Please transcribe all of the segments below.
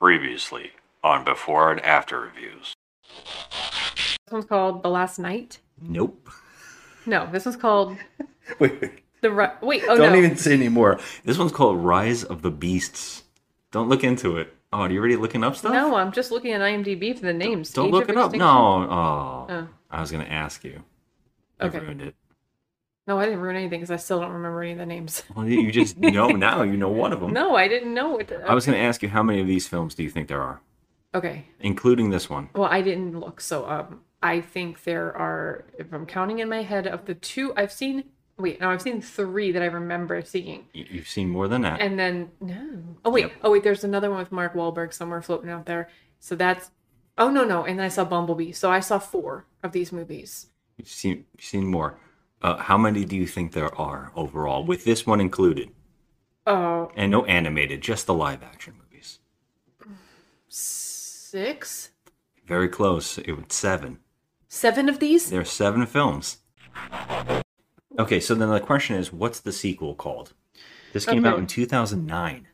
Previously on Before and After Reviews. This one's called The Last Knight. Nope. No, this one's called Wait, wait. The Ri- Wait, oh Don't no. even say anymore. This one's called Rise of the Beasts. Don't look into it. Oh, are you already looking up stuff? No, I'm just looking at IMDb for the names. Don't Age look of it up. Extinction? No. Oh. Oh. I was going to ask you. You Okay. ruined it. No, I didn't ruin anything because I still don't remember any of the names. Well, you you just know now. You know one of them. No, I didn't know it. I was going to ask you how many of these films do you think there are, Okay. including this one? Well, I didn't look, so um, I think there are. If I'm counting in my head, of the two I've seen. Wait, no, I've seen three that I remember seeing, You- You've seen more than that. and then no. Oh wait, Yep. oh wait, there's another one with Mark Wahlberg somewhere floating out there. So that's. Oh no no, and then I saw Bumblebee. So I saw four of these movies. You've seen, you've seen more. Uh, how many do you think there are overall, with this one included? Oh, And no animated, just the live action movies. six, Very close. It was seven. seven of these. There are seven films. Okay, so then the question is, what's the sequel called? This came out in 2009.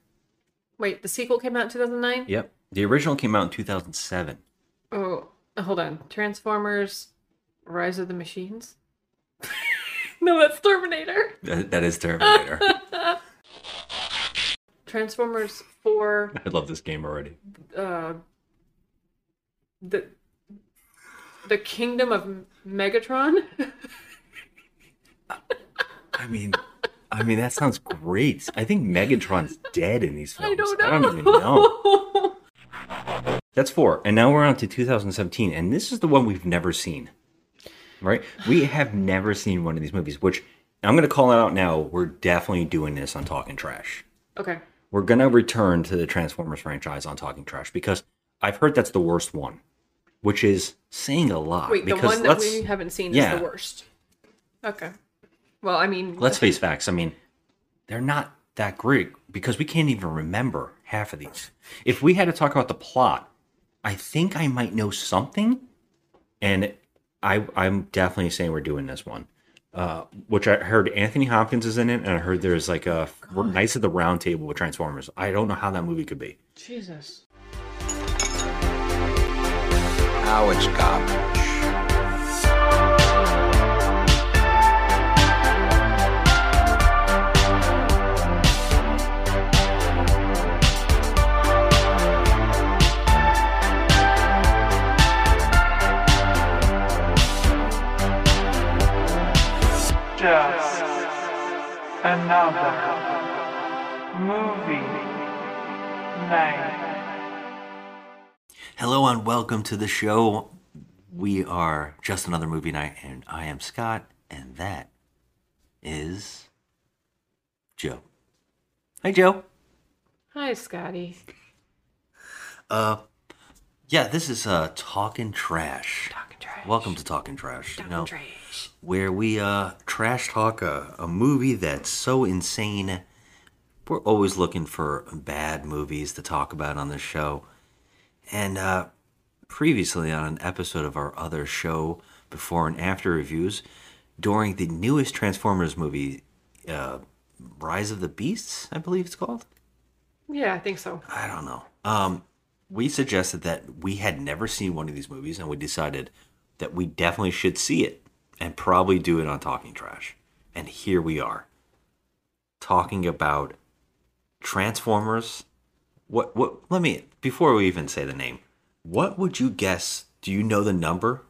Wait, the sequel came out in 2009. Yep. The original came out in 2007. Oh, hold on. Transformers: Rise of the Machines. no, that's Terminator. That, that is Terminator. Transformers Four. I love this game already. Uh, the the Kingdom of Megatron. I mean, I mean that sounds great. I think Megatron's dead in these films. I don't know. I don't even know. That's four. And now we're on to 2017, and this is the one we've never seen. Right? We have never seen one of these movies, which I'm going to call it out now. We're definitely doing this on Talking Trash. okay. We're going to return to the Transformers franchise on Talking Trash because I've heard that's the worst one, which is saying a lot. Wait, the one that we haven't seen yeah. is the worst. Okay. Well, I mean, let's face facts. I mean, they're not that great because we can't even remember half of these. If we had to talk about the plot, I think I might know something, and I I'm definitely saying we're doing this one. Uh, which I heard Anthony Hopkins is in it, and I heard there's like a Knights of the Round Table with Transformers. I don't know how that movie could be. Jesus. Now it's garbage. Another movie night. Hello and welcome to the show. We are just another movie night, and I am Scott, and that is Jo. Hi, Jo. Hi, Scotty. Uh, yeah, this is uh talking trash. Talking trash. Welcome to talking trash. Talking you know, trash. Where we uh trash talk a, a movie that's so insane. We're always looking for bad movies to talk about on the show. And uh previously on an episode of our other show, before and after reviews, during the newest Transformers movie, uh Rise of the Beasts, I believe it's called. Yeah, I think so. I don't know. Um, we suggested that we had never seen one of these movies, and we decided that we definitely should see it and probably do it on Talking Trash. And here we are, talking about Transformers. What? What? Let me before we even say the name. What would you guess? Do you know the number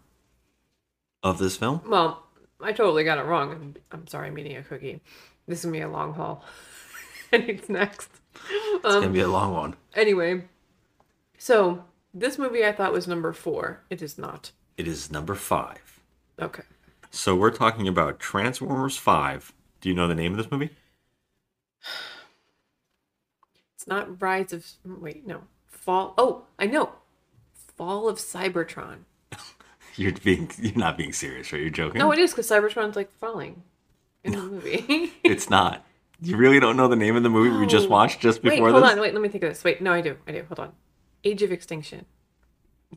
of this film? Well, I totally got it wrong. I'm, I'm sorry, I'm eating a cookie. This is gonna be a long haul. and it's next. It's gonna um, be a long one. Anyway, so this movie I thought was number four. It is not. It is number five. Okay. So we're talking about Transformers Five. Do you know the name of this movie? It's not Rise of. Wait, no. Fall. Oh, I know. Fall of Cybertron. You're being you're not being serious, right? You're joking. No, it is because Cybertron's like falling in the movie. It's not. You really don't know the name of the movie we just watched just wait, before hold this? on. Wait, let me think of this. Wait, no, I do. I do. Hold on. Age of Extinction.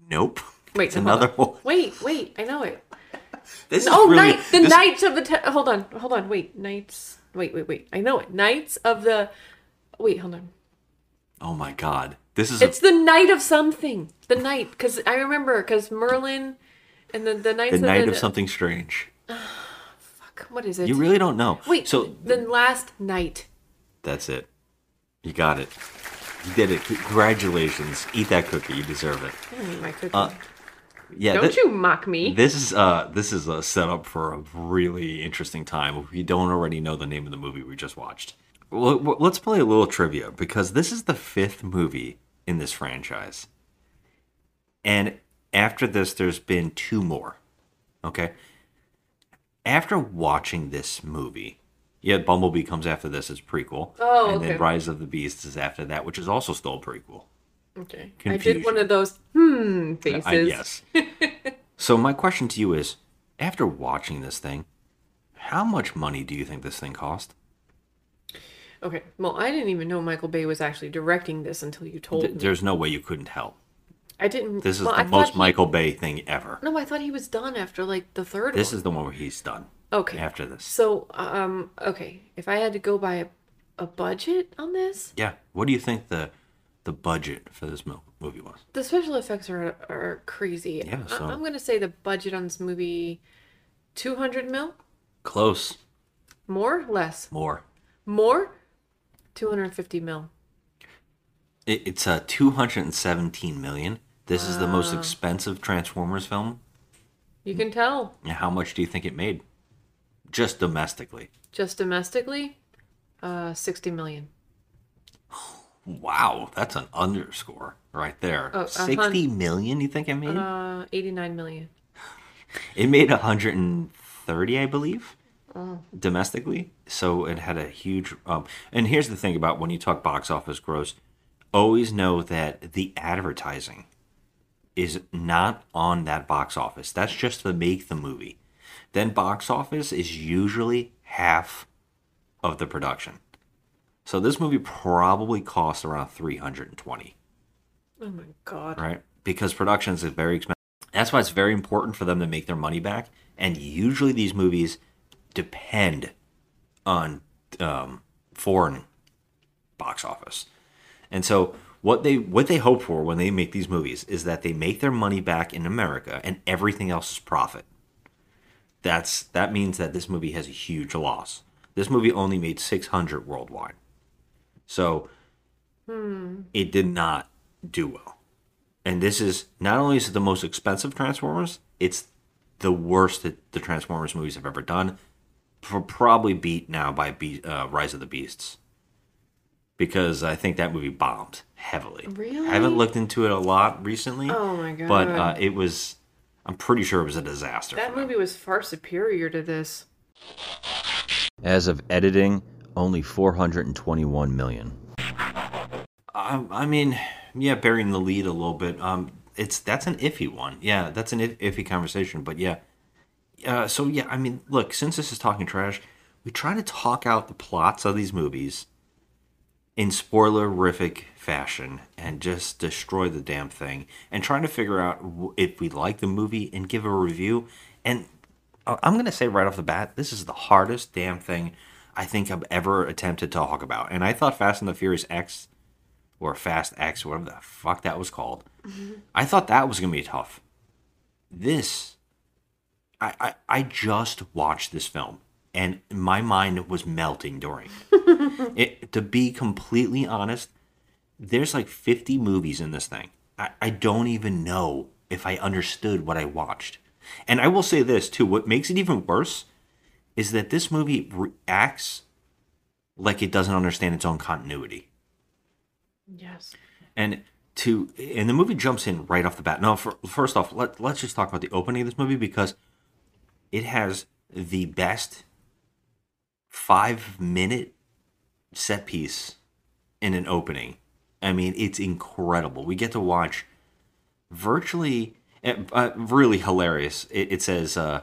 Nope. Wait, it's no, another on. one. Wait, wait. I know it. This is Oh, really night. The this- Knights of the. Te- hold on. Hold on. Wait. Knights. Wait, wait, wait. I know it. Knights of the. Wait, hold on. Oh my god. This is It's a, the night of something. The night, because I remember, because Merlin and the the knights the night the, of something strange. Fuck. What is it? You really don't know. Wait. So the last knight. that's it. You got it. You did it. Congratulations. Eat that cookie. You deserve it. I my cookie. Uh, Yeah. don't thi- you mock me? This is uh this is a setup for a really interesting time. If you don't already know the name of the movie we just watched, well, let's play a little trivia because this is the fifth movie in this franchise, and after this, there's been two more. Okay. After watching this movie, yeah, Bumblebee comes after this as prequel. Oh, and okay. then Rise of the Beasts is after that, which is also still a prequel. Okay. I did one of those hmm faces. I, yes. so my question to you is, after watching this thing, how much money do you think this thing cost? Okay. Well, I didn't even know Michael Bay was actually directing this until you told Th- me. There's no way you couldn't help. I didn't. This is well, the thought most he- Michael Bay thing ever. No, I thought he was done after like the third This one. is the one where he's done. okay. After this, So, um, okay, if I had to go by a, a budget on this, yeah. What do you think the the budget for this mo- movie was? the special effects are are crazy. Yeah, I- so- I'm gonna say the budget on this movie, two hundred mil, Close. more, less, More. more, two hundred fifty mil. It, it's a 217 million. This is the most expensive Transformers film. You can tell And How much do you think it made? Just domestically. just domestically, uh, sixty million. Wow, that's an underscore right there. Oh, hun- Sixty million? You think it made? Uh, eighty nine million. It made 130, I believe, domestically. So it had a huge. Um, and here's the thing about when you talk box office gross, always know that the advertising is not on that box office. That's just to make the movie. Then box office is usually half of the production. So this movie probably cost around 320 Oh my god. right? Because productions is very expensive. That's why it's very important for them to make their money back. And usually these movies depend on um, foreign box office. And so what they what they hope for when they make these movies is that they make their money back in America and everything else is profit. That's that means that this movie has a huge loss. This movie only made 600 worldwide. So it did not do well. And this is not only is it the most expensive Transformers, it's the worst that the Transformers movies have ever done. Pro- Probably beat now by Be- uh, Rise of the Beasts. Because I think that movie bombed heavily. Really? I haven't looked into it a lot recently. Oh my god. But uh, it was, I'm pretty sure it was a disaster. that movie was far superior to this. As of editing, only 421 million. Um, I mean, yeah, burying the lead a little bit. Um, it's that's an iffy one. Yeah, that's an iffy conversation. But yeah, uh, so yeah, I mean, look, since this is talking trash, we try to talk out the plots of these movies in spoilerific fashion and just destroy the damn thing and trying to figure out if we like the movie and give a review. And I'm gonna say right off the bat, this is the hardest damn thing I think I've ever attempted to talk about. And I thought Fast and the Furious X or Fast X, whatever the fuck that was called. I thought that was gonna be tough. This, I, I, I just watched this film, and my mind was melting during it. it. To be completely honest, there's like 50 movies in this thing. I, I don't even know if I understood what I watched. And I will say this too: what makes it even worse is that this movie acts like it doesn't understand its own continuity Yes. and to and the movie jumps in right off the bat. Now, for, first off, let let's just talk about the opening of this movie because it has the best five minute set piece in an opening. I mean, it's incredible. We get to watch virtually, uh, uh, really hilarious. It, it says, uh,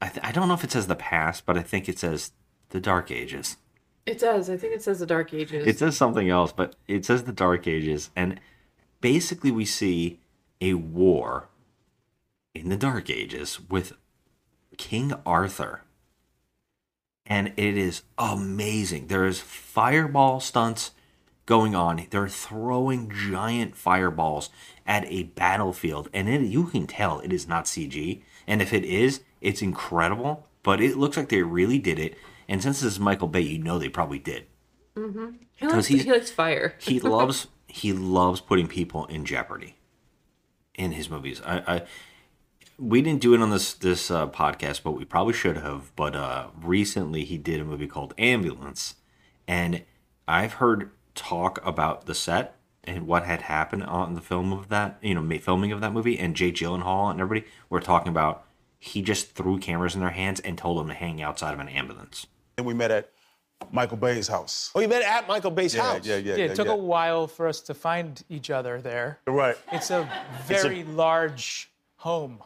I th- I don't know if it says the past, but I think it says the Dark Ages. It does. I think it says the Dark Ages. It says something else, but it says the Dark Ages, and basically we see a war in the Dark Ages with King Arthur, and it is amazing. There is fireball stunts going on. They're throwing giant fireballs at a battlefield, and it, you can tell it is not CG. And if it is, it's incredible. But it looks like they really did it. And since this is Michael Bay, you know they probably did. He 'Cause likes, he likes fire. He loves he loves putting people in jeopardy in his movies. I, I we didn't do it on this this uh, podcast, but we probably should have. But uh, recently, he did a movie called Ambulance, and I've heard talk about the set and what had happened on the film of that, you know, filming of that movie. And Jake Gyllenhaal and everybody were talking about he just threw cameras in their hands and told them to hang outside of an ambulance. And we met at Michael Bay's house. Oh, you met at Michael Bay's Yeah, house. yeah, yeah. Yeah, it took yeah. a while for us to find each other there. Right. It's a very large home.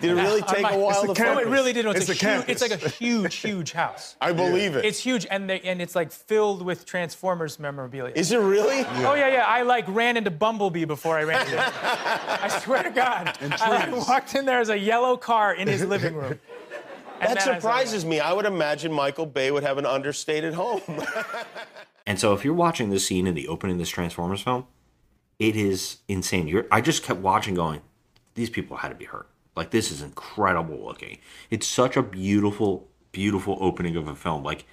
Did it really take a while to No, it really did. It's, It's a a huge, it's like a huge, huge house. I believe it. It's huge, and they, and it's like filled with Transformers memorabilia. Is it really? Oh yeah, yeah. I like ran into Bumblebee before I ran into him. I swear to God. I trees. walked in there as a yellow car in his living room. And That then I like, surprises me. I would imagine Michael Bay would have an understated home. And so if you're watching this scene in the opening of this Transformers film, it is insane. You're I just kept watching going, these people had to be hurt. Like this is incredible looking. It's such a beautiful, beautiful opening of a film. Like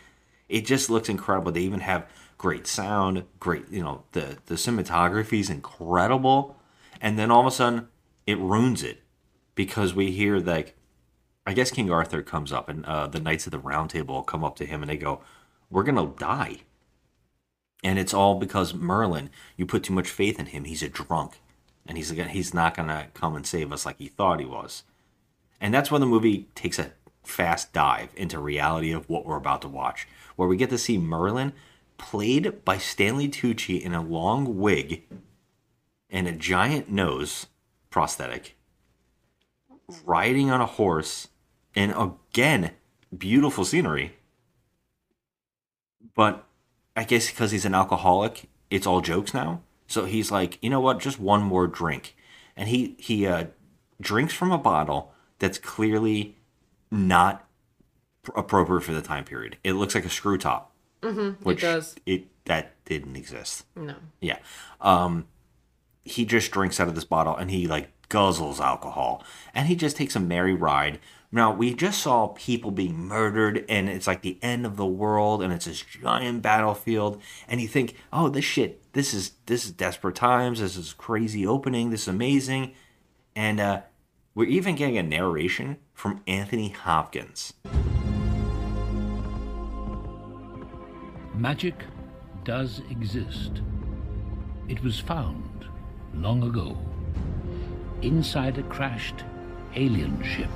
it just looks incredible. They even have great sound, great, you know, the the cinematography is incredible. And then all of a sudden it ruins it because we hear like I guess King Arthur comes up and uh, the Knights of the Round Table come up to him and they go, We're gonna die. And it's all because Merlin, you put too much faith in him. He's a drunk. And he's he's not to come and save us like he thought he was. And that's when the movie takes a fast dive into reality of what we're about to watch, where we get to see Merlin played by Stanley Tucci in a long wig and a giant nose prosthetic, riding on a horse, and again, beautiful scenery. But I guess because he's an alcoholic, it's all jokes now. So he's like, you know what? Just one more drink, and he he uh, drinks from a bottle that's clearly not pr- appropriate for the time period. It looks like a screw top, mm-hmm, it does. It that didn't exist. No. Yeah. Um he just drinks out of this bottle and he like guzzles alcohol and he just takes a merry ride. Now we just saw people being murdered and it's like the end of the world and it's this giant battlefield and you think, "Oh, this shit, this is this is desperate times. This is crazy opening. This is amazing." And uh we're even getting a narration from Anthony Hopkins. Magic does exist. It was found long ago inside a crashed alien ship.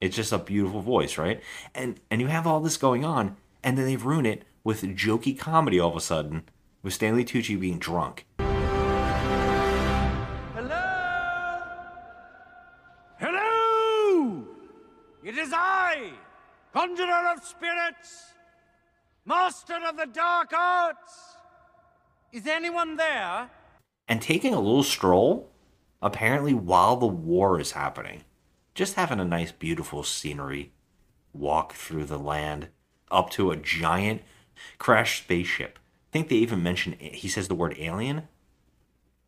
It's just a beautiful voice, right? And and you have all this going on, and then they ruin it with jokey comedy all of a sudden, with Stanley Tucci being drunk. Hello! Hello! It is I, conjurer of spirits, master of the dark arts. Is anyone there? And taking a little stroll, apparently while the war is happening. Just having a nice, beautiful scenery, walk through the land, up to a giant crashed spaceship. I think they even mentioned, he says the word alien.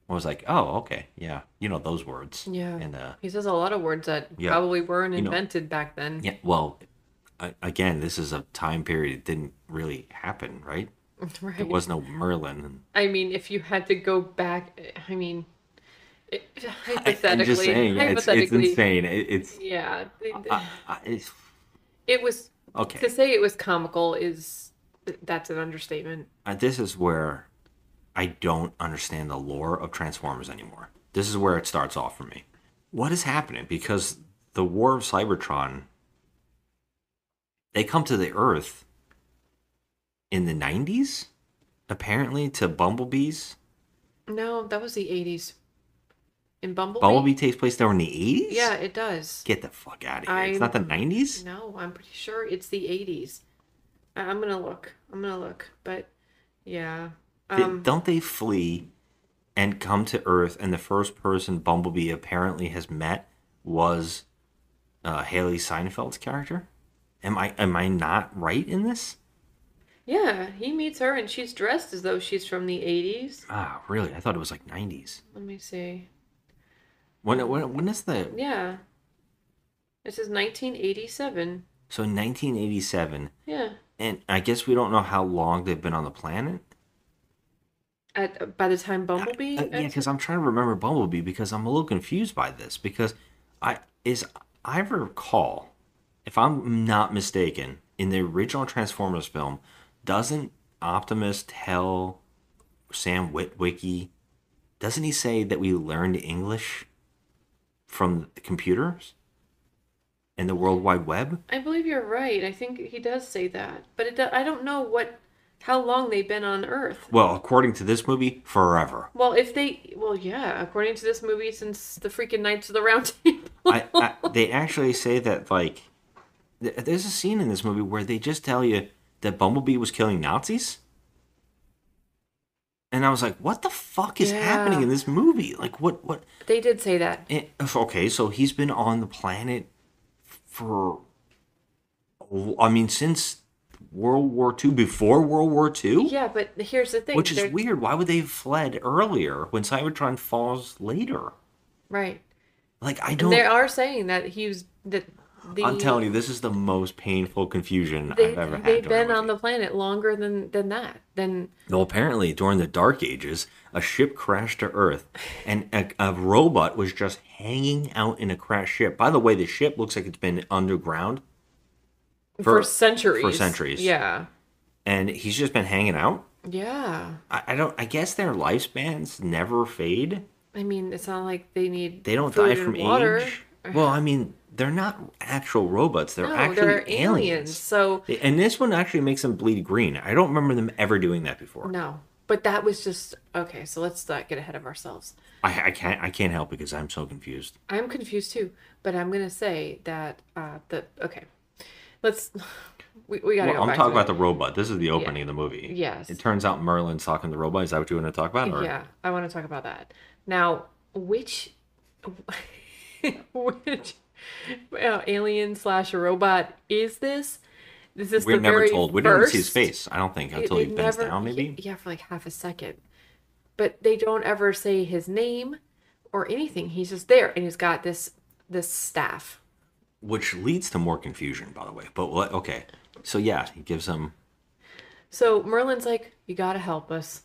I was like, oh, okay, yeah, you know those words. Yeah. And uh, He says a lot of words that Yeah. probably weren't You know- invented back then. Yeah, well, I- again, this is a time period it didn't really happen, right? Right. There was no Merlin. I mean, if you had to go back, I mean, it, hypothetically, I'm just saying, yeah, it's, it's insane. It, it's, yeah, it, I, I, it's it was okay. to say it was comical is that's an understatement. Uh, this is where I don't understand the lore of Transformers anymore. This is where it starts off for me. What is happening? Because the War of Cybertron, they come to the Earth in the 90s, apparently, to Bumblebees. No, that was the '80s. In Bumblebee. Bumblebee takes place there in the 80s? Yeah, it does. Get the fuck out of here. It's not the 90s? No, I'm pretty sure it's the '80s. I'm gonna look. I'm gonna look, but yeah. Um, don't they flee and come to Earth, and the first person Bumblebee apparently has met was uh, Hailee Steinfeld's character? Am I am I not right in this? Yeah, he meets her and she's dressed as though she's from the 80s. Ah, really? I thought it was like 90s. Let me see. When when when is the Yeah. This is 1987. so 1987? Yeah. And I guess we don't know how long they've been on the planet. At by the time Bumblebee. Uh, yeah, because I'm trying to remember Bumblebee because I'm a little confused by this because I is I recall, if I'm not mistaken, in the original Transformers film, doesn't Optimus tell Sam Witwicky? Doesn't he say that we learned English from the computers and the World Wide Web? I believe you're right. I think he does say that, but it. I don't know what, how long they've been on Earth. Well, according to this movie, forever. Well, if they, well, yeah, according to this movie, since the freaking Knights of the Round Table. I, I, they actually say that like th- there's a scene in this movie where they just tell you that Bumblebee was killing Nazis. And I was like, what the fuck is happening in this movie? Like what what They did say that. eh, okay, so he's been on the planet for I mean since World War II before World War II? Yeah, but here's the thing. Which is weird. Why would they have fled earlier when Cybertron falls later? Right. Like I don't they are saying that he was that the. I'm telling you, this is the most painful confusion they, I've ever had. they've been on the planet longer than than that. Than Well, apparently, during the Dark Ages, a ship crashed to Earth, and a, a robot was just hanging out in a crashed ship. By the way, the ship looks like it's been underground for, centuries. For centuries. Yeah. And he's just been hanging out. Yeah. I, I don't. I guess their lifespans never fade. I mean, it's not like they need. They don't die from water. age. Well, I mean, they're not actual robots. They're No, actually they're aliens. aliens. So And this one actually makes them bleed green. I don't remember them ever doing that before. no, but that was just okay. So let's not get ahead of ourselves. I, I can't. I can't help because I'm so confused. I'm confused too, but I'm gonna say that uh the okay. Let's we, we gotta Well, go I'm talking about the robot. This is the opening of the movie. Yes. It turns out Merlin's talking to the robot. Is that what you want to talk about? Or? Yeah, I want to talk about that. Now, which which uh, alien slash robot is this? This is We're never told. We don't see his face. I don't think until they he bends never- down. Maybe. Yeah, for like half a second. But they don't ever say his name or anything. He's just there, and he's got this this staff. Which leads to more confusion, by the way. But what? Okay. So yeah, he gives him. So Merlin's like, "You gotta help us.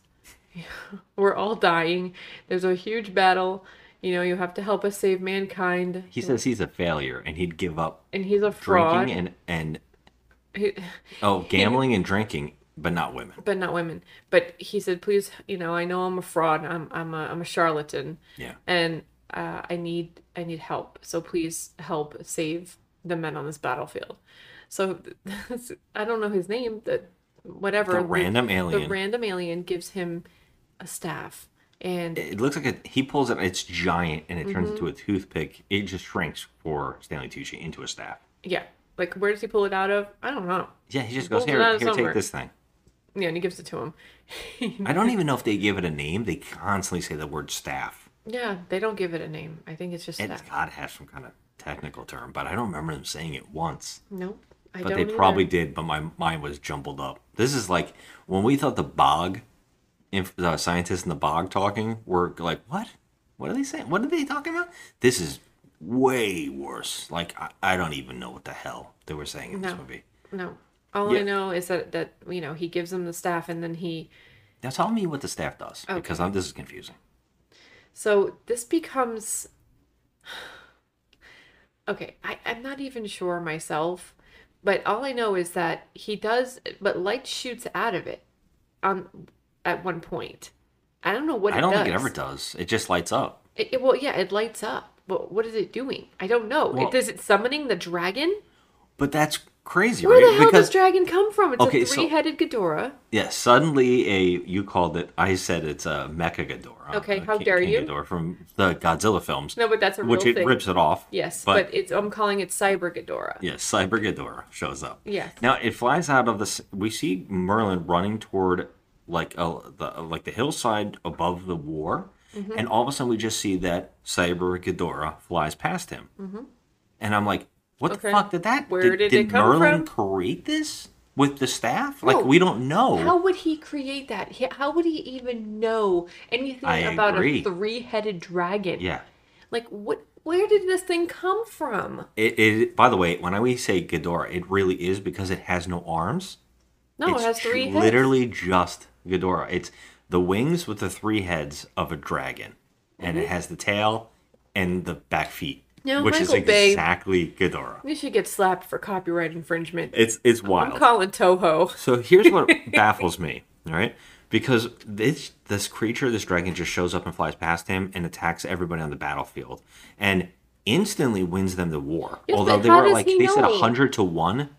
We're all dying. There's a huge battle. You know, you have to help us save mankind." He says he's a failure, and he'd give up and he's a fraud. drinking and and He- oh, gambling and drinking, but not women. but not women. But he said, "Please, you know, I know I'm a fraud. I'm I'm a I'm a charlatan. Yeah. and uh, I need I need help. So please help save the men on this battlefield." So I don't know his name. That whatever The random the alien. The random alien gives him a staff, and It looks like a, he pulls it. It's giant, and it turns Mhm. into a toothpick. It just shrinks for Stanley Tucci into a staff. yeah, like where does he pull it out of? I don't know. Yeah, he just pulls goes here. Here, somewhere." take this thing. Yeah, and he gives it to him. I don't even know if they give it a name. They constantly say the word staff. Yeah, they don't give it a name. I think it's just It's staff. got to have some kind of technical term, but I don't remember them saying it once. Nope. I but they either. probably did, but my mind was jumbled up. This is like when we thought the bog, inf- the scientists in the bog talking were like, what? What are they saying? What are they talking about? This is way worse. Like, I, I don't even know what the hell they were saying in No. this movie. No. All I know is that that you know he gives them the staff and then he. Now tell me what the staff does, because I'm, this is confusing. So this becomes. Okay, I I'm not even sure myself, but all I know is that he does, but light shoots out of it, on at one point. I don't know what it does. I don't does. think it ever does. It just lights up. It, it- well, yeah, it lights up, but what is it doing? I don't know. Well- it, is it summoning the dragon? But that's crazy, Where right? the hell because does dragon come from? It's Okay, a three-headed Ghidorah. yeah, suddenly a you called it. I said it's a Mecha Ghidorah. Okay, how King- dare King you? Ghidorah from the Godzilla films. No, but that's a which real it thing. rips it off. Yes, but, it's I'm calling it Cyber Ghidorah. Yes, Cyber Ghidorah shows up. Yes. Now it flies out of this. We see Merlin running toward like a the like the hillside above the war, Mhm. and all of a sudden we just see that Cyber Ghidorah flies past him, Mm-hmm. and I'm like, what Okay. the fuck did that? Where did, did it come Merlin from? create this? with the staff? Like we don't know. How would he create that? How would he even know anything I about agree. a three-headed dragon? yeah. Like what? Where did this thing come from? It, it by the way, when I we say Ghidorah, it really is because it has no arms. No, it's it has three heads. literally just Ghidorah. It's the wings with the three heads of a dragon, and it has the tail and the back feet, Mm-hmm. Which Michael is Bay- exactly Ghidorah. You should get slapped for copyright infringement. It's it's wild. I'm calling Toho. So here's what baffles me, all right? Because this this creature, this dragon, just shows up and flies past him and attacks everybody on the battlefield, and instantly wins them the war. Yes, Although they were like he they said hundred to one.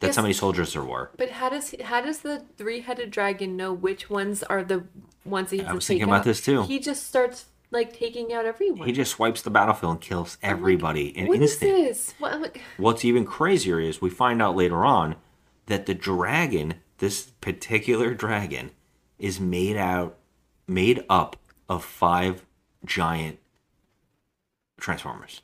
That's Yes. how many soldiers there were. But how does how does the three-headed dragon know which ones are the ones he has I to was take thinking about out? this too. He just starts like taking out everyone. He just swipes the battlefield and kills oh everybody in What is instant. this? What, like, What's even crazier is we find out later on that the dragon, this particular dragon, is made out made up of five giant transformers.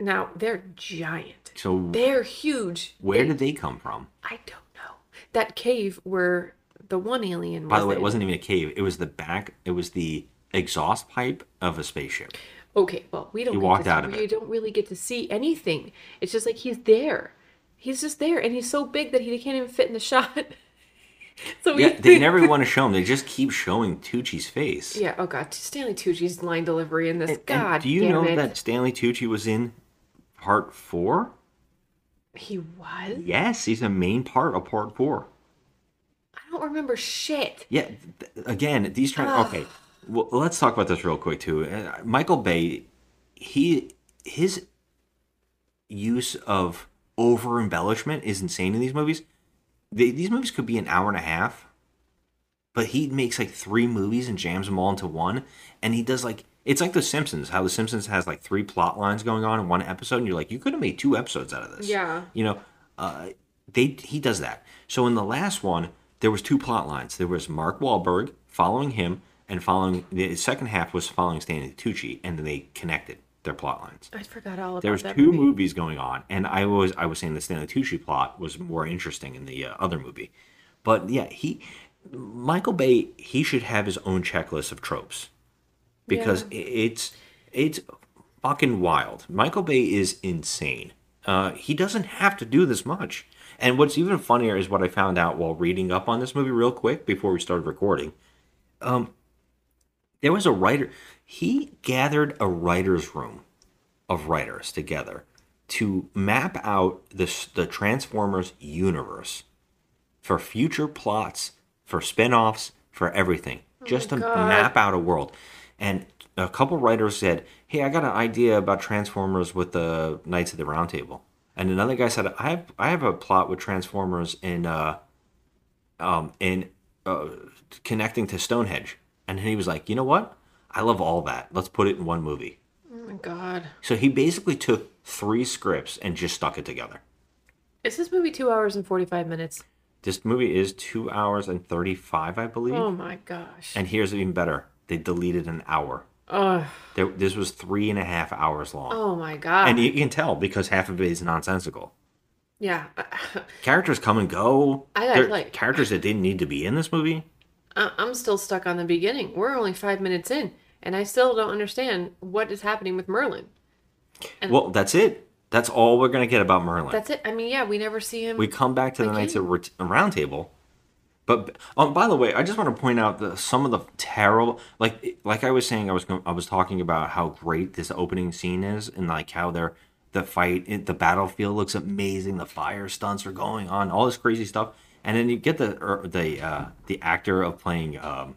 Now they're giant. So They're huge. where They- did they come from? I don't know. That cave where the one alien was By the way, it wasn't even a cave. It was the back. It was the exhaust pipe of a spaceship. Okay, well, we don't. He walked out see, of You it. don't really get to see anything. It's just like he's there. He's just there, and he's so big that he can't even fit in the shot. so Yeah, we, they never want to show him. They just keep showing Tucci's face. Yeah. Oh God, Stanley Tucci's line delivery in this. And God, do you know it. that Stanley Tucci was in part four? he was? Yes, he's a main part of part four. I don't remember shit. Yeah, th- again, these. Ugh. Okay, well, let's talk about this real quick too. Uh, Michael Bay, he his use of over embellishment is insane in these movies. They, these movies could be an hour and a half, but he makes like three movies and jams them all into one. And he does like it's like The Simpsons. How The Simpsons has like three plot lines going on in one episode, and you're like, you could have made two episodes out of this. Yeah. You know, uh, they he does that. So in the last one, there was two plot lines. There was Mark Wahlberg following him, and following the second half was following Stanley Tucci, and then they connected their plot lines. I forgot all about There was that two movie. movies going on, and I was I was saying the Stanley Tucci plot was more interesting in the uh, other movie, but yeah, he Michael Bay he should have his own checklist of tropes because i it's it's fucking wild. Michael Bay is insane. Uh, he doesn't have to do this much. And what's even funnier is what I found out while reading up on this movie real quick before we started recording. Um, there was a writer. He gathered a writer's room of writers together to map out this the Transformers universe for future plots, for spin-offs, for everything. just to God. map out a world. And a couple writers said, "Hey, I got an idea about Transformers with the Knights of the Round Table." And another guy said, "I have I have a plot with Transformers in uh um in uh, connecting to Stonehenge." And he was like, "You know what? I love all that. Let's put it in one movie." Oh my god. So he basically took three scripts and just stuck it together. Is this movie two hours and forty five minutes? This movie is two hours and 35, I believe. Oh my gosh. And here's even better they deleted an hour. Ugh. There, this was three and a half hours long. Oh my god. And you can tell because half of it is nonsensical. yeah. Characters come and go. I got, like- characters that didn't need to be in this movie. I'm still stuck on the beginning. We're only five minutes in, and I still don't understand what is happening with Merlin. And Well, that's it. That's all we're gonna get about Merlin. that's it. I mean, yeah, we never see him. we come back to the Knights of Ret- Round Table. But um, by the way, I just want to point out the, some of the terrible, like like I was saying, I was I was talking about how great this opening scene is, and like how they're the fight, the battlefield looks amazing, the fire stunts are going on, all this crazy stuff, and then you get the er, the uh, the actor of playing um,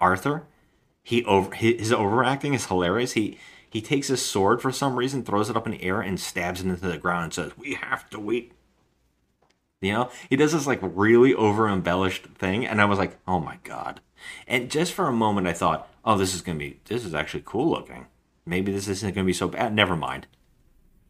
Arthur. He over his, overacting is hilarious. He he takes his sword for some reason, throws it up in the air, and stabs it into the ground, and says, "We have to wait." You know, he does this like really over embellished thing, and I was like, "Oh my god!" And just for a moment, I thought, "Oh, this is gonna be this is actually cool looking. Maybe this isn't gonna be so bad." Never mind.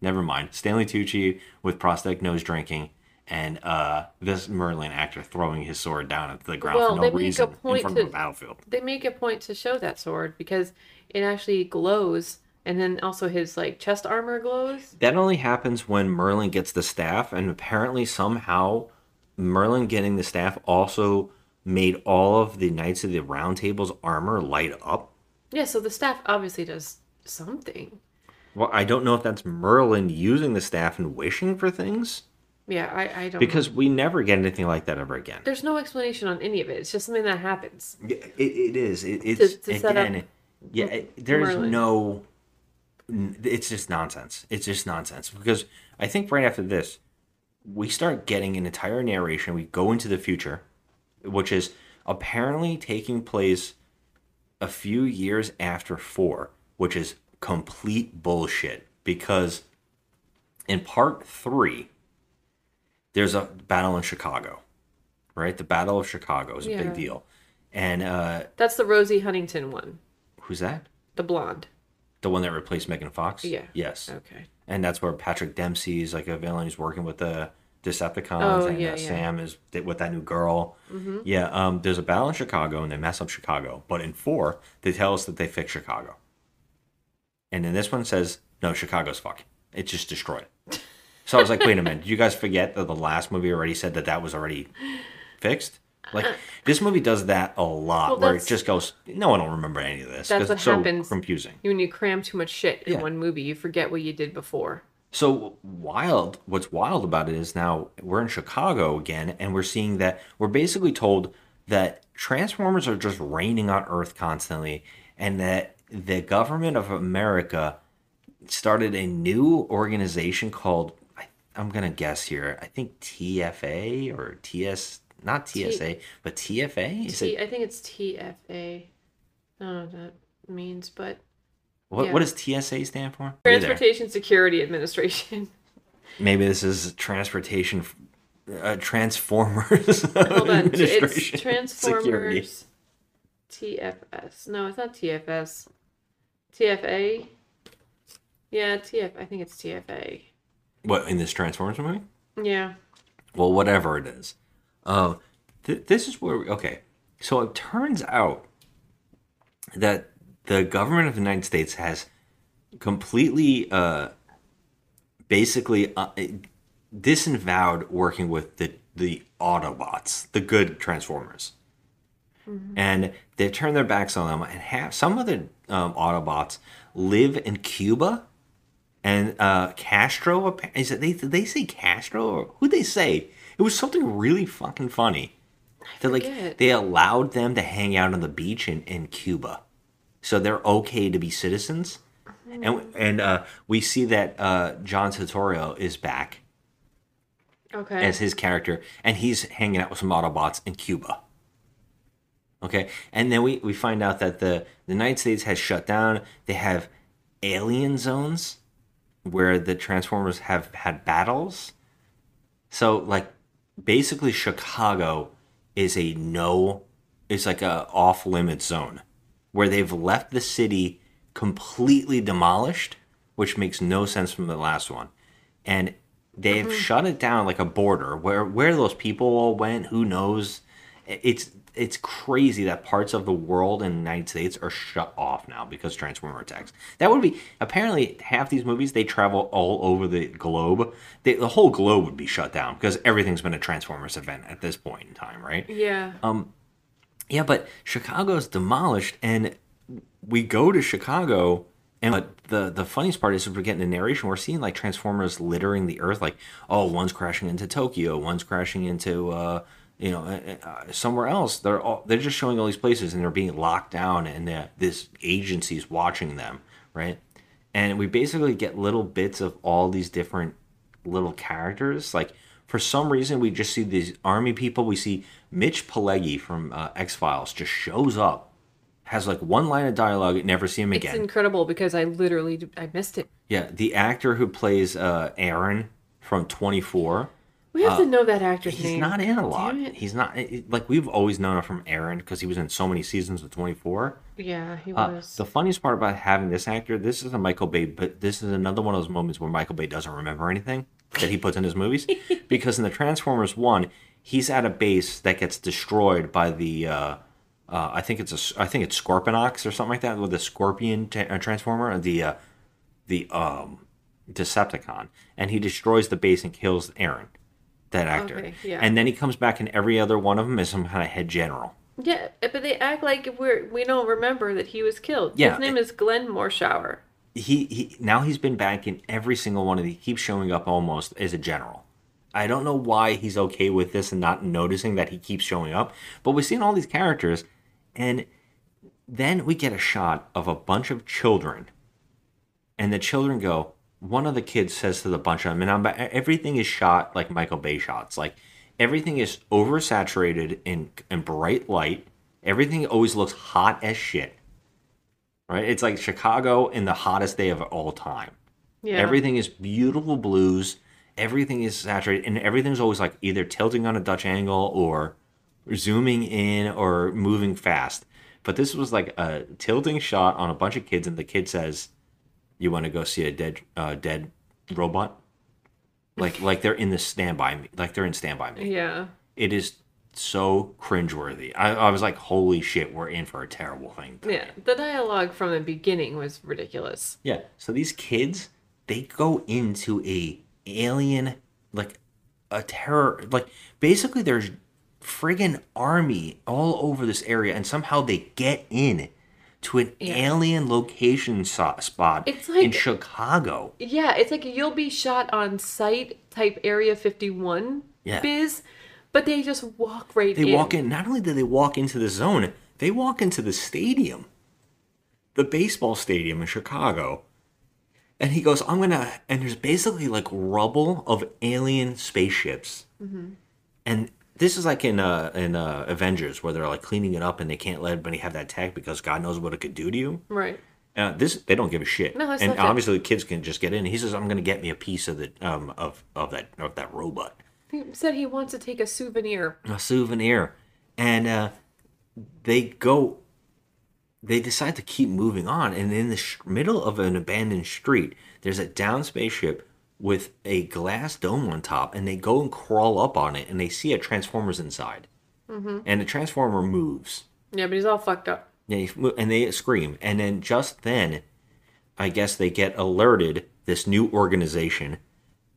Never mind. Stanley Tucci with prosthetic nose drinking, and uh, this Merlin actor throwing his sword down at the ground Well, for no they make a reason in point front to- of a battlefield. They make a point to show that sword because it actually glows, and then also his like chest armor glows. That only happens when Merlin gets the staff, and apparently somehow Merlin getting the staff also made all of the Knights of the Round Table's armor light up. Yeah, so the staff obviously does something. Well, I don't know if that's Merlin using the staff and wishing for things Yeah, I, I don't because know. we never get anything like that ever again. there's no explanation on any of it. It's just something that happens. Yeah, It, it is. It, it's to up again. yeah, it, there's Merlin. no. It's just nonsense. It's just nonsense because I think right after this, we start getting an entire narration. We go into the future, which is apparently taking place a few years after four, which is complete bullshit because in part three, there's a battle in Chicago, right? The Battle of Chicago is a Yeah. big deal. And uh, That's the Rosie Huntington one, who's that? the blonde. The one that replaced Megan Fox? Yeah. Yes. Okay. And that's where Patrick Dempsey is like a villain. He's working with the Decepticons, Oh, and yeah, uh, yeah. Sam is th- with that new girl. Mhm. Yeah. Um. There's a battle in Chicago, and they mess up Chicago. But in four, they tell us that they fix Chicago. And then this one says, "No, Chicago's fucking. It's just destroyed." So I was like, "Wait a minute! Did you guys forget that the last movie already said that that was already fixed?" Like this movie does that a lot, Well, where it just goes, "No one will remember any of this." That's what it's so happens confusing. when you cram too much shit in Yeah. one movie. You forget what you did before. So wild, what's wild about it is now we're in Chicago again, and we're seeing that we're basically told that Transformers are just raining on Earth constantly, and that the government of America started a new organization called I'm gonna guess here. I think TFA or TS, not TSA, but TFA. Is T- it I think it's TFA. I don't know what that means, but what? yeah. What does TSA stand for? Are you there? Transportation Security Administration. Maybe this is transportation, uh, Transformers Hold on, t- it's Administration Security. Transformers TFS. No, it's not TFS. TFA. Yeah, TF. I think it's TFA. What in this Transformers movie? Yeah. Well, whatever it is. Uh, th- this is where we, okay. So it turns out that the government of the United States has completely, uh, basically, uh, disavowed working with the the Autobots, the good Transformers. and they've turned their backs on them. And have some of the um, Autobots live in Cuba, and uh, Castro. Is it they? They say Castro or who they say? It was something really fucking funny. They're like they allowed them to hang out on the beach in, in Cuba, so they're okay to be citizens. And and uh, we see that uh, John Turturro is back Okay. as his character, and he's hanging out with some Autobots in Cuba. Okay, and then we, we find out that the, the United States has shut down. They have alien zones where the Transformers have had battles. So, like, basically, Chicago is a no, it's like a off limit zone where they've left the city completely demolished, which makes no sense from the last one. And they've mm-hmm. shut it down like a border where where those people all went, who knows? It's it's crazy that parts of the world in the United States are shut off now because Transformer attacks. That would be apparently half these movies they travel all over the globe. They, the whole globe would be shut down because everything's been a Transformers event at this point in time, right? yeah. Um, yeah, but Chicago's demolished, and we go to Chicago, and but the the funniest part is we're getting the narration. We're seeing like Transformers littering the Earth, like oh, one's crashing into Tokyo, one's crashing into uh, you know uh, uh, somewhere else. They're all they're just showing all these places, and they're being locked down, and this agency is watching them, right? And we basically get little bits of all these different little characters. Like for some reason, we just see these army people. We see Mitch Pileggi from uh, X Files just shows up, has like one line of dialogue, never see him again. It's incredible because I literally I missed it. yeah, the actor who plays uh, Aaron from Twenty Four. We have Uh, to know that actor's He's name. He's not in a lot. He's not like we've always known him from Aaron because he was in so many seasons of Twenty Four. Yeah, he Uh, was. the funniest part about having this actor, this is a Michael Bay, but this is another one of those moments where Michael Bay doesn't remember anything that he puts in his movies. because in the Transformers one, he's at a base that gets destroyed by the, uh, uh, I think it's a, I think it's Scorpionox or something like that, with the Scorpion ta- uh, Transformer, the, uh, the um, Decepticon, and he destroys the base and kills Aaron. That actor. Okay, yeah. And then he comes back in every other one of them as some kind of head general. Yeah, eh, but they act like we're we don't remember that he was killed. Yeah. His name eh, is Glenn Morshower. He he now he's been back in every single one of these. He keeps showing up almost as a general. I don't know why he's okay with this and not noticing that he keeps showing up. But we've seen all these characters, and then we get a shot of a bunch of children, and the children go. One of the kids says to the bunch of them, and I'm, everything is shot like Michael Bay shots. Like everything is oversaturated in in bright light. Everything always looks hot as shit. Right? It's like Chicago in the hottest day of all time. Yeah. Everything is beautiful blues. Everything is saturated, and everything's always like either tilting on a Dutch angle or zooming in or moving fast. But this was like a tilting shot on a bunch of kids, and the kid says, "You want to go see a dead, uh, dead robot?" Like, like they're in the standby, me, like they're in Stand by Me. Yeah. It is so cringeworthy. I, I was like, "Holy shit, we're in for a terrible thing." Yeah. The dialogue from the beginning was ridiculous. Yeah. So these kids, they go into a alien, like a terror, like basically there's friggin' army all over this area, and somehow they get in to an alien location so- spot It's in Chicago. Yeah, it's like you'll be shot on site type Area 51 Yeah. biz, but they just walk right They in. walk in. Not only do they walk into the zone, they walk into the stadium, the baseball stadium in Chicago. And he goes, I'm gonna. And there's basically like rubble of alien spaceships. Mhm. And this is like in uh in uh Avengers where they're like cleaning it up and they can't let anybody have that tech because God knows what it could do to you. Right. Uh, this they don't give a shit. No, and obviously the kids can just get in. He says, "I'm gonna get me a piece of the um of of that of that robot." He said he wants to take a souvenir. a souvenir and uh, they go they decide to keep moving on and in the sh- middle of an abandoned street there's a down spaceship with a glass dome on top and they go and crawl up on it and they see a transformers inside Mm-hmm. and the transformer moves Yeah, but he's all fucked up. yeah, and they scream and then just then i guess they get alerted this new organization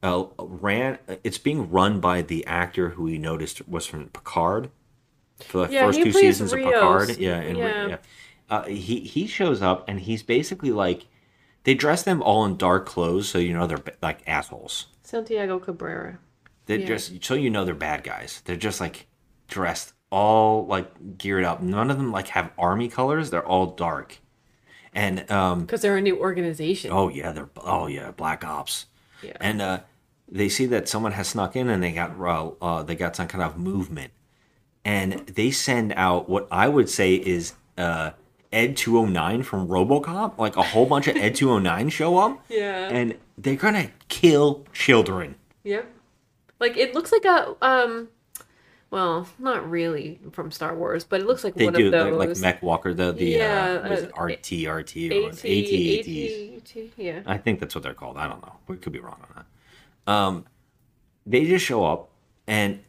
uh, ran it's being run by the actor who we noticed was from picard for the Yeah, first two seasons Rios. of picard yeah and Yeah. yeah. Uh, he he shows up and he's basically like they dress them all in dark clothes so you know they're like assholes Santiago Cabrera. they Yeah. just so you know they're bad guys they're just like dressed all like geared up none of them like have army colors they're all dark and um Because they're a new organization. Oh yeah, they're oh yeah, black ops. Yeah. And uh, they see that someone has snuck in, and they got uh, uh, they got some kind of movement, and they send out what I would say is uh, Ed two hundred nine from RoboCop. Like a whole bunch of Ed two hundred nine show up, Yeah. and they're gonna kill children. Yep. Like it looks like a um well, not really from Star Wars, but it looks like They one do of like, those. like Mech Walker, the the Yeah, uh, is uh, RT RT or AT, AT AT, yeah. I think that's what they're called. I don't know. We could be wrong on that. Um, they just show up and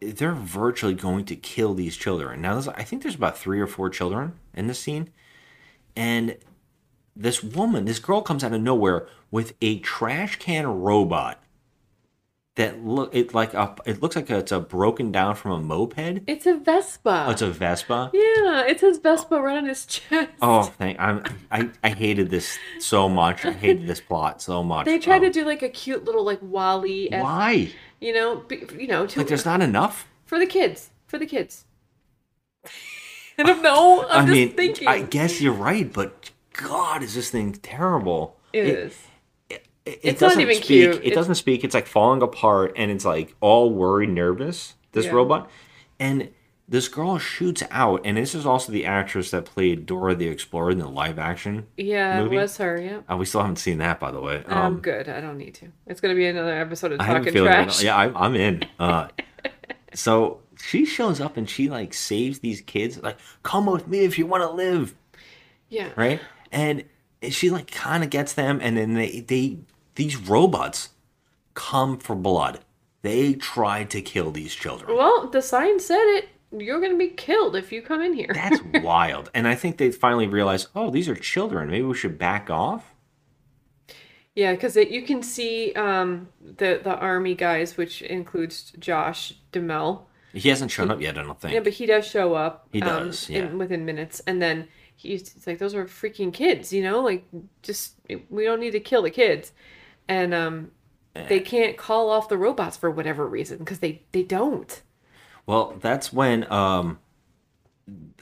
they're virtually going to kill these children. Now, I think there's about three or four children in this scene, and this woman, this girl, comes out of nowhere with a trash can robot that look it like a, it looks like it's a broken down from a moped. It's a Vespa. Oh, it's a Vespa. yeah, it says Vespa right on his chest. Oh, thank I'm I, I hated this so much. I hated this plot so much. They tried Um, to do like a cute little like WALL-E. Why? You know, you know, to, Like, there's not enough. for the kids. For the kids. I don't know. I'm I just mean, thinking. I guess you're right, but God, is this thing terrible? it is. It, doesn't speak. cute. It It's- doesn't speak. It's like falling apart, and it's like all worried, nervous. This Yeah. robot, and this girl shoots out, and this is also the actress that played Dora the Explorer in the live action. Yeah, movie. it was her. Yeah. Uh, we still haven't seen that, by the way. I'm good. I don't need to. It's gonna be another episode of talking trash. yeah, I'm, I'm in. Uh, so she shows up and she like saves these kids. Like, come with me if you want to live, yeah. right? And she like kind of gets them, and then they they these robots come for blood. They try to kill these children. Well, the sign said it. You're gonna be killed if you come in here. That's wild. And I think they finally realize, oh, these are children. Maybe we should back off. Yeah, because you can see um, the the army guys, which includes Josh Duhamel. He hasn't shown up yet, I don't think. Yeah, but he does show up. He um, does, yeah. in, within minutes, and then he's it's like those are freaking kids, you know, like just we don't need to kill the kids, and um, Eh. they can't call off the robots for whatever reason because they they don't. Well, that's when um,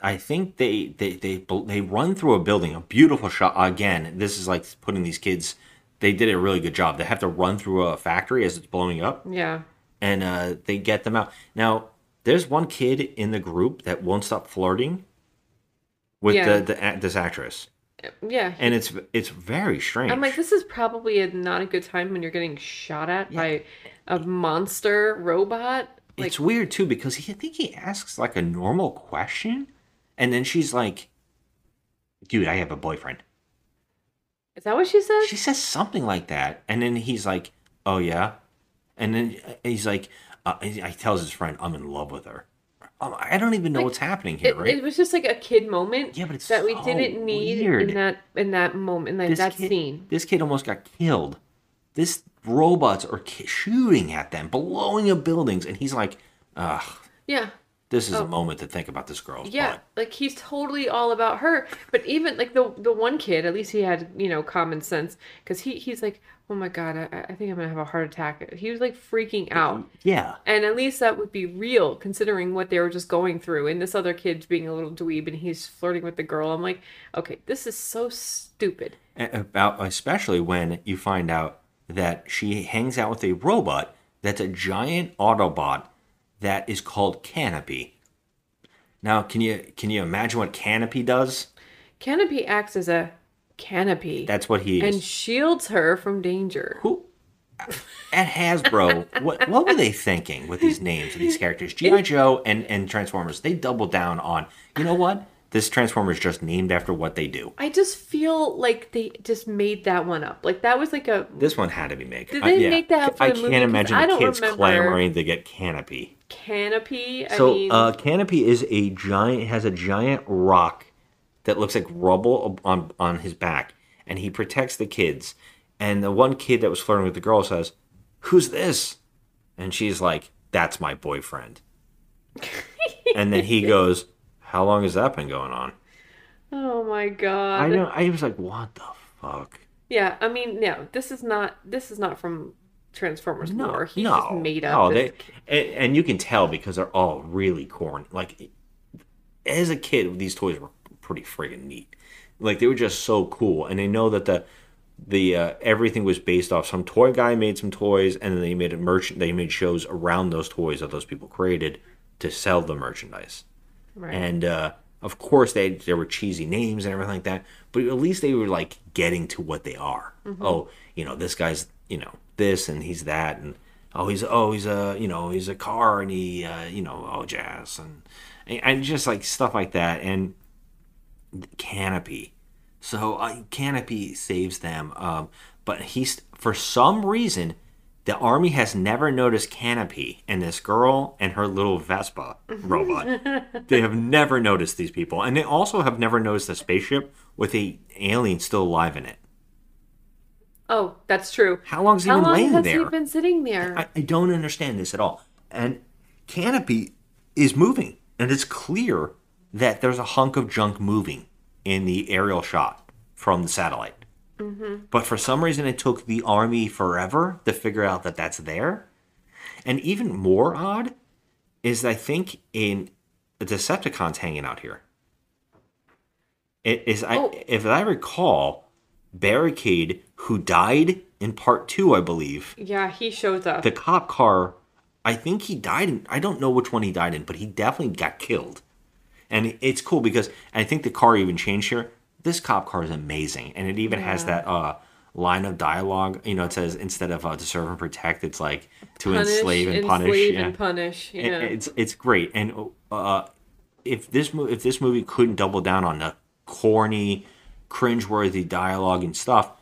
I think they, they they they run through a building, a beautiful shot. Again, this is like putting these kids. They did a really good job. They have to run through a factory as it's blowing up, Yeah, and uh, they get them out. Now, there's one kid in the group that won't stop flirting with Yeah. the, the this actress, yeah. and it's it's very strange. I'm like, this is probably a, not a good time when you're getting shot at by a monster robot. Like, it's weird too because he I think he asks like a normal question, and then she's like, "Dude, I have a boyfriend." is that what she says? She says something like that, and then he's like, "Oh yeah," and then he's like, uh, he tells his friend, "I'm in love with her." Um, I don't even know Like, what's happening here, it, right? it was just like a kid moment Yeah, but it's that we so didn't need weird. in that in that moment, like This that kid- scene. This kid almost got killed. This robots are ki- shooting at them, blowing up buildings, and he's like, "Ugh, Yeah, this is Oh. a moment to think about this girl's yeah, butt." like he's totally all about her. But even like the the one kid, at least he had you know common sense because he he's like, oh my god, I, I think I'm gonna have a heart attack. He was like freaking out. Yeah, And at least that would be real, considering what they were just going through. And this other kid's being a little dweeb, and he's flirting with the girl. I'm like, okay, this is so stupid. A- about especially when you find out that she hangs out with a robot that's a giant Autobot that is called Canopy. Now, can you can you imagine what Canopy does? Canopy acts as a canopy That's what he is. and shields her from danger. Who at Hasbro, what what were they thinking with these names of these characters? GI Joe and and Transformers. They doubled down on. You know what? This transformer is just named after what they do. I just feel like they just made that one up. Like that was like a This one had to be made. Did I- they make that up for I the can't imagine I the kids remember. clamoring to get Canopy. canopy. I So, mean, uh, Canopy is a giant. Has a giant rock that looks like rubble on on his back, and he protects the kids. And the one kid that was flirting with the girl says, "Who's this?" And she's like, "That's my boyfriend." and then he goes, "How long has that been going on?" oh my god. I know. I was like, "What the fuck?" Yeah, I mean, no, this is not. This is not from Transformers No, lore. He no, just made up. No, this- they, and, and you can tell because they're all really corny. Like, as a kid, these toys were pretty friggin' neat. Like, they were just so cool, and they know that the the uh, everything was based off some toy guy made some toys, and then they made a merchant. They made shows around those toys that those people created to sell the merchandise. Right. And uh, of course, they there were cheesy names and everything like that, but at least they were like getting to what they are. Mhm. Oh, you know, this guy's you know this and he's that, and oh, he's oh he's a you know he's a car and he uh, you know oh jazz and and just like stuff like that and Canopy. So uh, Canopy saves them, um, but he's for some reason the army has never noticed Canopy and this girl and her little Vespa robot. they have never noticed these people, and they also have never noticed the spaceship with a alien still alive in it. oh, that's true. How long's he How been long laying has there? he been sitting there? I, I don't understand this at all. And Canopy is moving, and it's clear that there's a hunk of junk moving in the aerial shot from the satellite. Mm-hmm. But for some reason, it took the army forever to figure out that that's there. And even more odd is I think in Decepticons hanging out here. It is I Oh. if I recall, Barricade, who died in part two, I believe, Yeah, he shows up. the cop car i think he died in i don't know which one he died in but he definitely got killed and it's cool because i think the car even changed here this cop car is amazing and it even has that uh line of dialogue you know it says instead of uh, to serve and protect it's like to Punish, enslave and punish enslave yeah. and punish. It- Yeah. it's it's great and uh if this mo- if this movie couldn't double down on the corny cringeworthy dialogue and stuff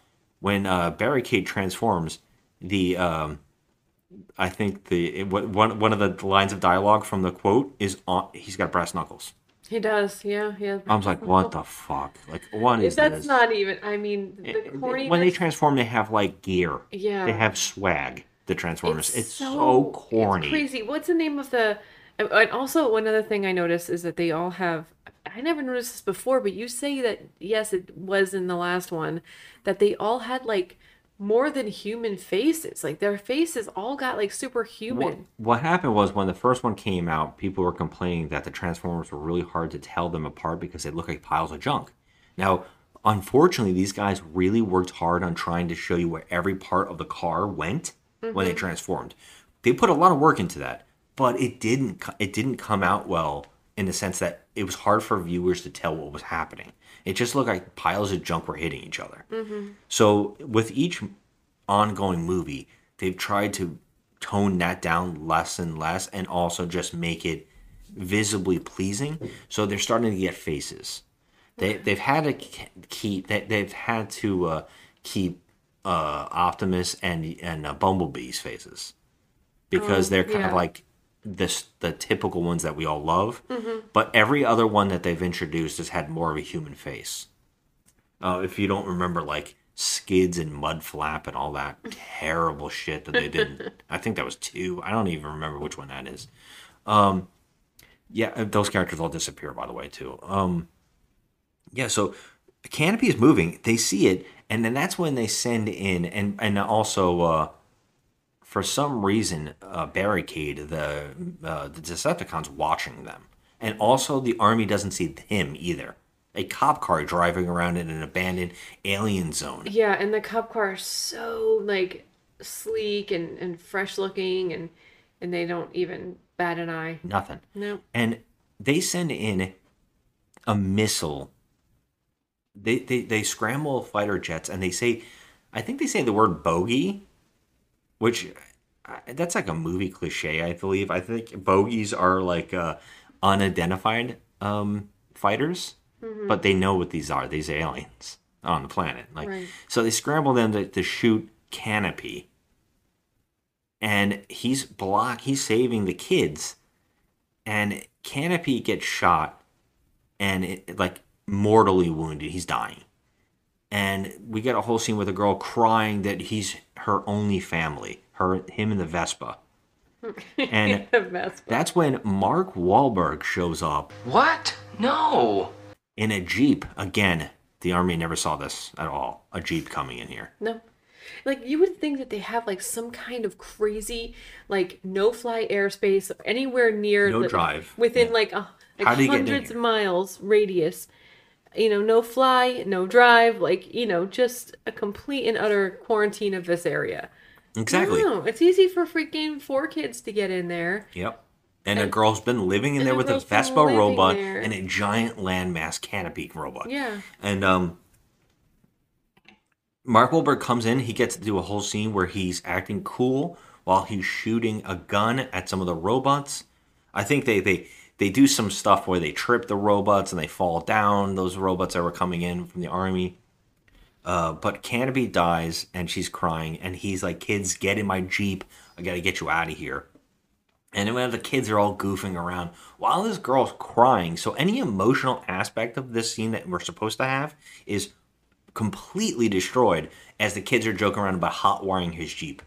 when uh barricade transforms the um I think the it- one one of the lines of dialogue from the quote is on. He's got brass knuckles. He does, yeah, yeah. I was like, what the fuck? Like, what is That's this? not even. I mean, the eh, eh, corniness. when they transform, they have like gear. Yeah. They have swag. The Transformers. It's, so, so corny. It's crazy. What's the name of the? And and also, one other thing I noticed is that they all have. I never noticed this before, but you say that yes, it was in the last one that they all had like more than human faces. Like their faces all got like superhuman. What, what happened was when the first one came out, people were complaining that the Transformers were really hard to tell them apart because they look like piles of junk. Now, unfortunately, these guys really worked hard on trying to show you where every part of the car went when they mm-hmm. transformed. They put a lot of work into that, but it didn't. It didn't come out well in the sense that it was hard for viewers to tell what was happening. It just looked like piles of junk were hitting each other. So with each ongoing movie, they've tried to tone that down less and less, and also just make it visibly pleasing. So they're starting to get faces. They they've had to keep they, they've had to uh, keep uh, Optimus and and uh, Bumblebee's faces because Oh, they're kind of like this the typical ones that we all love. But every other one that they've introduced has had more of a human face. Uh, if you don't remember, like skids and Mudflap and all that terrible shit that they did. I think that was two. I don't even remember which one that is. Um, yeah, uh, those characters all disappear, by the way, too. Um, yeah, so Canopy is moving. They see it, and then that's when they send in, and and also uh, for some reason, uh, barricade the uh, the Decepticons watching them, and also the army doesn't see him either. A cop car driving around in an abandoned alien zone. Yeah, and the cop car is so like sleek and, and fresh looking and and they don't even bat an eye. Nothing. No. and they send in a missile. They, they they scramble fighter jets and they say, I think they say the word bogey, which that's like a movie cliche. I believe. I think bogeys are like uh, unidentified um, fighters, but they know what these are. These aliens on the planet. Like Right. so, they scramble them to, to shoot Canopy, and he's block. He's saving the kids and Canopy gets shot and it, like mortally wounded. He's dying. And we get a whole scene with a girl crying that he's her only family, her him and the Vespa. And The best. that's when Mark Wahlberg shows up What? No. in a Jeep. Again, the army never saw this at all. A Jeep coming in here. No. Like you would think that they have like some kind of crazy like no fly airspace anywhere near No the- drive. within Yeah. like a like How do you get in hundreds of miles radius. You know, no fly, no drive, like, you know, just a complete and utter quarantine of this area. Exactly. No, it's easy for freaking four kids to get in there. Yep. And a girl's been living in there a with a Vespa robot there. and a giant landmass canopy robot. Yeah. And um, Mark Wahlberg comes in. He gets to do a whole scene where he's acting cool while he's shooting a gun at some of the robots. I think they they they do some stuff where they trip the robots and they fall down. Those robots that were coming in from the army. Uh, but Canopy dies and she's crying, and he's like, "Kids, get in my jeep. I gotta get you out of here." And then when the kids are all goofing around while this girl's crying, so any emotional aspect of this scene that we're supposed to have is completely destroyed as the kids are joking around about hot wiring his jeep.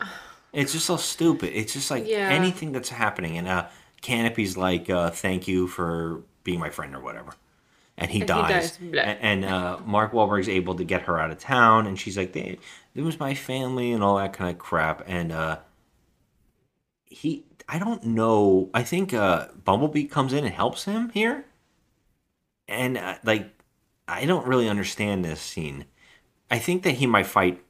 It's just so stupid. It's just like Yeah. anything that's happening, and uh, Canopy's like, uh, "Thank you for being my friend" or whatever, and he And he dies. dies. Blah. A- and uh, Mark Wahlberg's able to get her out of town, and she's like, "They, it was my family," and all that kind of crap. And uh, he, I don't know. I think uh, Bumblebee comes in and helps him here, and uh, like, I don't really understand this scene. I think that he might fight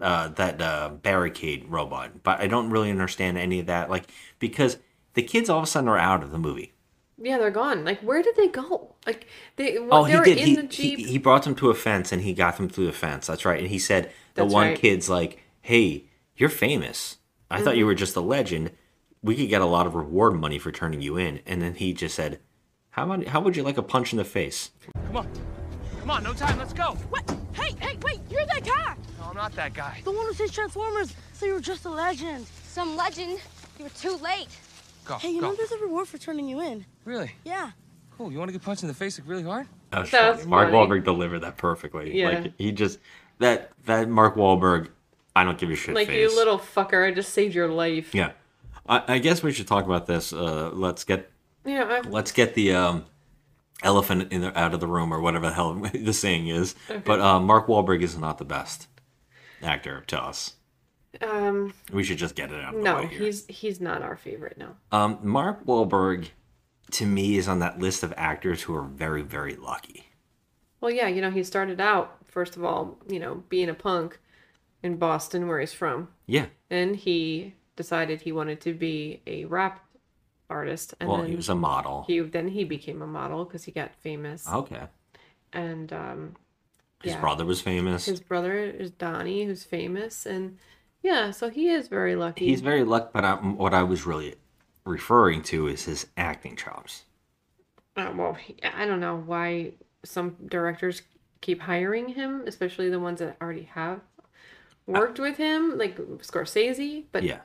uh, that uh, barricade robot, but I don't really understand any of that. Like, because the kids all of a sudden are out of the movie. Yeah, they're gone. Like, where did they go? Like, they, Oh, they he were did. in He, the he Jeep. he brought them to a fence and he got them through the fence. That's right. And he said the That's one right. kid's like, "Hey, you're famous. I thought you Mm-hmm. were just a legend. We could get a lot of reward money for turning you in." And then he just said, "How about how would you like a punch in the face?" Come on. Come on, no time, let's go. What? Hey, hey, wait, you're that guy! No, I'm not that guy. The one who says Transformers, so you were just a legend. Some legend. You were too late. Go, Hey, you go. know there's a reward for turning you in. Really? Yeah. Cool. You want to get punched in the face like really hard? That was That's funny. Mark funny. Wahlberg delivered that perfectly. Yeah. Like he just that that Mark Wahlberg, I don't give a shit Like face. you little fucker, I just saved your life. Yeah, I, I guess we should talk about this. Uh, let's get Yeah, I, let's get the um, elephant in the, out of the room or whatever the hell the saying is. But uh, Mark Wahlberg is not the best actor to us. Um, We should just get it out of the no, he's he's not our favorite. No. Um, Mark Wahlberg, to me, is on that list of actors who are very, very lucky. Well, yeah, you know, he started out first of all, you know, being a punk in Boston, where he's from. Yeah. Then he decided he wanted to be a rap artist, and well, then he was a model. he then he became a model because he got famous. Okay. And um, His yeah. brother was famous. his brother is Donnie, who's famous, and yeah, so he is very lucky. He's very lucky, but I, what I was really referring to is his acting chops. Uh, well, he, I don't know why some directors keep hiring him, especially the ones that already have worked with him, like Scorsese. But yeah.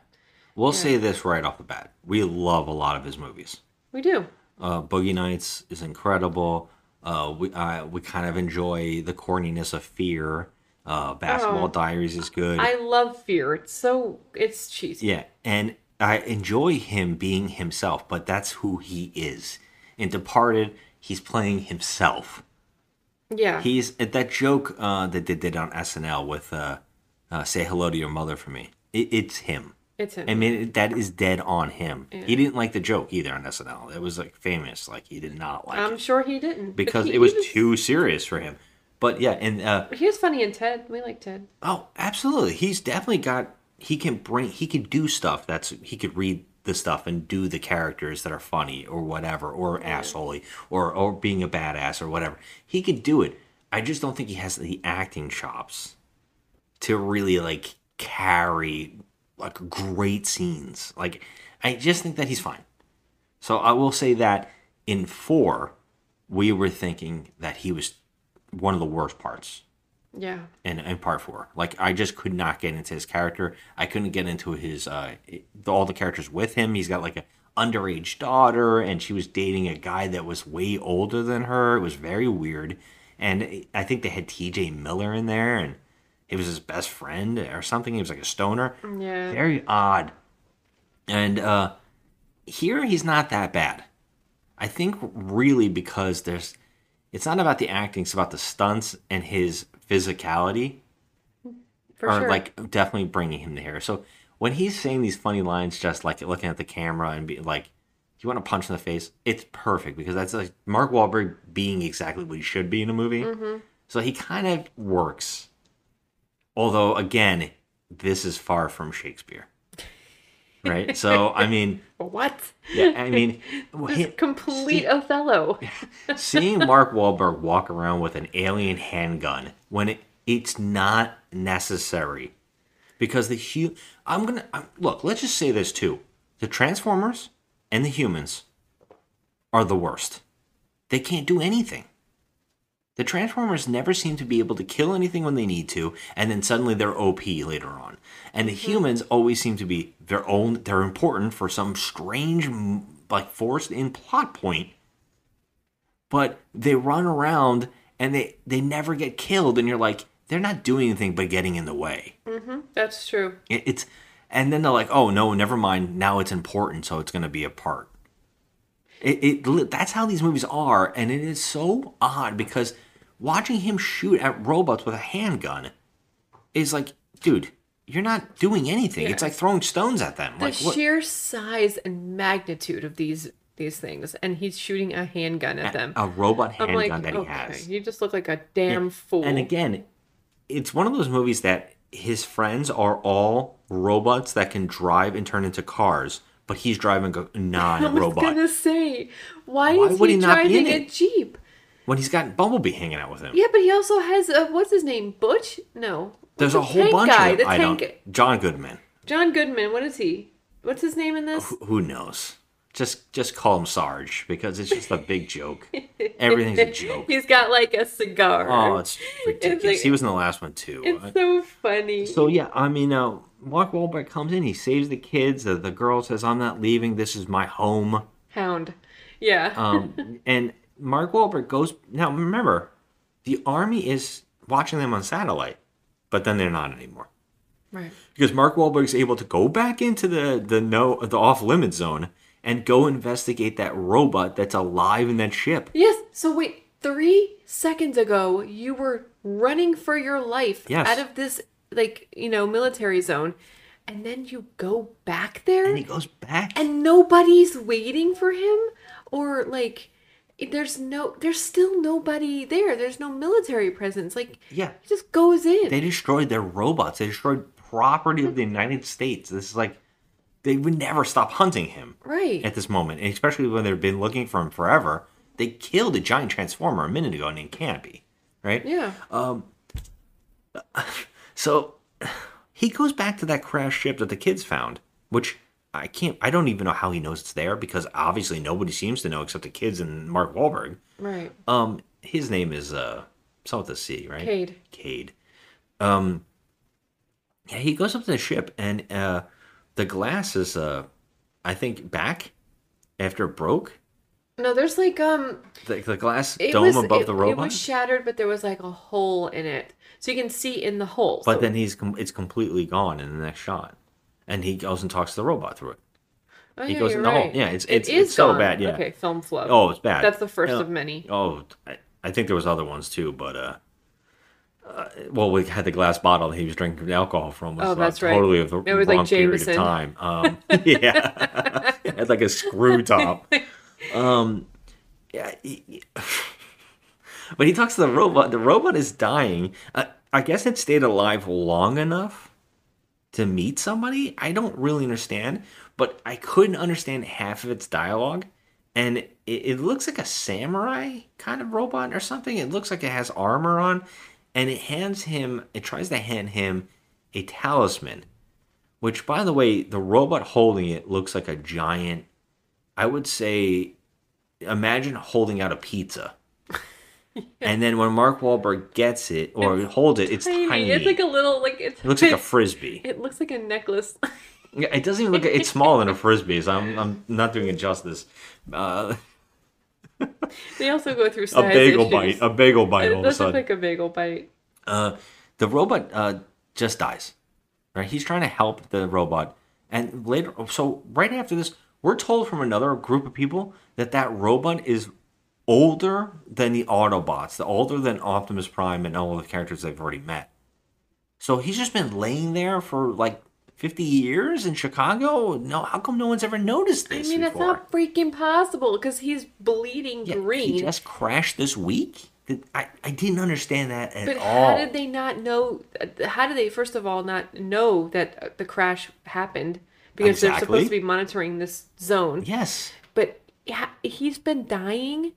We'll yeah. say this right off the bat. We love a lot of his movies. we do. Uh, Boogie Nights is incredible. Uh, we uh, we kind of enjoy the corniness of Fear. Uh, Basketball Oh. Diaries is good. I love Fear. It's so it's cheesy. Yeah, and I enjoy him being himself, but that's who he is. In Departed, he's playing himself. Yeah. He's that joke uh, that they did on SNL with uh, uh, "Say hello to your mother for me." It, it's him. It's him. I mean, that is dead on him. Yeah. He didn't like the joke either on SNL. It was like famous. Like he did not like I'm it sure he didn't because he, it was, he too serious for him. But yeah, and uh, He was funny in Ted. We like Ted. Oh, absolutely. He's definitely got he can bring he can do stuff that's he could read the stuff and do the characters that are funny or whatever or assholey or or being a badass or whatever. He could do it. I just don't think he has the acting chops to really like carry like great scenes. Like I just think that he's fine. So I will say that in 4 we were thinking that he was one of the worst parts Yeah. in, in part four. Like I just could not get into his character. I couldn't get into his uh all the characters with him. He's got like a underage daughter, and she was dating a guy that was way older than her. It was very weird, and I think they had T.J. Miller in there, and he was his best friend or something. He was like a stoner. Yeah. Very odd. And uh here he's not that bad. I think really because there's it's not about the acting, it's about the stunts and his physicality For are sure. like definitely bringing him there. So when he's saying these funny lines, just like looking at the camera and be like, "You want to punch in the face?" It's perfect because that's like Mark Wahlberg being exactly what he should be in a movie. Mhm. So he kind of works. Although again, this is far from Shakespeare, right? So I mean, What? Yeah, I mean, complete Othello. seeing Mark Wahlberg walk around with an alien handgun when it, it's not necessary, because the hu- I'm gonna I'm, look. Let's just say this too: the Transformers and the humans are the worst. They can't do anything. The Transformers never seem to be able to kill anything when they need to, and then suddenly they're OP later on. And the humans always seem to be their own. They're important for some strange, like forced in plot point, but they run around and they they never get killed, and you're like, they're not doing anything but getting in the way. hmm That's true. It, it's and then they're like, oh no, never mind. Now it's important, so it's going to be a part. It, it that's how these movies are, and it is so odd because watching him shoot at robots with a handgun is like, dude, you're not doing anything. It's like throwing stones at them. The Like what? sheer size and magnitude of these these things, and he's shooting a handgun at them. a robot I'm like, handgun that he okay, has. You just look like a damn fool. And again, it's one of those movies that his friends are all robots that can drive and turn into cars, but he's driving a I was non-robot. gonna say, why, Why is he, he not be in driving a jeep? When he's got Bumblebee hanging out with him. Yeah, but he also has uh, what's his name? Butch? No. There's a whole bunch guy, of the I tank. don't John Goodman. John Goodman. What is he? What's his name in this? Who knows? Just just call him Sarge because it's just a big joke. Everything's a joke. He's got like a cigar. Oh, it's ridiculous. like- he was in the last one too. It's so funny. So yeah, I mean, uh, Mark Wahlberg comes in, he saves the kids. The, the girl says, "I'm not leaving. This is my home." Hound. Yeah. Um, and Mark Wahlberg goes. Now remember, the army is watching them on satellite, but then they're not anymore right. because Mark Wahlberg's able to go back into the the no the off limit zone and go investigate that robot that's alive in that ship. Yes. So wait, three seconds ago you were running for your life Yes. out of this like you know military zone, and then you go back there, And he goes back. and nobody's waiting for him, or like. There's no, there's still nobody there. There's no military presence. Like, Yeah. he just goes in. They destroyed their robots. They destroyed property of the United States. This is like they would never stop hunting him right. at this moment, and especially when they've been looking for him forever. They killed a giant transformer a minute ago named Canopy, right? yeah. Um So he goes back to that crashed ship that the kids found, which I can't. I don't even know how he knows it's there because obviously nobody seems to know except the kids and Mark Wahlberg. right. Um, his name is uh, something with a C, right? Cade. Cade. Um, yeah, he goes up to the ship and uh, the glass is uh, I think back after it broke. No, there's like um The, the glass dome was, above it, the It was shattered, but there was like a hole in it, so you can see in the hole. but so- then he's com- it's completely gone in the next shot, and he goes and talks to the robot through it. oh, he yeah, goes you're in the hole. right. Yeah, it's- it's- is it's so gone. bad, yeah. Okay, film flow. Oh, it's bad. That's the first of many. Oh, I, I think there was other ones too, but uh, uh, well, we had the glass bottle that he was drinking alcohol from. Was, Oh, uh, that's right. Totally of the It was like wrong period of time. Um, yeah, it had like a screw top. Um, yeah, he- he- but he talks to the robot. The robot is dying. Uh, I guess it stayed alive long enough to meet somebody. I don't really understand, but I couldn't understand half of its dialogue. And it, it looks like a samurai kind of robot or something. It looks like it has armor on, and it hands him. It tries to hand him a talisman, which, by the way, the robot holding it looks like a giant. I would say, imagine holding out a pizza. And then when Mark Wahlberg gets it or holds it, it's tiny. It's like a little like it's, It looks like a frisbee. It looks like a necklace. Yeah, it doesn't even look. It's smaller than a frisbee, so I'm I'm not doing it justice. Uh, they also go through a bagel issues. bite, a bagel bite. It All of a look like a bagel bite. uh, the robot uh, just dies. Right? He's trying to help the robot, and later, so right after this, we're told from another group of people that that robot is older than the Autobots, the older than Optimus Prime and all of the characters they've already met. So he's just been laying there for like 50 years in Chicago. No, how come no one's ever noticed this? I mean, that's not freaking possible because he's bleeding green. He just crashed this week. I, I didn't understand that at But all. how did they not know? Uh, how did they, first of all, not know that uh, the crash happened? Because they're supposed to be monitoring this zone. Yes. But yeah, he's been dying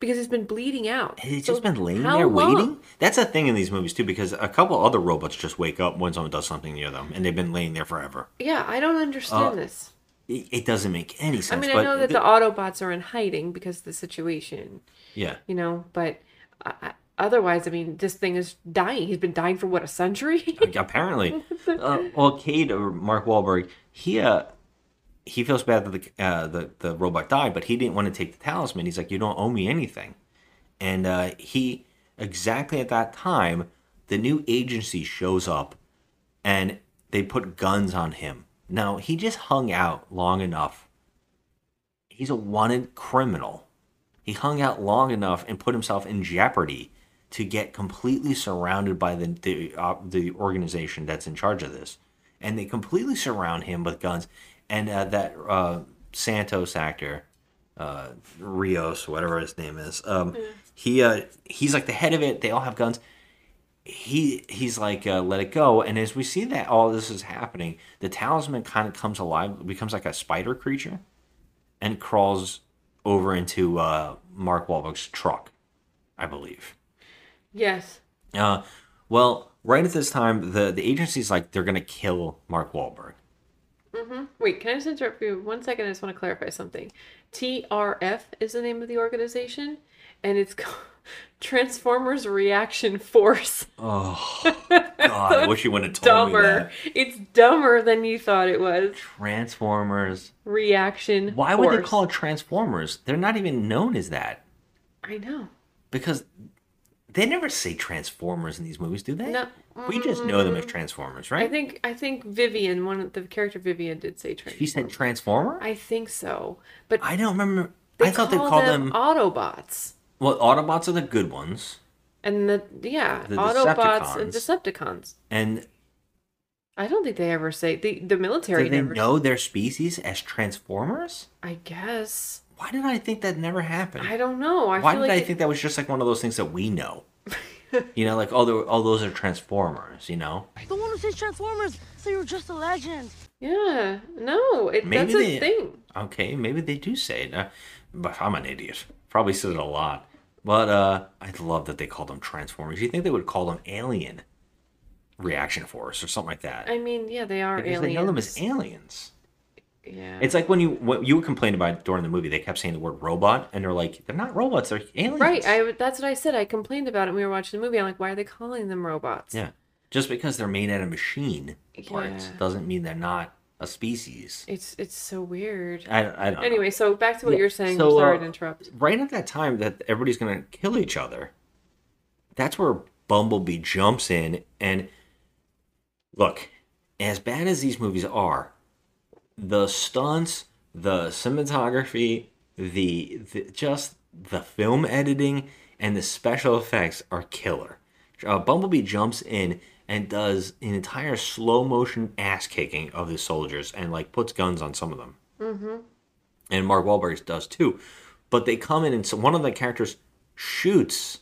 because he's been bleeding out. He's So just been laying there long? waiting. That's a thing in these movies too, because a couple other robots just wake up when someone does something near them, and they've been laying there forever. Yeah, I don't understand Uh, this. It, it doesn't make any sense. I mean, but I know that the- the Autobots are in hiding because of the situation, yeah, you know, but I- otherwise, I mean, this thing is dying. He's been dying for what, a century? apparently. uh, well, Cade or Mark Wahlberg, he uh, he feels bad that the uh, the the robot died, but he didn't want to take the talisman. He's like, "You don't owe me anything," and uh, he exactly at that time, the new agency shows up, and they put guns on him. Now he just hung out long enough. He's a wanted criminal. He hung out long enough and put himself in jeopardy to get completely surrounded by the the, uh, the organization that's in charge of this, and they completely surround him with guns. And uh, that uh, Santos actor, uh, Rios, whatever his name is, um, he uh, he's like the head of it. They all have guns. He he's like uh, let it go. And as we see that all this is happening, the talisman kind of comes alive, becomes like a spider creature, and crawls over into uh, Mark Wahlberg's truck, I believe. yes. Uh, well, right at this time, the the agency's like they're gonna kill Mark Wahlberg. Hmm Wait, can I just interrupt you one second? I just want to clarify something. TRF is the name of the organization, and it's co- Transformers Reaction Force. Oh God! I wish you wouldn't have told me dumber. that. It's dumber than you thought it was. Transformers. Reaction. Why would they call it Transformers? They're not even known as that I know. because they never say Transformers in these movies, do they? No. We just know them as Transformers, right? I think I think Vivian, one of the character Vivian, did say Transformers. She said Transformer. I think so, but I don't remember. they I thought they called them them. Autobots. Well, Autobots are the good ones, And the yeah, The Autobots and Decepticons. Decepticons. and I don't think they ever say the the military. do they know their species as Transformers? I guess. Why did I think that never happened? I don't know. I Why feel did like I it- think that was just like one of those things that we know? you know, like all they're- oh, those are Transformers. You know, The one who says Transformers, so you're just a legend. Yeah, no, it, maybe that's a they. thing. Okay, maybe they do say it, uh, but I'm an idiot. Probably said it a lot. But uh, I love that they call them Transformers. You think they would call them Alien Reaction Force or something like that? I mean, yeah, they are because aliens. they know them as aliens. Yeah. It's like when you what you complained about during the movie. They kept saying the word robot, and they're like, they're not robots. They're aliens. right. I that's what I said. I complained about it when we were watching the movie. I'm like, why are they calling them robots? Yeah. Just because they're made out of machine parts Yeah. doesn't mean they're not a species. It's it's so weird. I, I don't know. Anyway, so back to what Yeah, you're saying. so, I'm sorry uh, to interrupt. Right at that time that everybody's gonna kill each other, that's where Bumblebee jumps in and look, as bad as these movies are, the stunts, the cinematography, the, the just the film editing and the special effects are killer. Uh, Bumblebee jumps in and does an entire slow motion ass kicking of the soldiers and like puts guns on some of them Mm-hmm. and Mark Wahlberg does too. But they come in and so one of the characters shoots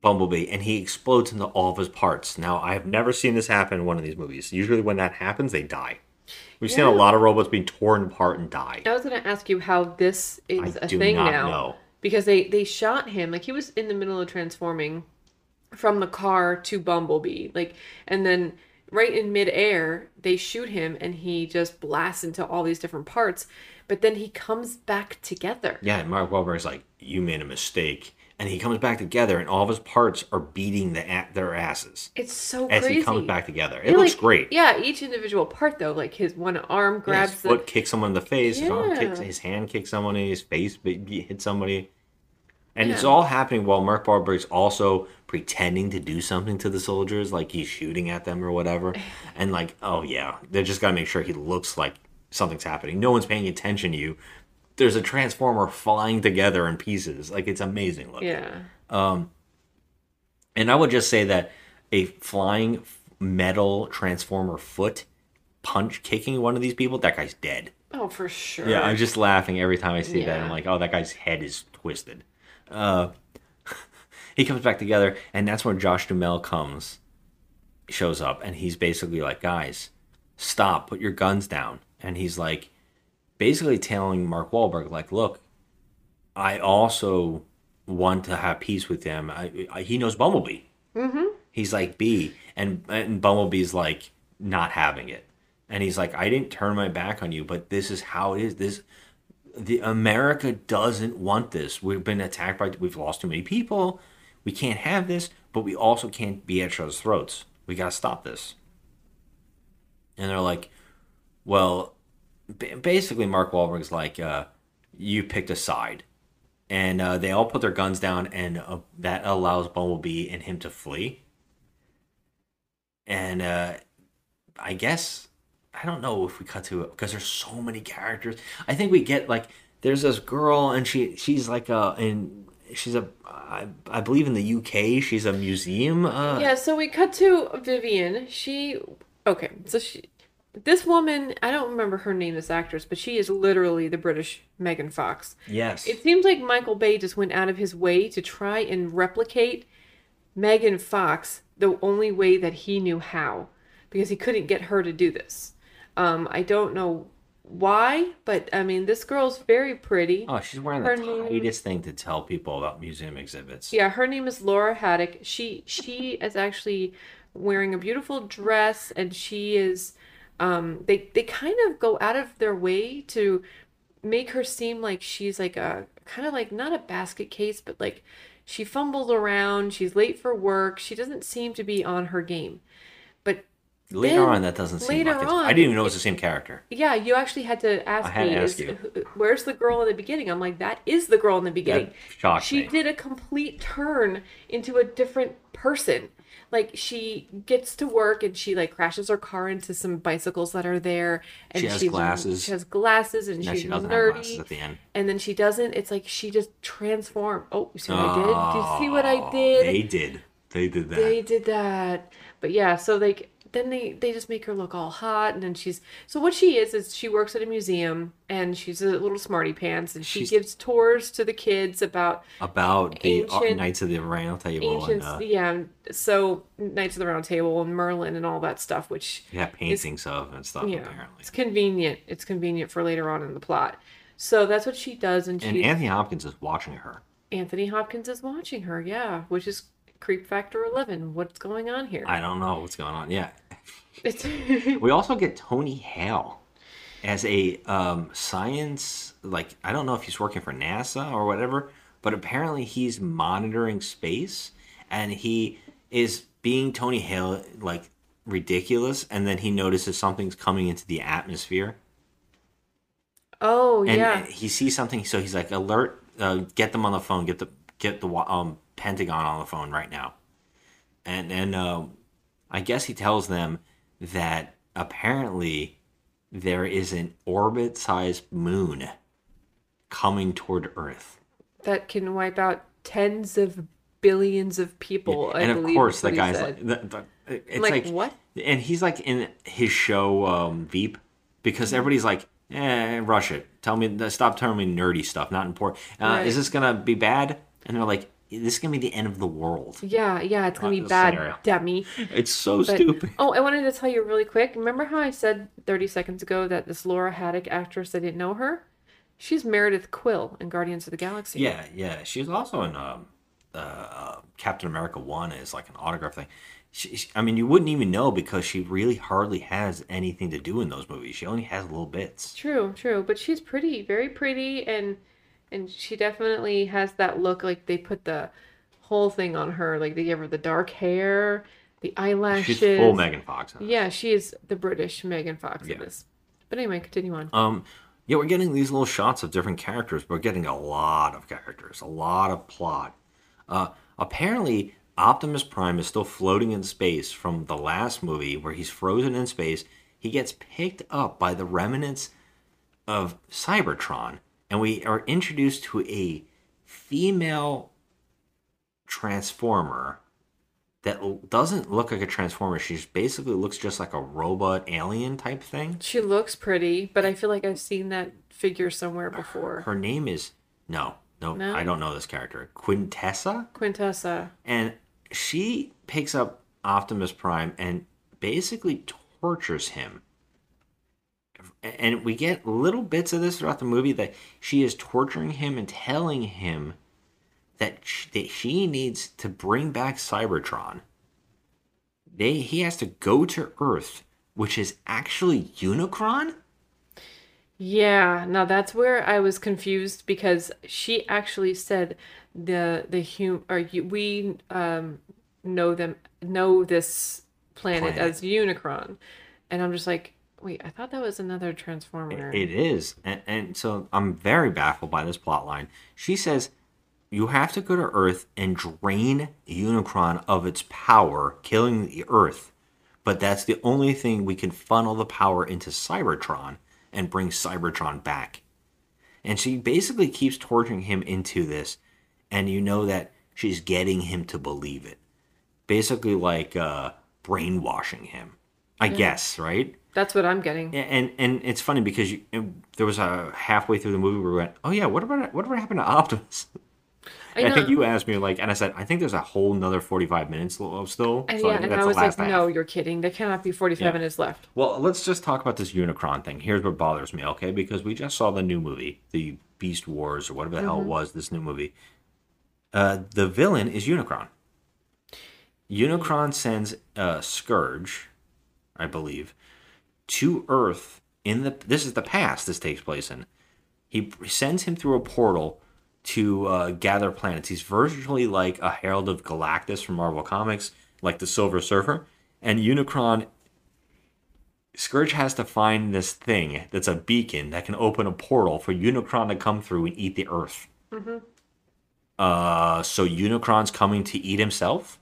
Bumblebee and he explodes into all of his parts. Now I have never seen this happen in one of these movies. Usually when that happens, they die. We've seen a lot of robots being torn apart and die. I was going to ask you how this is I a do thing not now. know. Because they they shot him like he was in the middle of transforming from the car to Bumblebee, like, and then right in midair they shoot him and he just blasts into all these different parts, but then he comes back together. Yeah, and Mark Wahlberg's like, "You made a mistake," and he comes back together, and all of his parts are beating the their asses It's so as crazy. he comes back together. It Yeah, looks like, great. Yeah, each individual part though, like his one arm Yeah, grabs his the foot kicks someone in the face. His arm kicks. His hand kicks someone. in His face hits somebody. And it's all happening while Mark Wahlberg's also pretending to do something to the soldiers, like he's shooting at them or whatever. And like, oh yeah, they just gotta make sure he looks like something's happening. No one's paying attention to you. There's a transformer flying together in pieces. Like it's amazing looking. Yeah. Um, and I would just say that a flying metal transformer foot punch kicking one of these people, that guy's dead. Oh, for sure. Yeah, I'm just laughing every time I see that. I'm like, oh, that guy's head is twisted. Uh, he comes back together, and that's when Josh Duhamel comes, shows up, and he's basically like, guys, stop, put your guns down. And he's like, basically telling Mark Wahlberg, like, look, I also want to have peace with him. I, I, he knows Bumblebee. Mm-hmm. He's like B, and and Bumblebee's like not having it, and he's like, I didn't turn my back on you, but this is how it is. This the America doesn't want this. We've been attacked by, we've lost too many people. We can't have this, but we also can't be at each other's throats. We gotta stop this. And they're like, well, basically, Mark Wahlberg's like, uh, you picked a side. And uh, they all put their guns down, and uh, that allows Bumblebee and him to flee. And uh, I guess I don't know if we cut to it because there's so many characters. I think we get like there's this girl, and she she's like a and she's a I, I believe in the UK she's a museum. Uh, yeah, so we cut to Vivian. She okay, so she this woman, I don't remember her name, this actress, but she is literally the British Megan Fox. Yes. It seems like Michael Bay just went out of his way to try and replicate Megan Fox the only way that he knew how, because he couldn't get her to do this. Um, I don't know why, but I mean, this girl's very pretty. Oh, she's wearing Her the name- thing to tell people about museum exhibits. Yeah, her name is Laura Haddock. She she is actually wearing a beautiful dress, and she is. Um, they they kind of go out of their way to make her seem like she's like a kind of like not a basket case, but like she fumbles around, she's late for work, she doesn't seem to be on her game. But Later then- on, that doesn't seem later like it's. on, I didn't even know it was the same character. Yeah, you actually had to ask I had me, to ask is, you. where's the girl in the beginning? I'm like, that is the girl in the beginning. shocked she me. did a complete turn into a different person. Like she gets to work and she like crashes her car into some bicycles that are there. And She has she's- glasses. She has glasses and No, she's she nerdy. at the end. And then she doesn't. It's like she just transformed. Oh, you see what I did? Do you see what I did? Oh, They did. They did that. They did that. But yeah, so like then they they just make her look all hot and then she's so what she is is she works at a museum and she's a little smarty pants and she She's- gives tours to the kids about About the uh, Ancient- Knights of the Round Table ancient and uh, yeah so Knights of the Round Table and Merlin and all that stuff which yeah, paintings of and stuff. yeah Apparently, it's convenient it's convenient for later on in the plot so that's what she does and and Anthony Hopkins is watching her. Anthony Hopkins is watching her yeah which is creep factor 11 what's going on here I don't know what's going on. Yeah, it's we also get Tony Hale as a um, science like I don't know if he's working for NASA or whatever, but apparently he's monitoring space and he is being Tony Hale like ridiculous, and then he notices something's coming into the atmosphere. oh and yeah he sees something so he's like alert uh, get them on the phone get the get the um, pentagon on the phone right now and then uh, i guess he tells them that apparently there is an orbit sized moon coming toward earth that can wipe out tens of billions of people. I and of believe course the guy's like the, the, it's Like, like, what? and he's like in his show um, veep because Mm-hmm. everybody's like eh, rush it tell me stop telling me nerdy stuff not important uh, Right. is this gonna be bad and they're like this is gonna be the end of the world yeah, yeah, it's gonna be bad, scenario. dummy. it's so But- stupid Oh, I wanted to tell you really quick. Remember how I said 30 seconds ago that this Laura Haddock actress, I didn't know her? She's Meredith Quill in Guardians of the Galaxy. yeah yeah she's also in um, uh, captain america 1 is like an autograph thing she, she- i mean you wouldn't even know because she really hardly has anything to do in those movies she only has little bits True, true. But she's pretty, very pretty, and and she definitely has that look. Like they put the whole thing on her. Like they give her the dark hair, the eyelashes. she's full megan fox it. Yeah, she is the British Megan Fox in this. But anyway, continue on. Um, yeah, we're getting these little shots of different characters, but we're getting a lot of characters, a lot of plot. Uh, apparently, Optimus Prime is still floating in space from the last movie where he's frozen in space. He gets picked up by the remnants of Cybertron, and we are introduced to a female transformer that doesn't look like a transformer. She basically looks just like a robot alien type thing. She looks pretty, but I feel like I've seen that figure somewhere before. Her name is no, no, No? I don't know this character. Quintessa, Quintessa. and she picks up Optimus Prime and basically tortures him. And we get little bits of this throughout the movie that she is torturing him and telling him that sh- that she needs to bring back Cybertron. They he has to go to Earth, which is actually Unicron. Yeah, now that's where I was confused because she actually said the the hum or we um know them know this planet, Planet. as Unicron, and I'm just like, wait, I thought that was another Transformer. It is, and, and so I'm very baffled by this plot line. She says you have to go to Earth and drain Unicron of its power, killing the Earth. But that's the only thing we can funnel the power into Cybertron and bring Cybertron back. And she basically keeps torturing him into this, and you know that she's getting him to believe it. Basically, like uh, brainwashing him, I guess, right? That's what I'm getting. And and it's funny because you, there was a halfway through the movie where we went, oh yeah, what about whatever happened to Optimus? I I, think you asked me like, and I said, I think there's a whole nother 45 minutes still. And so yeah, and I was like, half. no, you're kidding. There cannot be 45 Yeah. minutes left. Well, let's just talk about this Unicron thing. Here's what bothers me, okay? Because we just saw the new movie, the Beast Wars or whatever the hell it Mhm. was. This new movie. Uh, the villain is Unicron. Unicron sends uh, Scourge, I believe, to Earth in the. This is the past. This takes place in He sends him through a portal to uh, gather planets. He's virtually like a Herald of Galactus from Marvel Comics, like the Silver Surfer. And Unicron, Scourge has to find this thing that's a beacon that can open a portal for Unicron to come through and eat the Earth. hmm Uh, so Unicron's coming to eat himself.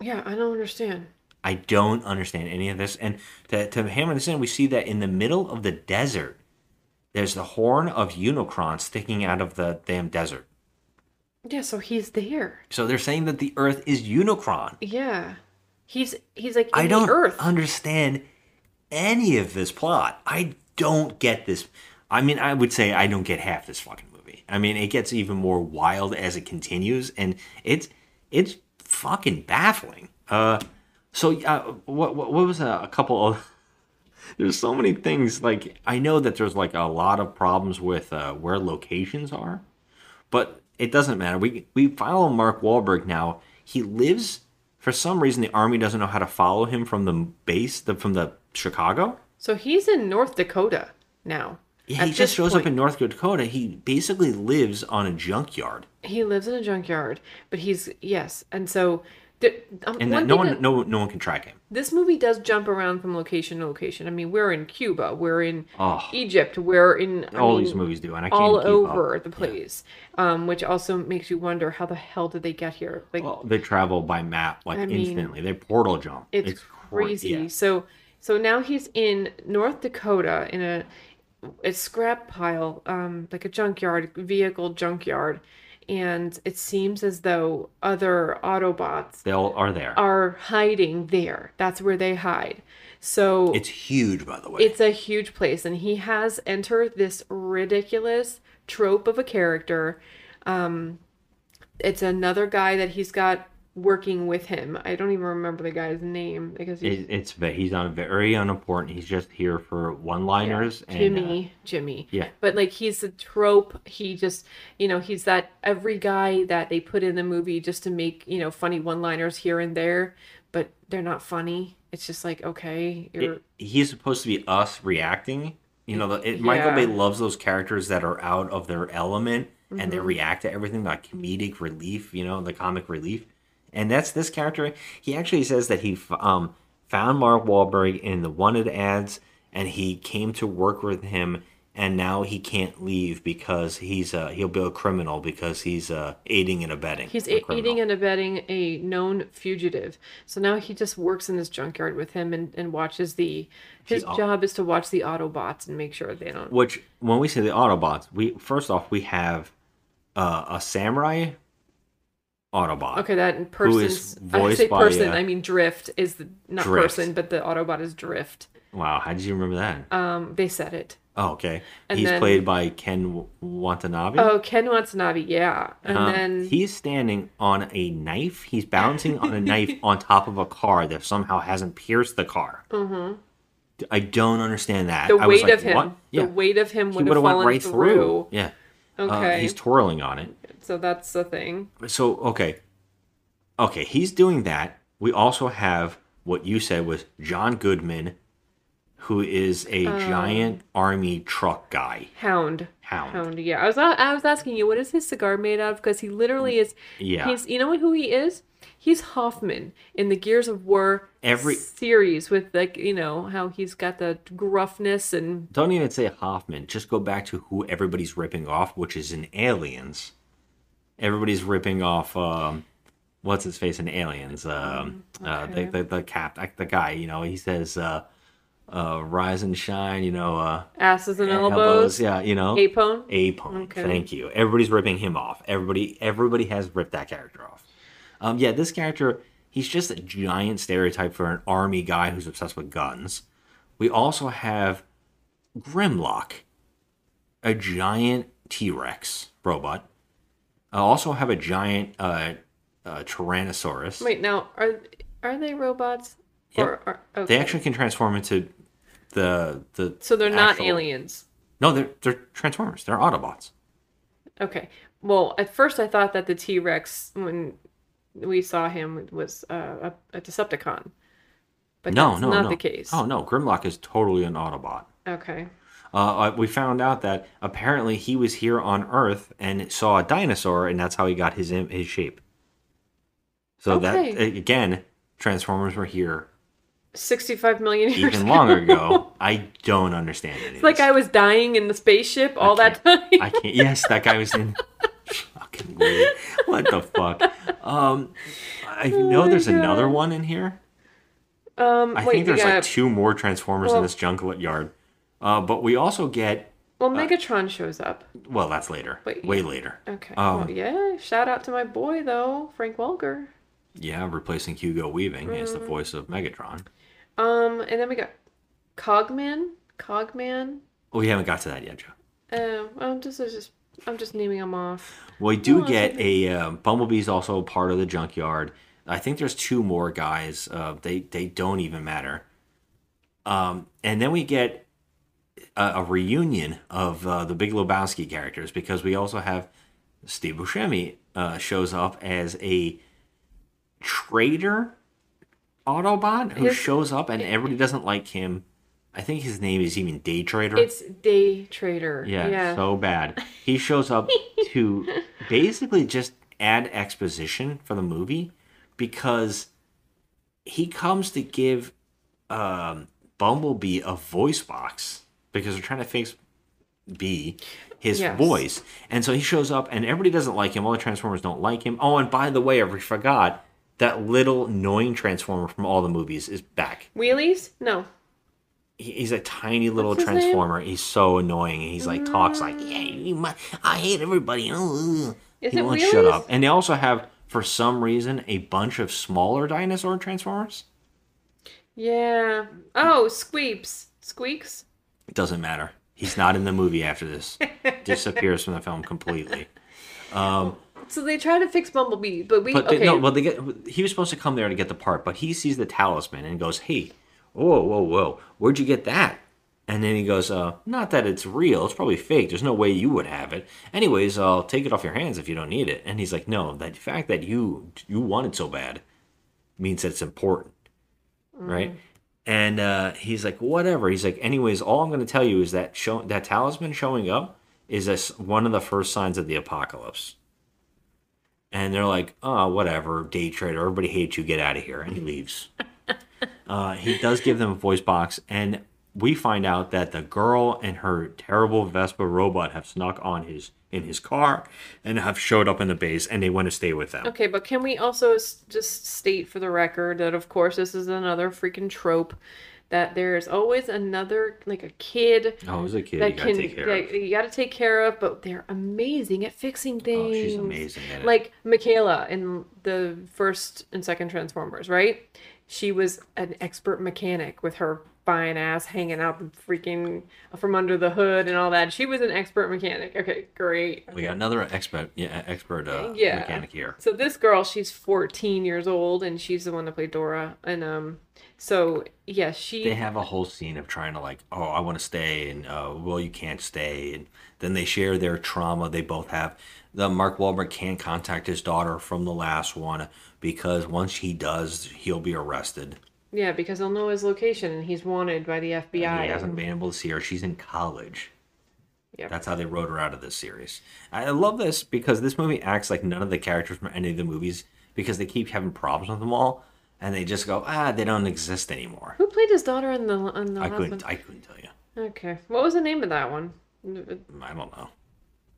Yeah, I don't understand. I don't understand any of this. And to, to hammer this in, we see that in the middle of the desert, there's the horn of Unicron sticking out of the damn desert. Yeah, so he's there. So they're saying that the Earth is Unicron. Yeah, he's he's like in I don't Earth. understand any of this plot. I don't get this. I mean, I would say I don't get half this fucking movie. I mean, it gets even more wild as it continues, and it's it's fucking baffling. Uh, so uh, what what, what was a, a couple of? There's so many things. Like I know that there's like a lot of problems with uh, where locations are, but it doesn't matter. We we follow Mark Wahlberg now. He lives for some reason. The army doesn't know how to follow him from the base, the, from the Chicago. So he's in North Dakota now. Yeah, he just shows up in North Dakota. He basically lives on a junkyard, He lives in a junkyard, but he's yes, and so the, um, and one no one, that- no, no one can track him. this movie does jump around from location to location. I mean, we're in Cuba, we're in Oh. Egypt, we're in I All mean, these movies do, and I can't all over up. the place, um, which also makes you wonder how the hell did they get here? Like They travel by map like I mean, instantly. They portal jump. it's, cra- crazy. yeah. So so now he's in North Dakota in a a scrap pile, um, like a junkyard, vehicle junkyard, and it seems as though other Autobots They all are there. are hiding there. That's where they hide. So It's huge, by the way. it's a huge place, and he has entered this ridiculous trope of a character. Um, it's another guy that he's got working with him. I don't even remember the guy's name because he's It, it's ve- he's not very unimportant. He's just here for one-liners and uh, Jimmy, Jimmy. yeah. But like he's a trope. He just, you know, he's that every guy that they put in the movie just to make, you know, funny one-liners here and there, but they're not funny. It's just like, okay, you're it- he's supposed to be us reacting. You know, the, it, Michael Bay loves those characters that are out of their element and they Mhm. react to everything like comedic relief. You know, the comic relief, and that's this character. He actually says that he f- um, found Mark Wahlberg in the wanted ads, and he came to work with him. And now he can't leave because he's uh, he'll be a criminal because he's uh, aiding and abetting. He's a aiding and abetting a known fugitive. So now he just works in this junkyard with him and, and watches the. His job is to watch the Autobots and make sure they don't. Which, when we say the Autobots, we first off we have uh, a samurai Autobot. Okay, that person's. is I say by, person, uh, I mean Drift is the not Drift. person, but the Autobot is Drift. Wow, how did you remember that? Um, they said it. Oh, okay. and He's then- played by Ken Watanabe. Oh, Ken Watanabe, yeah, and Um, then he's standing on a knife. He's balancing on a knife on top of a car that somehow hasn't pierced the car. mhm. I don't understand that. the I was weight like, of him, What? Yeah, the weight of him would have fallen right through. through. Yeah. Uh, Okay, he's twirling on it. So that's the thing. So okay, okay, he's doing that. We also have what you said was John Goodman, who is a Um, giant army truck guy. Hound. Hound. Hound. Yeah, I was I was asking you, what is his cigar made of? Because he literally is. Yeah. He's. You know who he is? He's Hoffman in the Gears of War Every- series with like you know how he's got the gruffness and Don't even say Hoffman. Just go back to who everybody's ripping off, which is in Aliens. Everybody's ripping off. Um, what's his face in Aliens? Um, uh, the, the the cap, the guy. You know, he says, uh, uh, "Rise and shine." You know, uh, asses and elbows. Yeah, you know, Apone. Apone. Okay. Thank you. Everybody's ripping him off. Everybody, everybody has ripped that character off. Um, yeah, this character, he's just a giant stereotype for an army guy who's obsessed with guns. We also have Grimlock, a giant T Rex robot. I also have a giant uh, uh, Tyrannosaurus. Wait, now are are they robots? Yep. Or are, okay. They actually can transform into the the. So they're not actual- aliens. No, they're they're Transformers. They're Autobots. Okay. Well, at first I thought that the T Rex, when we saw him, was uh, a, a Decepticon. But no, that's no, not no. the case. Oh no, Grimlock is totally an Autobot. Okay. Uh, we found out that apparently he was here on Earth and saw a dinosaur, and that's how he got his his shape. So that again, Transformers were here 65 million years even longer ago. I don't understand any. It's like I was dying in the spaceship all that time. I can't. Yes, that guy was in. Fucking weird. What the fuck? Um, I know my there's another one in here. um, I wait, think there's yeah. like two more Transformers in this jungle yard. Uh, but we also get. Well, Megatron shows up. Well, that's later. Wait, Way later. Okay. Um, well, yeah. Shout out to my boy though, Frank Welker. Yeah, replacing Hugo Weaving as the Mhm. voice of Megatron. Um, and then we got Cogman. Cogman. Oh, we haven't got to that yet, Joe. Um, I'm just, I just, I'm just naming them off. We do Oh, get a um, Bumblebee's also part of the junkyard. I think there's two more guys. Uh, they they don't even matter. Um, and then we get a, a reunion of uh, the Big Lebowski characters because we also have Steve Buscemi uh, shows up as a traitor Autobot who shows up and everybody doesn't like him. I think his name is even Day Trader. It's Day Trader. Yeah, Yeah. so bad. He shows up to basically just add exposition for the movie because he comes to give um, Bumblebee a voice box because they're trying to fix B his Yes. voice. And so he shows up and everybody doesn't like him. All the Transformers don't like him. Oh, and by the way, I forgot that little annoying Transformer from all the movies is back. Wheelies? No. He's a tiny little his name? transformer. He's so annoying. And he's like talks like, mm. "Yeah, you mu- I hate everybody." Oh, Is he won't shut up. And they also have, for some reason, a bunch of smaller dinosaur transformers. Yeah. Oh, Squeeps. Squeaks. It doesn't matter. He's not in the movie after this. Disappears from the film completely. Um, So they try to fix Bumblebee, but we but they, okay. no, well, they get. He was supposed to come there to get the part, but he sees the talisman and goes, "Hey, whoa, whoa, whoa, where'd you get that?" And then he goes, "Uh, not that it's real. It's probably fake. There's no way you would have it. Anyways, I'll take it off your hands if you don't need it." And he's like, "No, the fact that you you want it so bad means that it's important, right?" And uh, he's like, "Whatever." He's like, "Anyways, all I'm going to tell you is that show that talisman showing up is a one of the first signs of the apocalypse." and they're like, "Oh, whatever, day trader. Everybody hates you. Get out of here." And he leaves. uh, he does give them a voice box, and we find out that the girl and her terrible Vespa robot have snuck on his in his car and have showed up in the base, and they want to stay with them. Okay, but can we also s- just state for the record that, of course, this is another freaking trope that there's always another, like a kid. As a kid, that you gotta take care that of. you gotta take care of, but they're amazing at fixing things. Oh, she's amazing at it. Like Mikaela in the first and second Transformers, right? She was an expert mechanic with her fine ass hanging out the freaking from under the hood and all that. She was an expert mechanic. Okay, great. We got another expert, yeah, expert uh, yeah. mechanic here. So this girl, she's 14 years old, and she's the one that played Dora. And um, so yeah, she. They have a whole scene of trying to like, oh, I want to stay, and uh, well, you can't stay, and then they share their trauma. They both have. The Mark Wahlberg can't contact his daughter from the last one because once he does, he'll be arrested. Yeah, because they'll know his location, and he's wanted by the FBI. And he hasn't been able to see her. She's in college. Yep. That's how they wrote her out of this series. I love this because this movie acts like none of the characters from any of the movies because they keep having problems with them all, and they just go, ah, they don't exist anymore. Who played his daughter in the in the I couldn't. one? I couldn't tell you. Okay, what was the name of that one? I don't know.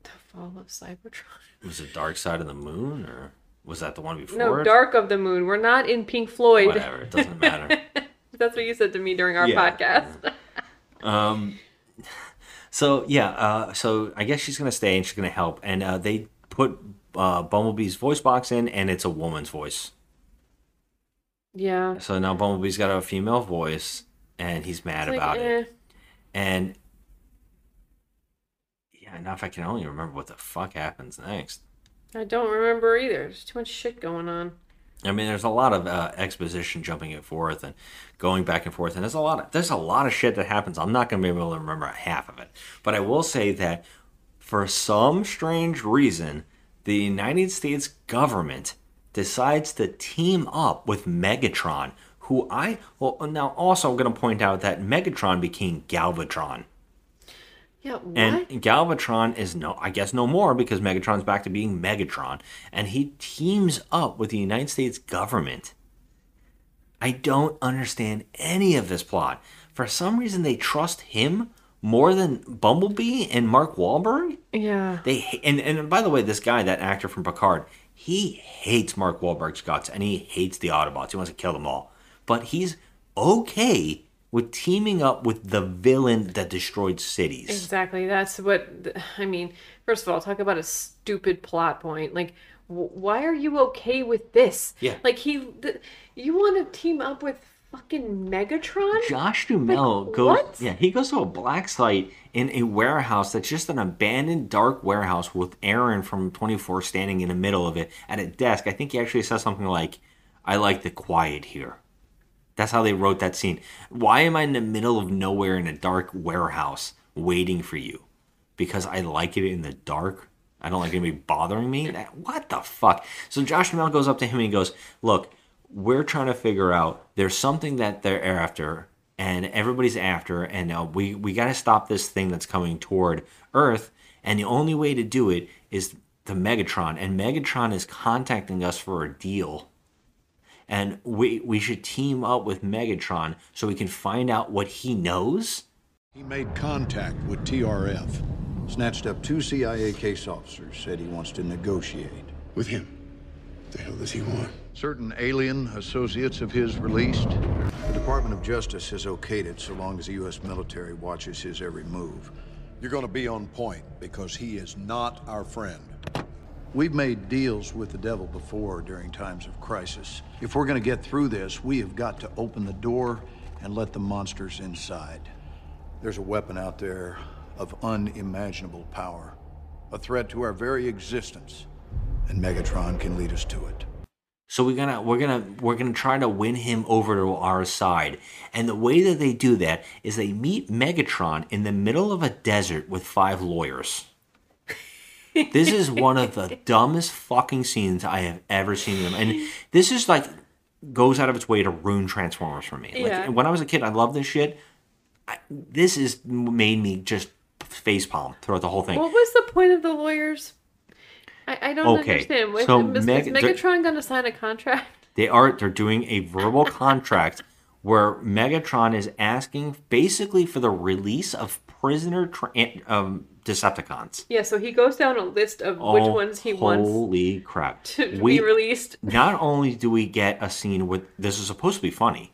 The Fall of Cybertron. Was it Dark Side of the Moon or was that the one before? No? Dark of the Moon. We're not in Pink Floyd. Whatever, it doesn't matter. That's what you said to me during our Yeah. podcast. Um, so yeah, uh, so I guess she's gonna stay and she's gonna help, and uh, they put uh, Bumblebee's voice box in, and it's a woman's voice. yeah. So now Bumblebee's got a female voice, and he's mad It's like, about eh. it. And yeah, now if I can only remember what the fuck happens next. I don't remember either. There's too much shit going on. I mean, there's a lot of uh, exposition jumping and forth and going back and forth, and there's a lot of there's a lot of shit that happens. I'm not gonna be able to remember half of it, but I will say that for some strange reason, the United States government decides to team up with Megatron, who I well now also I'm gonna point out that Megatron became Galvatron. Yeah, what? And Galvatron is no, I guess no more because Megatron's back to being Megatron, and he teams up with the United States government. I don't understand any of this plot. For some reason, they trust him more than Bumblebee and Mark Wahlberg. yeah. They and and by the way, this guy, that actor from Picard, he hates Mark Wahlberg's guts and he hates the Autobots. He wants to kill them all. But he's okay with teaming up with the villain that destroyed cities. Exactly. That's what I mean. First of all, talk about a stupid plot point. Like, wh- why are you okay with this? Yeah. Like he, th- you want to team up with fucking Megatron? Josh Duhamel goes, what? yeah, he goes to a black site in a warehouse that's just an abandoned dark warehouse with Aaron from 24 standing in the middle of it at a desk. I think he actually says something like, I like the quiet here. That's how they wrote that scene. Why am I in the middle of nowhere in a dark warehouse waiting for you? Because I like it in the dark. I don't like anybody bothering me. What the fuck? So Josh Duhamel goes up to him and he goes, "Look, we're trying to figure out. There's something that they're after, and everybody's after, and uh, we we got to stop this thing that's coming toward Earth. And the only way to do it is the Megatron. And Megatron is contacting us for a deal." And we we should team up with Megatron so we can find out what he knows. He made contact with TRF, snatched up two CIA case officers, said he wants to negotiate. With him? The hell does he want? Certain alien associates of his released. The Department of Justice has okayed it so long as the U.S. military watches his every move. You're going to be on point because he is not our friend. We've made deals with the devil before during times of crisis. If we're going to get through this, we have got to open the door and let the monsters inside. There's a weapon out there of unimaginable power, a threat to our very existence, and Megatron can lead us to it. So we're gonna we're gonna we're gonna try to win him over to our side. And the way that they do that is they meet Megatron in the middle of a desert with five lawyers. This is one of the dumbest fucking scenes I have ever seen in them. And this is like goes out of its way to ruin Transformers for me. Like, Yeah. when I was a kid, I loved this shit. I, this is made me just facepalm throughout the whole thing. What was the point of the lawyers? I, I don't Okay, understand. Was, so is, Meg- is Megatron going to sign a contract? They are they're doing a verbal contract where Megatron is asking basically for the release of prisoner tra- um, Decepticons. Yeah, so he goes down a list of which Oh, ones he wants Holy crap! to be released. not only do we get a scene with this is supposed to be funny,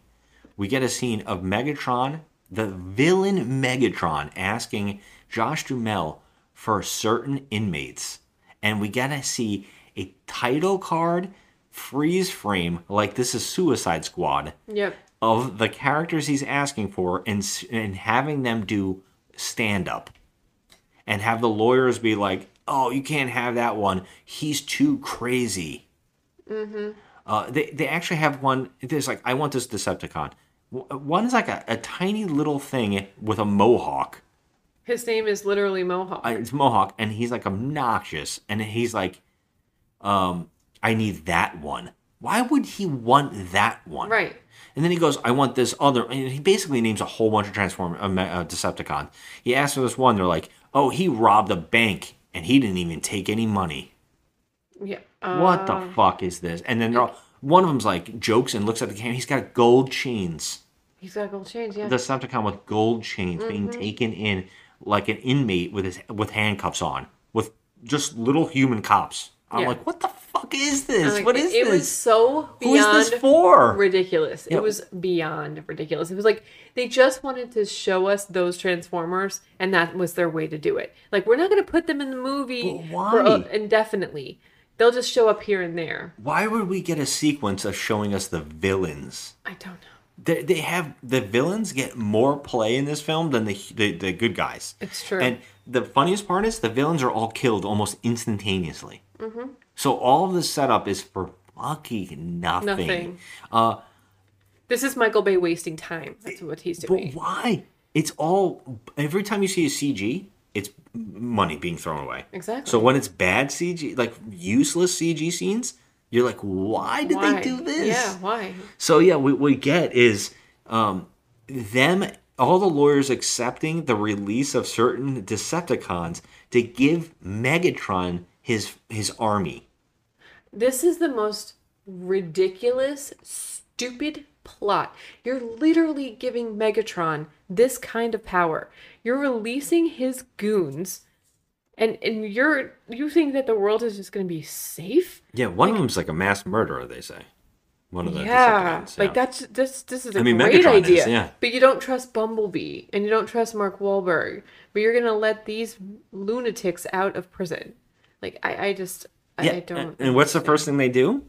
we get a scene of Megatron, the villain Megatron, asking Josh Duhamel for certain inmates, and we gotta see a title card freeze frame like this is Suicide Squad Yep. of the characters he's asking for and and having them do stand up and have the lawyers be like, "Oh, you can't have that one. He's too crazy." Mm-hmm. Uh, they they actually have one. There's like, I want this Decepticon. One is like a, a tiny little thing with a mohawk. His name is literally Mohawk. Uh, It's mohawk, and he's like obnoxious, and he's like, um, I need that one. Why would he want that one? Right. And then he goes, I want this other. And he basically names a whole bunch of Transform uh, uh, Decepticons. He asks for this one. They're like, oh, he robbed a bank and he didn't even take any money. Yeah. what the uh, fuck is this? And then all, one of them's like jokes and looks at the camera. He's got gold chains. He's got gold chains, yeah. The Decepticon with gold chains being Mhm. taken in like an inmate with his with handcuffs on, with just little human cops. I'm Yeah. like, what the fuck is this? like, what it- is it this? was so Who is beyond this for? ridiculous. Yeah. It was beyond ridiculous. It was like they just wanted to show us those Transformers, and that was their way to do it. Like we're not going to put them in the movie for uh, indefinitely. They'll just show up here and there. Why would we get a sequence of showing us the villains? I don't know. They, they have the villains get more play in this film than the, the the good guys. It's true. And the funniest part is the villains are all killed almost instantaneously. So all of the setup is for fucking nothing. Nothing. Uh, This is Michael Bay wasting time. That's what he's doing. but why? It's all every time you see a CG, it's money being thrown away. Exactly. So when it's bad CG, like useless CG scenes, you're like, why did Why? they do this? Yeah, why? So yeah, what we get is um, them all the lawyers accepting the release of certain Decepticons to give Megatron his his army. This is the most ridiculous, stupid plot. You're literally giving Megatron this kind of power. You're releasing his goons, and and you're you think that the world is just going to be safe? Yeah, one of them's like a mass murderer. They say one of the yeah, Decepticons. like that's this this is a I mean, great Megatron is, idea. yeah. But you don't trust Bumblebee and you don't trust Mark Wahlberg, but you're gonna let these lunatics out of prison. Like I, I just I, Yeah, I don't. and, what's the first thing they do?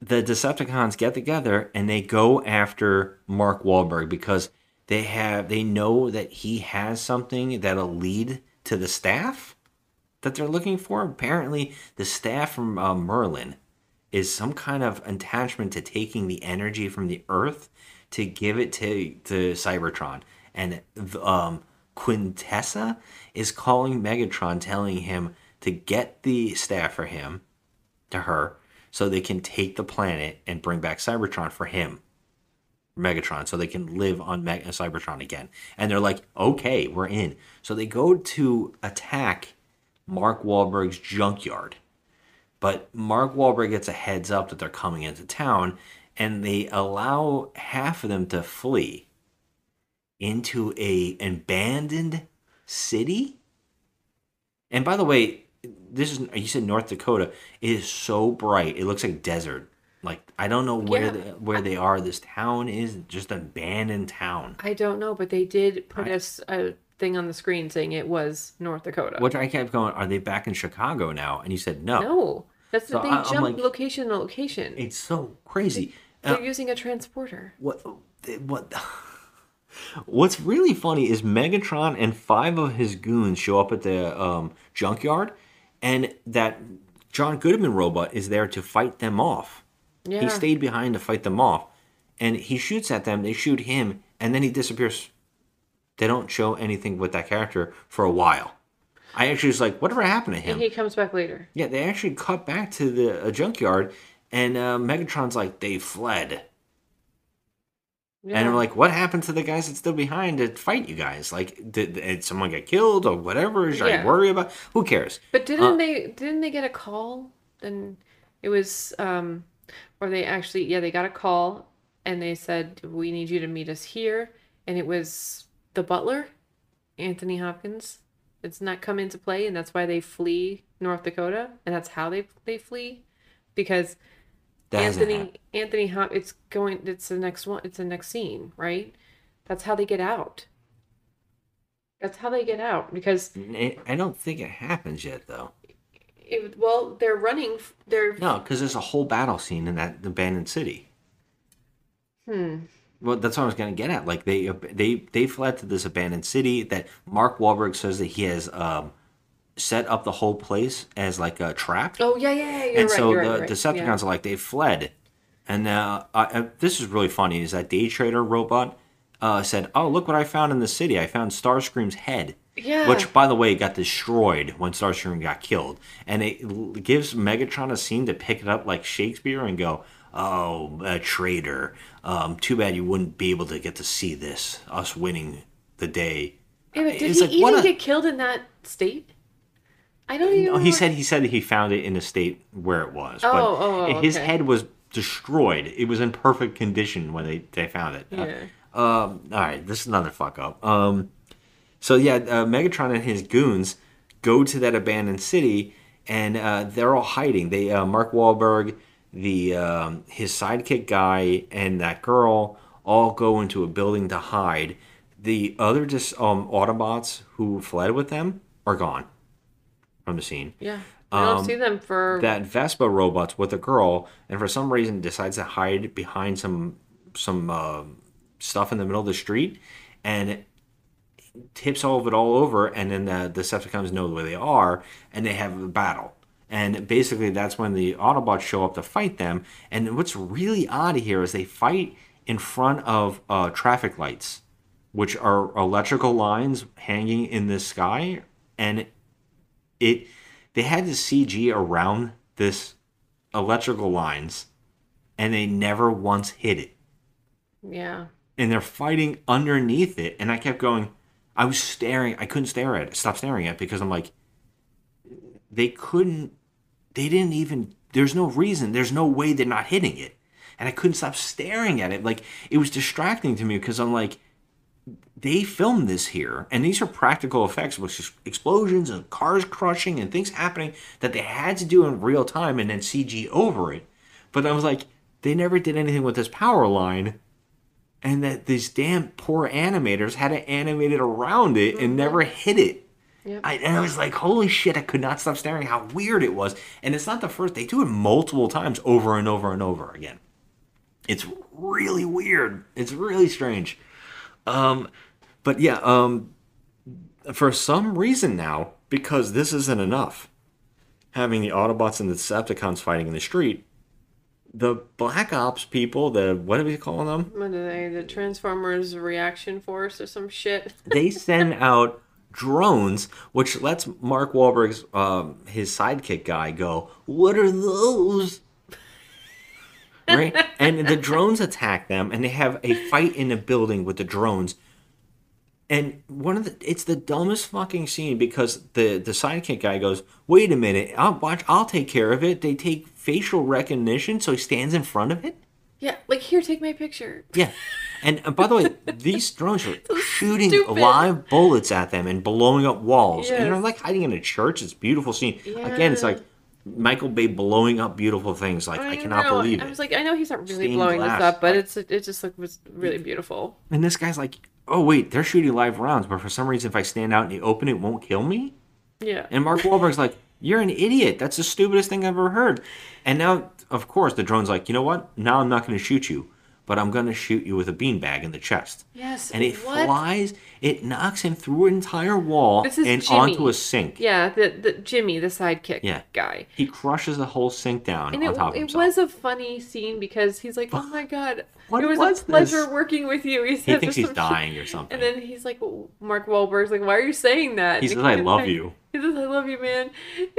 The Decepticons get together and they go after Mark Wahlberg because they have they know that he has something that'll lead to the staff that they're looking for. Apparently, the staff from uh, Merlin is some kind of attachment to taking the energy from the Earth to give it to to Cybertron, and um, Quintessa is calling Megatron, telling him to get the staff for him to her so they can take the planet and bring back Cybertron for him. Megatron, so they can live on Meg- uh, Cybertron again. And they're like, okay, we're in. So they go to attack Mark Wahlberg's junkyard. But Mark Wahlberg gets a heads up that they're coming into town, and they allow half of them to flee into a abandoned city. And by the way, this is you said North Dakota. It is so bright. It looks like desert. Like I don't know where Yeah. they, where they are. This town is just an abandoned town. I don't know, but they did put us a thing on the screen saying it was North Dakota. Which I kept going. Are they back in Chicago now? And you said no. No, that's So they I- I'm jump like- location to location. It's so crazy. They're Uh, using a transporter. what what what's really funny is Megatron and five of his goons show up at the um, junkyard, and that John Goodman robot is there to fight them off. Yeah. He stayed behind to fight them off, and he shoots at them. They shoot him, and then he disappears. They don't show anything with that character for a while. I actually was like, whatever happened to him? And he comes back later. Yeah, they actually cut back to the junkyard, and uh, Megatron's like, they fled. Yeah. And I'm like, what happened to the guys that's still behind to fight you guys? Like, did, did someone get killed or whatever? Should Yeah. I worry about? Who cares? But didn't Uh, they didn't they get a call? And it was um or they actually yeah, they got a call and they said we need you to meet us here and it was the butler, Anthony Hopkins. It's not come into play and that's why they flee North Dakota and that's how they they flee because That Anthony happened. Anthony Hop it's going it's the next one it's the next scene, right? That's how they get out. That's how they get out because I I don't think it happens yet, though. it, well, they're running. They're No, because there's a whole battle scene in that abandoned city. hmm. Well, that's what I was going to get at. Like they they they fled to this abandoned city that Mark Wahlberg says that he has um, set up the whole place as like a trap. Oh yeah, yeah, yeah. You're and right. so you're the right. Decepticons Yeah. are like they fled, and uh, I, I, this is really funny. Is that Day Trader robot uh, said, "Oh, look what I found in the city! I found Starscream's head." Yeah. Which, by the way, got destroyed when Starscream got killed, and it gives Megatron a scene to pick it up like Shakespeare and go, "Oh, a traitor! Um, too bad you wouldn't be able to get to see this, us winning the day." Yeah, but did It's he like, even a- get killed in that state? I don't even. No, he said he said he found it in a state where it was. Oh, but oh, oh, his okay. head was destroyed. It was in perfect condition when they, they found it. Uh, Yeah. um, all right, this is another fuck up. Um, so yeah, uh, Megatron and his goons go to that abandoned city, and uh, they're all hiding. They uh, Mark Wahlberg, the um, his sidekick guy, and that girl all go into a building to hide. The other just um, Autobots who fled with them are gone from the scene. Yeah. I don't Um, see them for. that Vespa robot's with a girl, and for some reason decides to hide behind some some uh, stuff in the middle of the street, and tips all of it all over, and then the Decepticons know where they are, and they have a battle. And basically, that's when the Autobots show up to fight them. And what's really odd here is they fight in front of uh, traffic lights, which are electrical lines hanging in the sky, and it they had to CG around this electrical lines, and they never once hit it. yeah. and they're fighting underneath it, and I kept going. I was staring. I couldn't stare at it. Stop staring at it because I'm like, they couldn't. They didn't even. There's no reason. There's no way they're not hitting it, and I couldn't stop staring at it. Like it was distracting to me because I'm like, they filmed this here, and these are practical effects, which is explosions and cars crushing and things happening that they had to do in real time and then CG over it. But I was like, they never did anything with this power line, and that these damn poor animators had to animate it around it and mm-hmm. never hit it. Yep. I, and I was like, holy shit, I could not stop staring how weird it was. And it's not the first, they do it multiple times over and over and over again. It's really weird. It's really strange. Um, but yeah, um, for some reason now, because this isn't enough, having the Autobots and the Decepticons fighting in the street, the Black Ops people, the what are we calling them? What are they? The Transformers Reaction Force or some shit? They send out drones, which lets Mark Wahlberg's um, his sidekick guy go, "What are those?" right? And the drones attack them, and they have a fight in a building with the drones. And one of the it's the dumbest fucking scene because the the sidekick guy goes, "Wait a minute, I'll watch. I'll take care of it." They take facial recognition, so he stands in front of it. Yeah, like here, take my picture. Yeah. And, and by the way, these drones are shooting stupid. live bullets at them and blowing up walls. And they're like hiding in a church. It's a beautiful scene. Again, it's like Michael Bay blowing up beautiful things. Like I, cannot know. believe I it. was like, I know he's not really Stained blowing glass, this up, but it's it just like was really beautiful. And this guy's like, oh wait, they're shooting live rounds, but for some reason, if I stand out in the open, it won't kill me. Yeah. And Mark Wahlberg's like, you're an idiot. That's the stupidest thing I've ever heard. And now, of course, the drone's like, you know what? Now I'm not going to shoot you, but I'm going to shoot you with a beanbag in the chest. Yes. And it what? flies, it knocks him through an entire wall and Jimmy. onto a sink. Yeah, the the Jimmy, the sidekick Yeah. guy. He crushes the whole sink down And on it, top of it himself. was a funny scene because he's like, "Oh my god, What it was, was a pleasure this?" working with you." He, He thinks he's shit. dying or something. And then he's like, Mark Wahlberg's like, "Why are you saying that?" He And says, "I love like- you." He says, "I love you, man."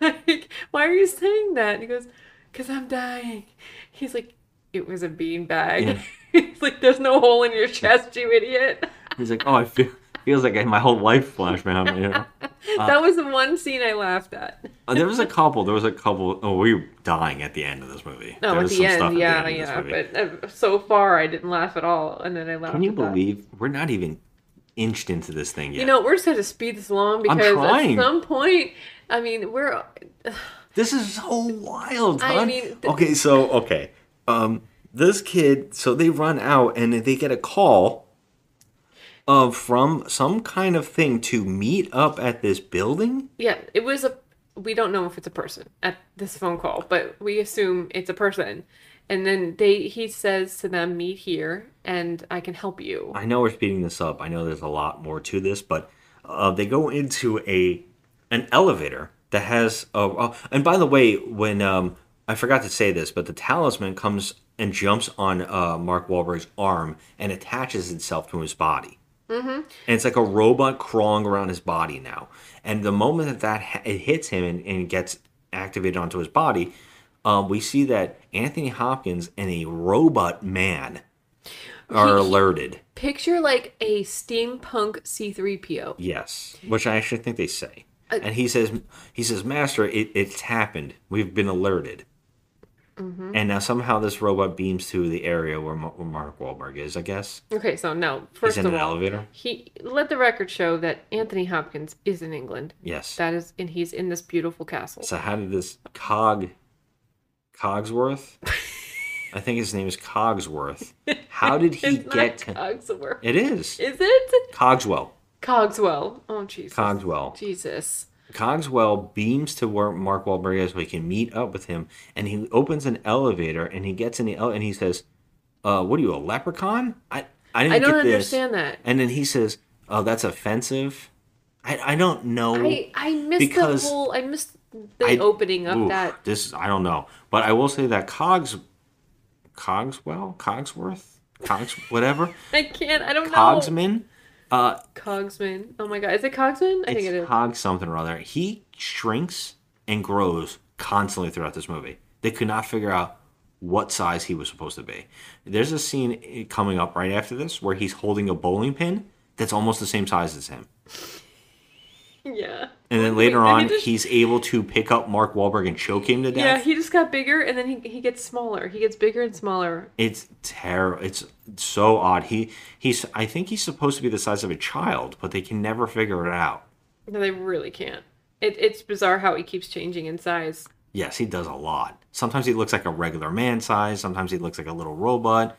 And he's like, "Why are you saying that?" And he goes, "Cause I'm dying." He's like, "It was a beanbag." he's like, "There's no hole in your chest, you idiot." He's like, oh, I feel feels like my whole life flashed, man. You know? Uh, that was the one scene I laughed at. Uh, there was a couple. There was a couple. Oh, we were dying at the end of this movie. No, There at was the some end, stuff at the yeah, end this yeah. But uh, so far, I didn't laugh at all, and then I laughed. Can you at that. believe we're not even inched into this thing yet? You know, we're just going to speed this along because at some point, I mean, we're. This is so wild, I mean, th- okay, so okay, um, this kid, so they run out and they get a call, of from some kind of thing to meet up at this building. Yeah, it was a. We don't know if it's a person at this phone call, but we assume it's a person. And then they, he says to them, "Meet here, and I can help you." I know we're speeding this up. I know there's a lot more to this, but uh, they go into a an elevator that has. Uh, and by the way, when um, I forgot to say this, but the talisman comes and jumps on uh, Mark Wahlberg's arm and attaches itself to his body. Mm-hmm. and it's like a robot crawling around his body now. And the moment that that ha- it hits him and, and gets activated onto his body, um, we see that Anthony Hopkins and a robot man are alerted. Picture like a steampunk C3PO. Yes, which I actually think they say. Uh, and he says, he says, Master, it, it's happened. We've been alerted. Mhm. And now somehow this robot beams to the area where, Ma- where Mark Wahlberg is. I guess Okay, so no. First he's in of an all, elevator. he let the record show that Anthony Hopkins is in England. Yes. That is, and he's in this beautiful castle. So how did this Cog Cogsworth? I think his name is Cogsworth. How did he It's not get to Cogsworth. It is. Is it Cogswell. Cogswell? Oh Jesus. Cogswell. Jesus. Cogswell beams to where Mark Wahlberg is so he can meet up with him and he opens an elevator and he gets in the ele- and he says, uh, what are you, a leprechaun? I I didn't I don't understand that. And then he says, Oh, that's offensive. I, I don't know. I I missed the whole. I missed the I- opening of Oof, that. This I don't know, but I will say that Cogs, Cogswell, Cogsworth, Cogs, whatever, I can't. I don't know. Cogsman, uh, Cogsman. Oh my god, is it Cogsman? I think it it's is. Cog something or other. He shrinks and grows constantly throughout this movie. They could not figure out what size he was supposed to be. There's a scene coming up right after this where he's holding a bowling pin that's almost the same size as him. Yeah. And then Wait, later he on, just- he's able to pick up Mark Wahlberg and choke him to death. Yeah, he just got bigger and then he, he gets smaller. He gets bigger and smaller. It's terrible. It's so odd. He he's I think he's supposed to be the size of a child, but they can never figure it out. No, they really can't. It, it's bizarre how he keeps changing in size. Yes, he does a lot. Sometimes he looks like a regular man size, sometimes he looks like a little robot.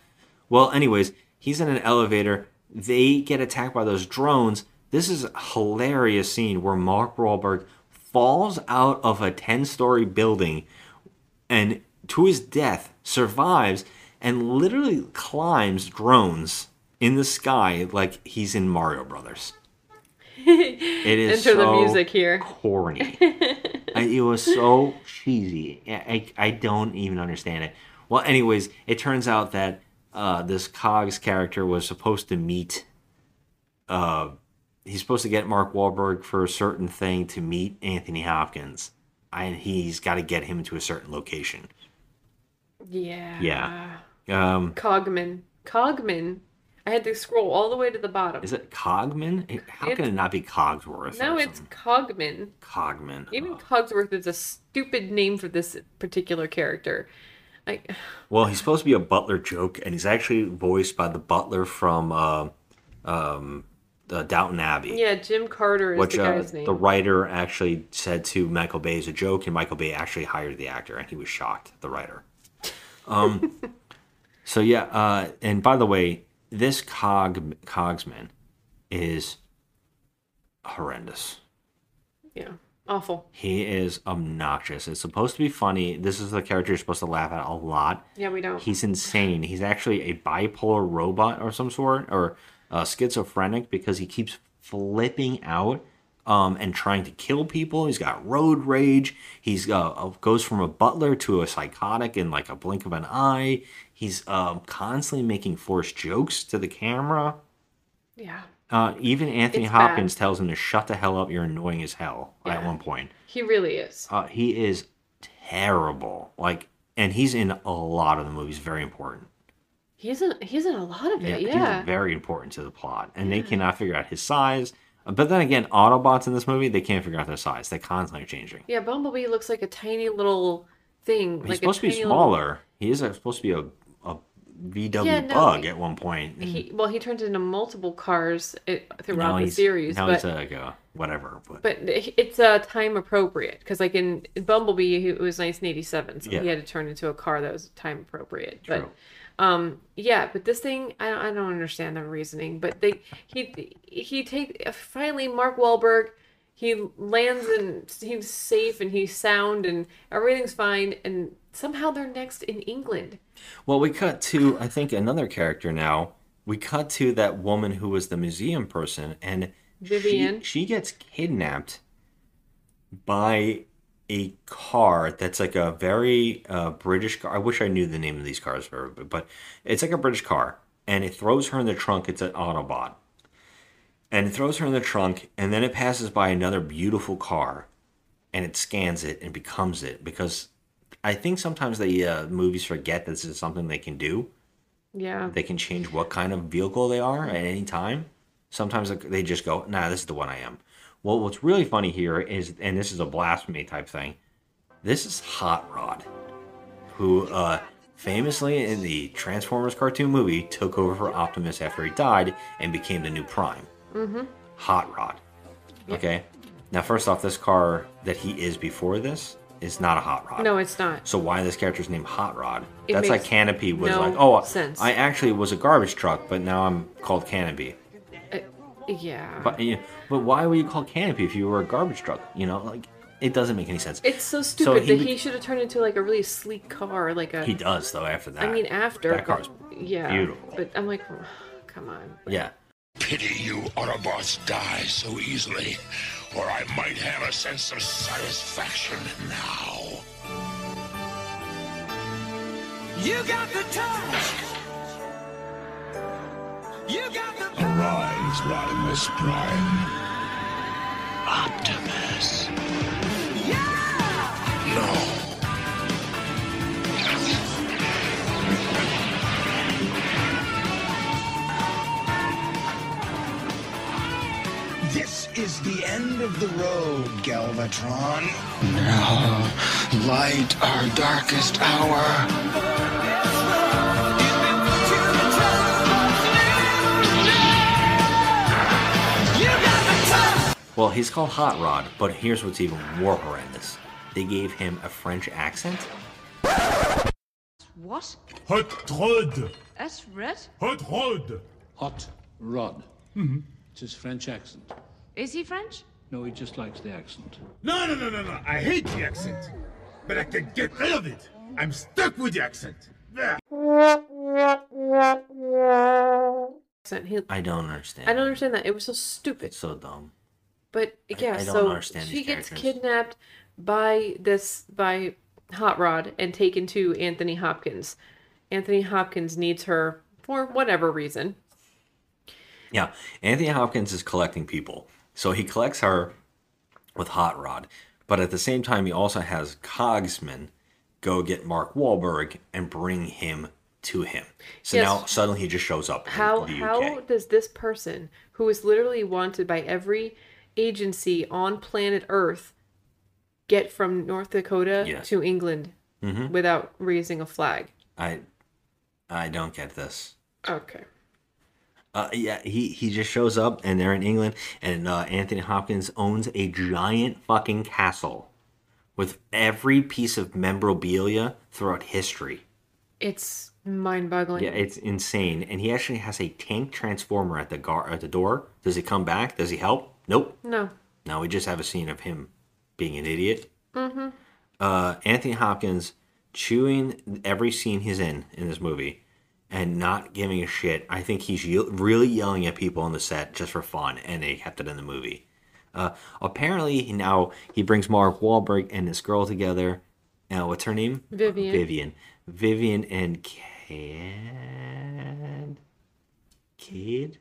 Well, anyways, he's in an elevator. They get attacked by those drones. This is a hilarious scene where Mark Wahlberg falls out of a 10 story building and to his death survives and literally climbs drones in the sky like he's in Mario Brothers. It is Enter the so music here. corny. I, it was so cheesy. I, I I don't even understand it. Well, anyways, it turns out that uh, this Cogs character was supposed to meet. Uh, he's supposed to get Mark Wahlberg for a certain thing to meet Anthony Hopkins, and he's got to get him to a certain location. Yeah. Yeah. Um, Cogman. Cogman. I had to scroll all the way to the bottom. is it Cogman? How can it not be Cogsworth? no, it's? Cogman. Cogman. Even Cogsworth is a stupid name for this particular character. Like, Well, he's supposed to be a butler joke, and he's actually voiced by the butler from uh, um, uh, Downton Abbey. yeah, Jim Carter is which the uh, guy's name. the writer actually said to Michael Bay as a joke, and Michael Bay actually hired the actor, and he was shocked. The writer. Um. so yeah, uh, and by the way, this cog cogsman is horrendous. yeah, awful. He is obnoxious. It's supposed to be funny. This is the character you're supposed to laugh at a lot. Yeah, we don't. He's insane. He's actually a bipolar robot or some sort, or uh, schizophrenic because he keeps flipping out um, and trying to kill people. He's got road rage. He's uh, uh, goes from a butler to a psychotic in like a blink of an eye. He's um, constantly making forced jokes to the camera. Yeah, Uh, even Anthony It's Hopkins bad. tells him to shut the hell up. You're annoying as hell. At one point, he really is. uh, he is terrible. Like, and he's in a lot of the movies. Very important. He's in. He's in a lot of it. Yeah, Yeah. he's very important to the plot, and they cannot figure out his size. Uh, But then again, Autobots in this movie, they can't figure out their size. They're constantly changing. Yeah, Bumblebee looks like a tiny little thing. He's like supposed to be tiny little- smaller. He is uh, supposed to be a, a VW Yeah, no, bug he- at one point. He well, he turns into multiple cars uh, now throughout the series, Now but he's like a whatever. But but it's uh, time appropriate because like in, in Bumblebee, it was 1987, so Yeah. he had to turn into a car that was time appropriate. True. But um, yeah, but this thing, I don't, I don't understand the reasoning. But they he he take finally Mark Wahlberg. He lands and he's safe and he's sound and everything's fine and somehow they're next in England. Well, we cut to I think another character now. We cut to that woman who was the museum person, and Vivian. She, she gets kidnapped by a car that's like a very uh, British car. I wish I knew the name of these cars, for, but it's like a British car, and it throws her in the trunk. It's an Autobot, and it throws her in the trunk, and then it passes by another beautiful car, and it scans it and becomes it because I think sometimes the uh, movies forget this is something they can do. Yeah. They can change what kind of vehicle they are at any time. Sometimes they just go, "Nah, this is the one I am." Well, what's really funny here is, and this is a blasphemy type thing. This is Hot Rod, who uh, famously in the Transformers cartoon movie took over for Optimus after he died and became the new Prime. Mm-hmm. Hot Rod. Okay. Now, first off, this car that he is before this is not a Hot Rod. No, it's not. So why this character's named Hot Rod? It That's like Canopy was no like, oh, sense. I actually was a garbage truck, but now I'm called Canopy. Yeah. But you but why were you called Canopy if you were a garbage truck? You know, like it doesn't make any sense. It's so stupid he that he should have turned into like a really sleek car, like a. He does though after that. I mean, after. that car's yeah. beautiful. But I'm like, come on. Yeah. Pity you Autobots die so easily, or I might have a sense of satisfaction now. You got the touch. Arise, Rodimus Prime. Optimus. Yeah! No. This is the end of the road, Galvatron. Now, light our darkest hour. Well, he's called Hot Rod, but here's what's even more horrendous. They gave him a French accent. What? Hot Rod. That's red? Hot Rod. Hot Rod. Mm-hmm. It's his French accent. Is he French? No, he just likes the accent. No, no, no, no, no. I hate the accent. But I can get rid of it. I'm stuck with the accent. There. Accent. I don't understand. I don't understand that. It was so stupid. It's so dumb. But yeah, I don't so she gets kidnapped by this by Hot Rod and taken to Anthony Hopkins. Anthony Hopkins needs her for whatever reason. Yeah, Anthony Hopkins is collecting people. So he collects her with Hot Rod, but at the same time, he also has Cogsman go get Mark Wahlberg and bring him to him. So Yes. now suddenly he just shows up How how does this person who is literally wanted by every agency on planet Earth get from North Dakota Yes. to England Mhm. without raising a flag? I I don't get this. Okay. Uh, yeah, he, he just shows up and they're in England, and uh, Anthony Hopkins owns a giant fucking castle with every piece of memorabilia throughout history. It's mind-boggling. Yeah, it's insane. And he actually has a tank transformer at the gar- at the door. Does he come back? Does he help? Nope. no. No, we just have a scene of him being an idiot. Mm-hmm. Uh, Anthony Hopkins chewing every scene he's in in this movie and not giving a shit. I think he's ye- really yelling at people on the set just for fun, and they kept it in the movie. Uh, apparently, now he brings Mark Wahlberg and this girl together. Uh, what's her name? Vivian. Vivian. Vivian and Cad. Cade?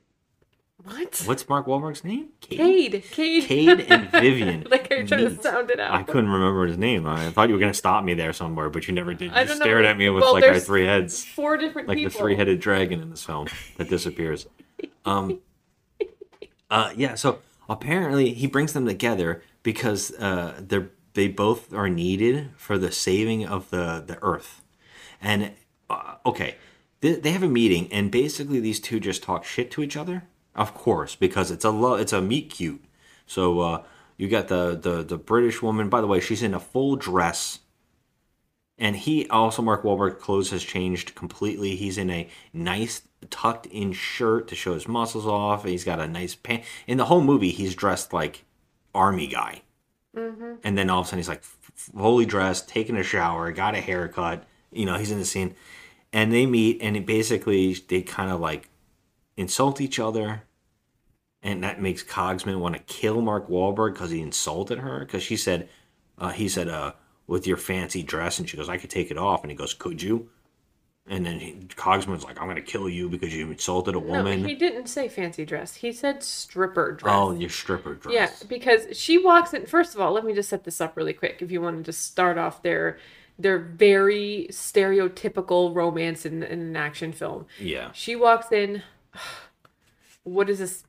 What? What's Mark Wahlberg's name? Cade. Cade. Cade and Vivian. like I tried to sound it out. I couldn't remember his name. I thought you were gonna stop me there somewhere, but you never did. You I just don't know. stared at me with Well, like our three heads, four different like the three-headed dragon in this film that disappears. Um, uh, yeah. So apparently, he brings them together because uh, they're they both are needed for the saving of the the Earth, and uh, okay, they, they have a meeting, and basically these two just talk shit to each other. Of course, because it's a lo- it's a meet cute. So uh, you got the, the the British woman. By the way, she's in a full dress, and he also Mark Wahlberg clothes has changed completely. He's in a nice tucked in shirt to show his muscles off. He's got a nice pant. In the whole movie, he's dressed like army guy. Mm-hmm. And then all of a sudden he's like f- fully dressed, taking a shower, got a haircut. You know, he's in the scene, and they meet, and it basically they kind of like insult each other, and that makes Cogsman want to kill Mark Wahlberg because he insulted her. Because she said, uh, he said, uh, with your fancy dress, and she goes, I could take it off, and he goes, Could you? And then he, Cogsman's like, I'm gonna kill you because you insulted a woman. No, he didn't say fancy dress. He said stripper dress. oh, your stripper dress. Yeah, because she walks in. First of all, let me just set this up really quick. If you wanted to start off their their very stereotypical romance in, in an action film. Yeah. She walks in. What is this?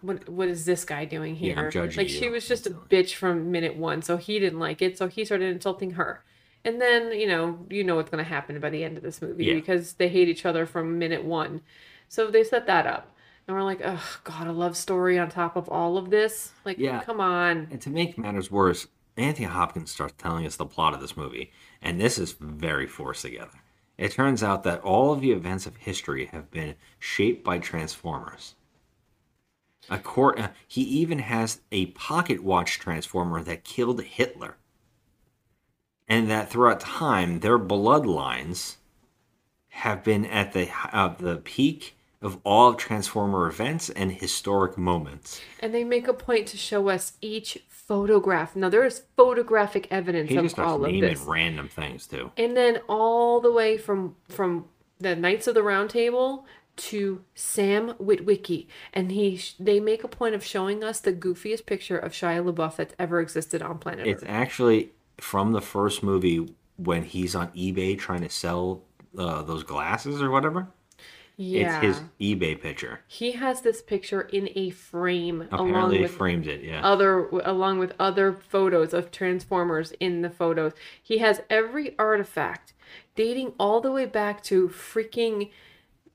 What what is this guy doing here? Yeah, I'm judging like she was just a bitch from minute one, so he didn't like it. So he started insulting her, and then you know you know what's going to happen by the end of this movie Yeah. because they hate each other from minute one. So they set that up, and we're like, oh god, a love story on top of all of this. Like, Yeah. come on. And to make matters worse, Anthony Hopkins starts telling us the plot of this movie, and this is very forced together. It turns out that all of the events of history have been shaped by Transformers. A court, uh, he even has a pocket watch transformer that killed Hitler. And that throughout time, their bloodlines have been at the uh, the peak of all Transformer events and historic moments. And they make a point to show us each photograph. Now there is photographic evidence of all of naming this. random things too. And then all the way from from the Knights of the Round Table to Sam Witwicky, and he they make a point of showing us the goofiest picture of Shia LaBeouf that's ever existed on planet It's Earth. It's actually from the first movie when he's on eBay trying to sell uh, those glasses or whatever. Yeah. It's his eBay picture. He has this picture in a frame along Apparently, with framed it. Yeah. other along with other photos of Transformers in the photos. He has every artifact dating all the way back to freaking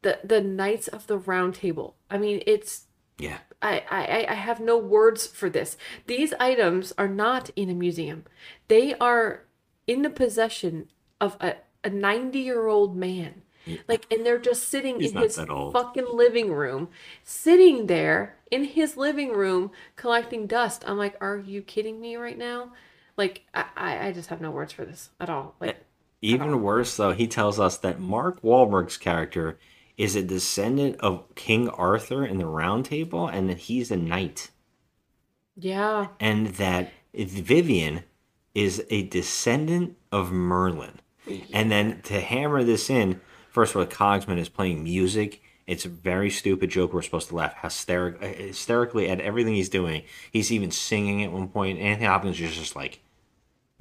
the the Knights of the Round Table. I mean, it's yeah. I, I, I have no words for this. These items are not in a museum. They are in the possession of a, a 90 year old man. Like, and they're just sitting He's in his fucking living room, sitting there in his living room collecting dust. I'm like, are you kidding me right now? Like, I, I, I just have no words for this at all. Like, Even worse, though, he tells us that Mark Wahlberg's character is a descendant of King Arthur in the Round Table, and that he's a knight, yeah. and that Vivian is a descendant of Merlin. And then to hammer this in, first of all, Cogsman is playing music. It's a very stupid joke. We're supposed to laugh hysteric, hysterically at everything he's doing. He's even singing at one point. Anthony Hopkins is just like,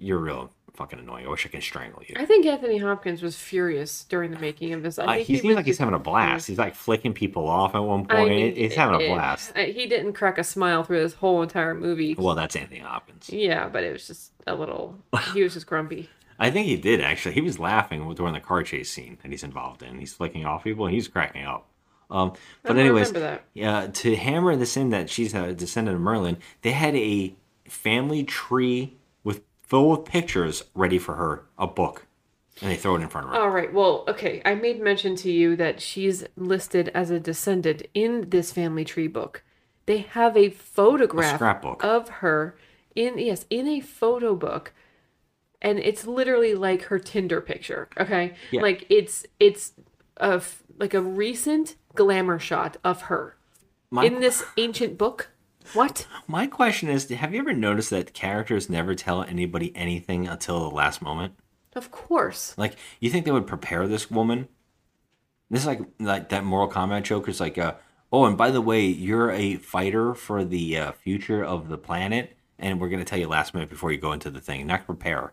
"You're real fucking annoying. I wish I could strangle you." I think Anthony Hopkins was furious during the making of this. I Uh, think he was seems like he's having a blast. He's like flicking people off at one I point. mean, he's having a blast. uh, He didn't crack a smile through this whole entire movie. Well, that's Anthony Hopkins. Yeah, but it was just a little. He was just grumpy. I think he did actually. He was laughing during the car chase scene that he's involved in. He's flicking off people and he's cracking up. Um, but anyways, yeah. To hammer this in that she's a descendant of Merlin, they had a family tree full of pictures ready for her, a book, and they throw it in front of her. All right. Well, okay. I made mention to you that she's listed as a descendant in this family tree book. They have a photograph scrapbook. of her in yes in a photo book, and it's literally like her Tinder picture. Okay, Yeah. like it's it's a like a recent glamour shot of her My- in this ancient book. What? My question is: Have you ever noticed that characters never tell anybody anything until the last moment? Of course. Like, you think they would prepare this woman? This is like like that Mortal Kombat joke is like, uh, oh, and by the way, you're a fighter for the uh, future of the planet, and we're gonna tell you last minute before you go into the thing. Not prepare.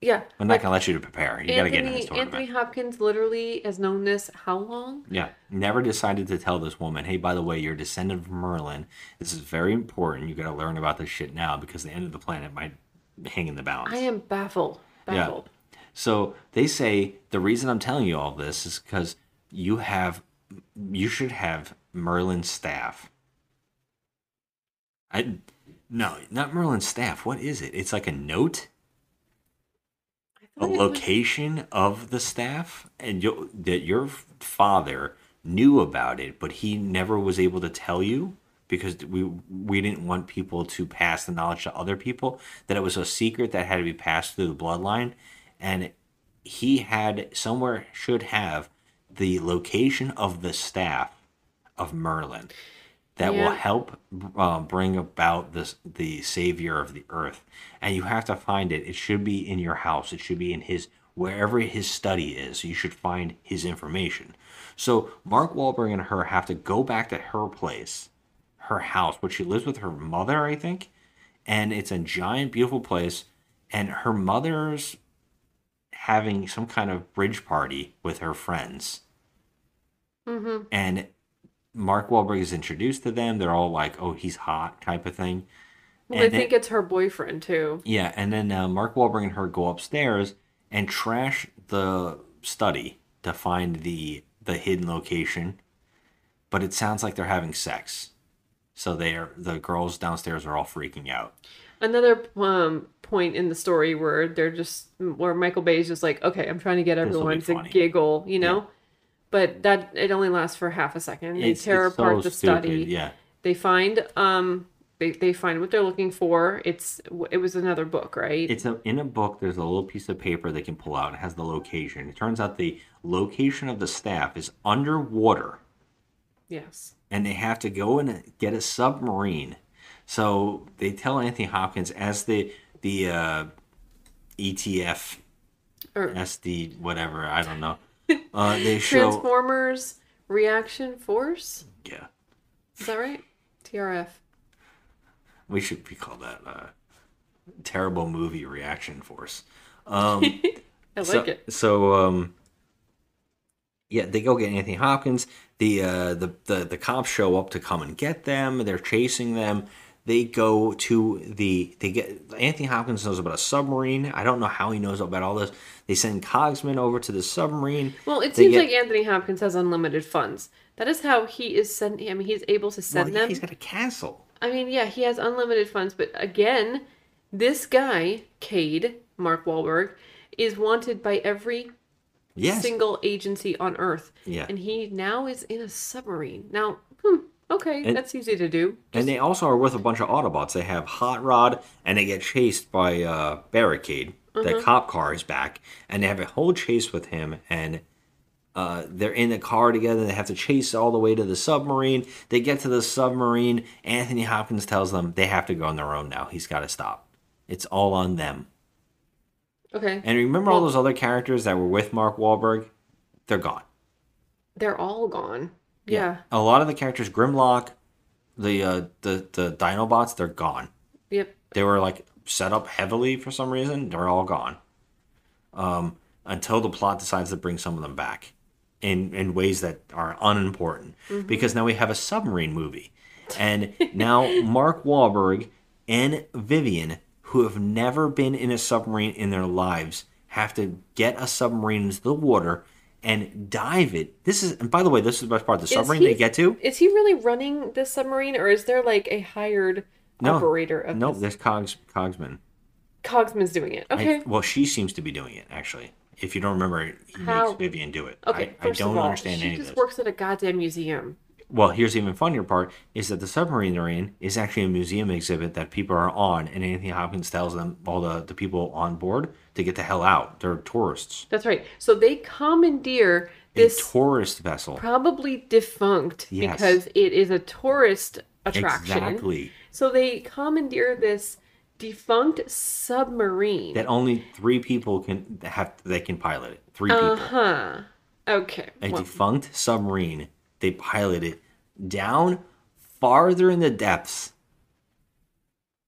Yeah. I'm not gonna let you to prepare. You gotta get in this Anthony, tournament. Anthony Hopkins literally has known this how long? Yeah, never decided to tell this woman, hey, by the way, you're a descendant of Merlin. This is very important. You got to learn about this shit now because the end of the planet might hang in the balance. I am baffled. Baffled. Yeah. So they say the reason I'm telling you all this is because you have, you should have Merlin's staff. I, no, not Merlin's staff. What is it? It's like a note, a thought it was- location of the staff, and you, that your father knew about it, but he never was able to tell you? Because we we didn't want people to pass the knowledge to other people that it was a secret that had to be passed through the bloodline and he had somewhere should have the location of the staff of Merlin that will help uh, bring about this the savior of the earth and you have to find it it should be in your house it should be in his wherever his study is you should find his information so Mark Wahlberg and her have to go back to her place her house, but she lives with her mother, I think. And it's a giant, beautiful place. And her mother's having some kind of bridge party with her friends. Mm-hmm. And Mark Wahlberg is introduced to them. They're all like, oh, he's hot, type of thing. Well, I And then- think it's her boyfriend too. yeah, and then uh, Mark Wahlberg and her go upstairs and trash the study to find the the hidden location. But it sounds like they're having sex, so they're the girls downstairs are all freaking out. Another um, point in the story where they're just where Michael Bay is just like, okay, I'm trying to get everyone to giggle, you know. But that it only lasts for half a second. They It's- tear it's so apart the stupid, study. yeah. They find um they, they find what they're looking for. It's it was another book, right? It's a, in a book. There's a little piece of paper they can pull out. It has the location. It turns out the location of the staff is underwater. yes. and they have to go and get a submarine. So they tell Anthony Hopkins as the the uh, ETF, Or- SD, whatever I don't know. Uh, they show Transformers Reaction Force. yeah. Is that right? TRF. We should be called that uh, terrible movie reaction force. Um, I so, like it. So um, Yeah, they go get Anthony Hopkins. The uh, the the the cops show up to come and get them. They're chasing them. They go to the they get Anthony Hopkins knows about a submarine. I don't know how he knows about all this. They send Cogsman over to the submarine. Well, it They seems get- like Anthony Hopkins has unlimited funds. That is how he is sent. I mean, he's able to send Well, yeah, them. he's got a castle. I mean, yeah, he has unlimited funds, but again, this guy, Cade, Mark Wahlberg, is wanted by every Yes. single agency on Earth. Yeah. And he now is in a submarine. Now, hmm, okay, And- that's easy to do. And they also are with a bunch of Autobots. They have Hot Rod, and they get chased by uh, Barricade. The Mhm. cop car is back, and they have a whole chase with him. And uh, they're in the car together. They have to chase all the way to the submarine. They get to the submarine. Anthony Hopkins tells them they have to go on their own now. He's got to stop. It's all on them. Okay. And remember all those other characters that were with Mark Wahlberg? They're gone. They're all gone. Yeah. A lot of the characters, Grimlock, the uh, the the Dinobots, they're gone. Yep. They were like set up heavily for some reason. They're all gone. Um, until the plot decides to bring some of them back in in ways that are unimportant. Mhm. Because now we have a submarine movie, and now Mark Wahlberg and Vivian, who have never been in a submarine in their lives, have to get a submarine into the water and dive it. This is, and by the way, this is the best part. The submarine he- they get to. Is he really running this submarine, or is there like a hired No, operator of no, this? there's Cogs Cogsman. Cogsman's doing it. I- Okay. well, she seems to be doing it actually. If you don't remember, he How- makes Vivian do it. Okay. I, I don't all, understand she any of just this. works at a goddamn museum. Well, here's the even funnier part: is that the submarine they're in is actually a museum exhibit that people are on, and Anthony Hopkins tells them all the the people on board to get the hell out. They're tourists. That's right. So they commandeer this a tourist vessel. probably defunct Yes. because it is a tourist attraction. Exactly. So they commandeer this defunct submarine. That only three people can have. They can pilot it. Three Uh people. Uh huh. Okay. A Well, defunct submarine. They pilot it down farther in the depths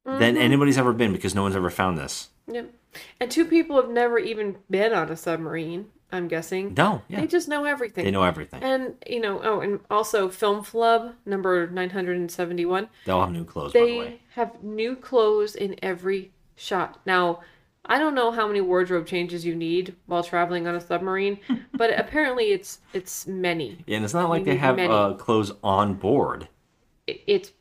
than Mhm. anybody's ever been because no one's ever found this. Yep. And two people have never even been on a submarine. I'm guessing. No, yeah. They just know everything. They know everything. And you know, oh, and also Film Flub number nine hundred and seventy-one. They'll have new clothes, by the They have new clothes in every shot. Now, I don't know how many wardrobe changes you need while traveling on a submarine, but apparently it's it's many. Yeah, and it's not like You they have uh, clothes on board. It- It's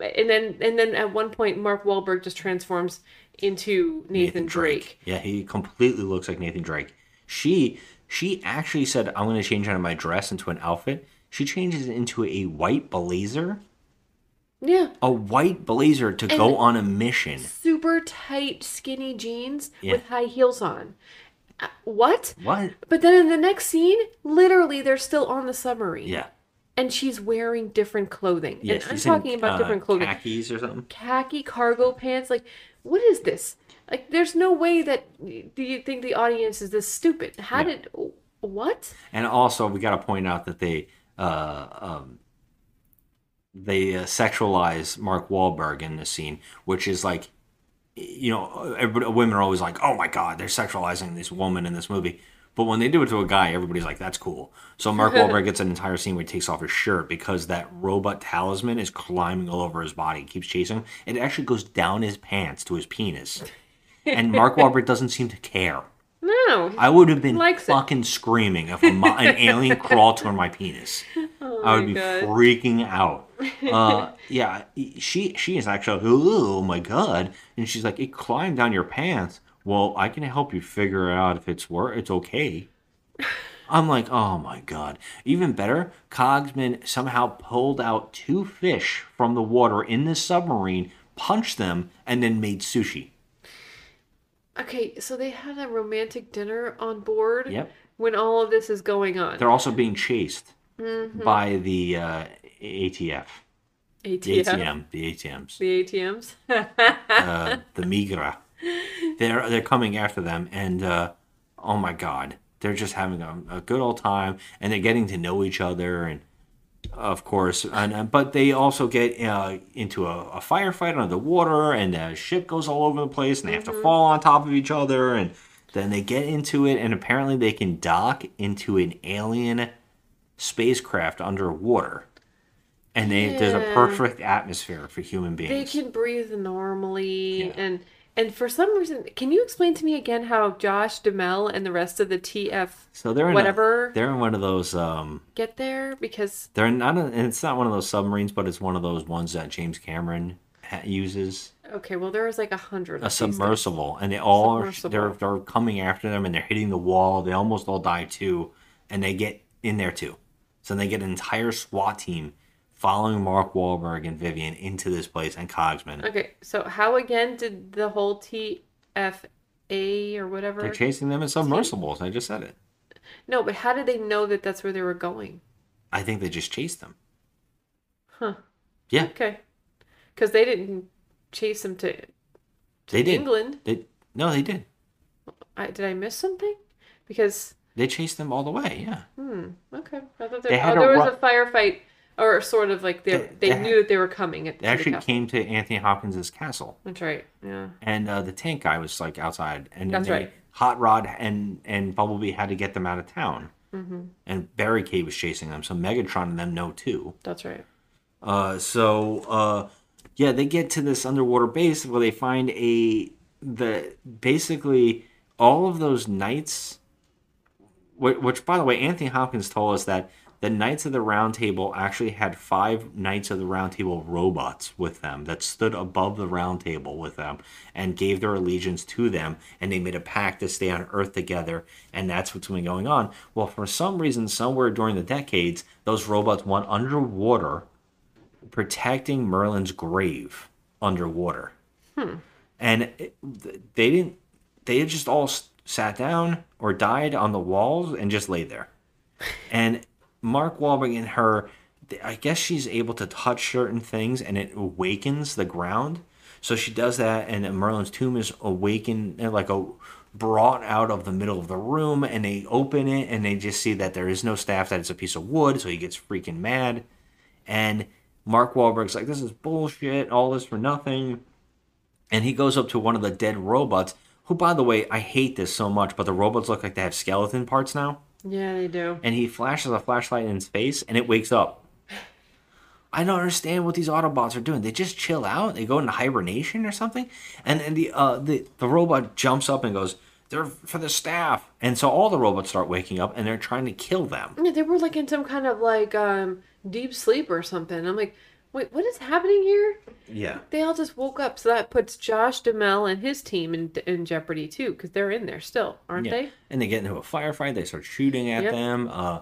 and then and then at one point Mark Wahlberg just transforms into Nathan, Drake. Yeah, he completely looks like Nathan Drake. She she actually said, "I'm going to change out of my dress into an outfit." She changes it into a white blazer, Yeah. a white blazer to And- go on a mission. Super tight skinny jeans Yeah. with high heels on. Uh, What? What? But then in the next scene, literally they're still on the submarine. Yeah, And she's wearing different clothing. yeah. and I'm she's in, talking about uh, different clothing. khakis or something. khaki cargo pants. Like, what is this? Like, there's no way that do you think the audience is this stupid? How Yeah. did what? And also, we got to point out that they uh, um, they uh, sexualize Mark Wahlberg in this scene, which is like, you know, women are always like, "Oh my God, they're sexualizing this woman in this movie." But when they do it to a guy, everybody's like, "That's cool." So Mark Wahlberg gets an entire scene where he takes off his shirt because that robot talisman is climbing all over his body, keeps chasing him. It actually goes down his pants to his penis, and Mark Wahlberg doesn't seem to care. No. I would have been Likes it. fucking screaming if mo- an alien crawled toward my penis. Oh I would be God. freaking out. Uh, yeah, she she is actually oh my god, and she's like it climbed down your pants. Well, I can help you figure out if it's wor it's okay. I'm like, oh my god. Even better, Cogsman somehow pulled out two fish from the water in this submarine, punched them, and then made sushi. Okay, so they had a romantic dinner on board. Yep. When all of this is going on. They're also being chased Mhm. by the uh, ATF. The ATF. ATM. The ATMs. The ATMs. uh, the Migra. They're they're coming after them, and uh, oh my god, they're just having a, a good old time, and they're getting to know each other, and of course, and uh, but they also get uh, into a, a firefight under the water, and the ship goes all over the place, and they have to fall on top of each other, and then they get into it, and apparently they can dock into an alien spacecraft underwater, and they, there's a perfect atmosphere for human beings. They can breathe normally, and and for some reason, can you explain to me again how Josh Duhamel and the rest of the TF So they're in whatever A, they're in one of those. Um, get there because they're not. A, and it's not one of those submarines, but it's one of those ones that James Cameron ha- uses. okay, well there was like a hundred. A submersible, and they all are, they're they're coming after them, and they're hitting the wall. They almost all die too, and they get in there too. So they get an entire SWAT team following Mark Wahlberg and Vivian into this place and Cogsman. Okay, so how again did the whole TFA or whatever? They're chasing them in submersibles. I just said it. No, but how did they know that that's where they were going? I think they just chased them. Huh. Yeah, Okay. Because they didn't chase them to. they did. England. They no, they did. I, did I miss something? Because They chased them all the way. Yeah. hmm. Okay. I thought They had oh, there was ru- a firefight, or sort of like they They- knew that they were coming. At They to the actually came to Anthony Hopkins's castle. That's right. Yeah. and uh, the tank guy was like outside, and That's they- right. Hot Rod and and Bumblebee had to get them out of town, hmm and Barricade was chasing them, so Megatron and them know too. That's right. Uh, so uh, yeah, they get to this underwater base where they find a the basically all of those knights. Which, which by the way, Anthony Hopkins told us that the Knights of the Round Table actually had five Knights of the Round Table robots with them that stood above the Round Table with them and gave their allegiance to them, and they made a pact to stay on Earth together, and that's what's been going on. Well, for some reason, somewhere during the decades, those robots went underwater, protecting Merlin's grave underwater Hmm. and it, they didn't they just all sat down or died on the walls and just lay there and mark Wahlberg and her i guess she's able to touch certain things and it awakens the ground. So she does that and merlin's tomb is awakened uh, like a brought out of the middle of the room and they open it and they just see that there is no staff that it's a piece of wood so he gets freaking mad. And mark Wahlberg's like this is bullshit all this for nothing. And he goes up to one of the dead robots who by the way i hate this so much but the robots look like they have skeleton parts now Yeah, they do. and he flashes a flashlight in his face and it wakes up. I don't understand what these autobots are doing. They just chill out? They go into hibernation or something? And and the uh the, the robot jumps up and goes they're for the staff. And so all the robots start waking up and they're trying to kill them. Yeah, they were like in some kind of like um deep sleep or something. I'm like, wait, what is happening here? yeah They all just woke up, so that puts Josh Duhamel and his team in in jeopardy too, because they're in there still, aren't Yeah. they? And they get into a firefight. They start shooting at Yep. them. Uh,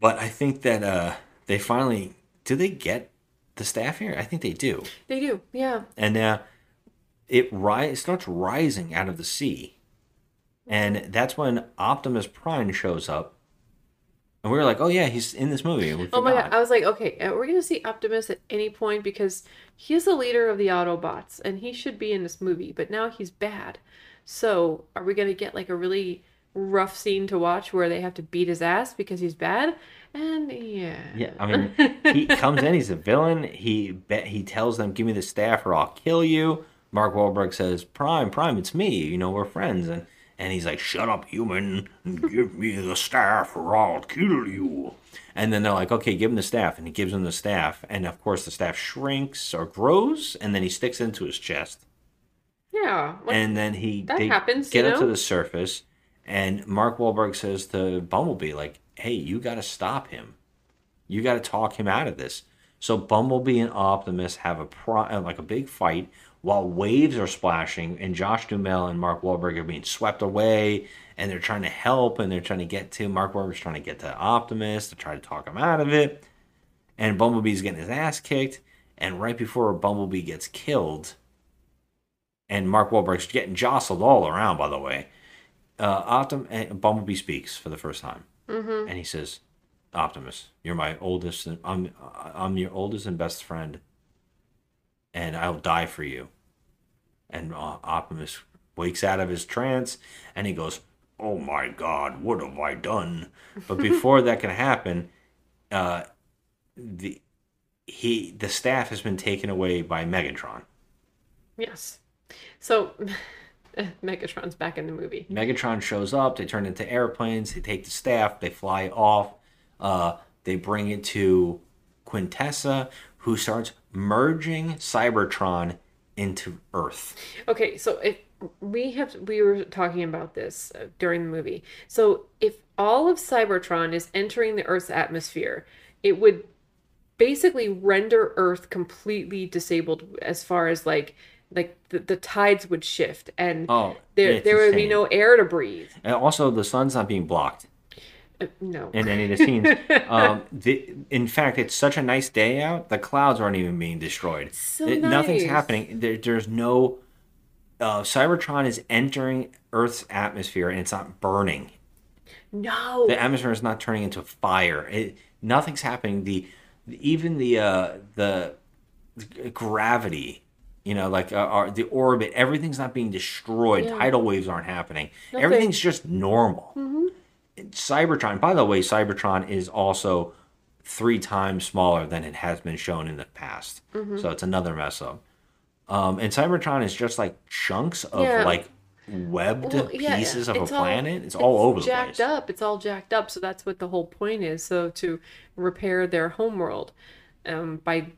but I think that uh, they finally do. They get the staff here. I think they do. They do. Yeah. And uh, it ri- it starts rising out of the sea, and that's when Optimus Prime shows up. And we were like, "Oh yeah, he's in this movie." We Oh my god! I was like, okay, we're gonna see Optimus at any point because he's the leader of the Autobots and he should be in this movie, but now he's bad. So are we gonna get like a really rough scene to watch where they have to beat his ass because he's bad? And yeah, Yeah, I mean, he comes in. He's a villain. He bet he tells them, "Give me the staff, or I'll kill you." Mark Wahlberg says, "Prime, Prime, it's me. You know, we're friends." And and he's like, "Shut up, human, give me the staff, or I'll kill you." And then they're like, "Okay, give him the staff," and he gives him the staff, and of course, the staff shrinks or grows, and then he sticks it into his chest. Yeah. what- and then he that they happens, get you up to the surface and mark Wahlberg says to bumblebee like hey you got to stop him. You got to talk him out of this. So bumblebee and optimus have a pro- uh, like a big fight while waves are splashing and Josh Duhamel and mark Wahlberg are being swept away and they're trying to help and they're trying to get to mark Wahlberg's trying to get to optimus to try to talk him out of it and bumblebee's getting his ass kicked and right before bumblebee gets killed and Mark Wahlberg's getting jostled all around. By the way, uh, Optim and Bumblebee speaks for the first time, Mhm. and he says, "Optimus, you're my oldest. And, I'm I'm your oldest and best friend, and I'll die for you." And uh, Optimus wakes out of his trance, and he goes, "Oh my God, what have I done?" But before that can happen, uh, the he the staff has been taken away by Megatron. Yes. So Megatron's back in the movie. Megatron shows up. They turn into airplanes. They take the staff. They fly off. Uh, they bring it to Quintessa, who starts merging Cybertron into Earth. Okay, so if we have we were talking about this uh, during the movie. So if all of Cybertron is entering the Earth's atmosphere, it would basically render Earth completely disabled as far as like like the, the tides would shift and Oh, there there would be no air to breathe. And also, the sun's not being blocked Uh, no. in any of the scenes. um, the, in fact, it's such a nice day out. The clouds aren't even being destroyed. So It- Nothing's happening. There, there's no. Uh, Cybertron is entering Earth's atmosphere and it's not burning. No. the atmosphere is not turning into fire. It, nothing's happening. The even the uh, the gravity, you know, like uh, our, the orbit, everything's not being destroyed. Yeah. Tidal waves aren't happening. Nothing. Everything's just normal. Mhm. Cybertron, by the way, Cybertron is also three times smaller than it has been shown in the past. Mhm. So it's another mess up. Um, and Cybertron is just like chunks of Yeah. like webbed Well, yeah, pieces of a all- planet. it's all over the jacked up. It's all jacked up. So that's what the whole point is. So to repair their homeworld um, by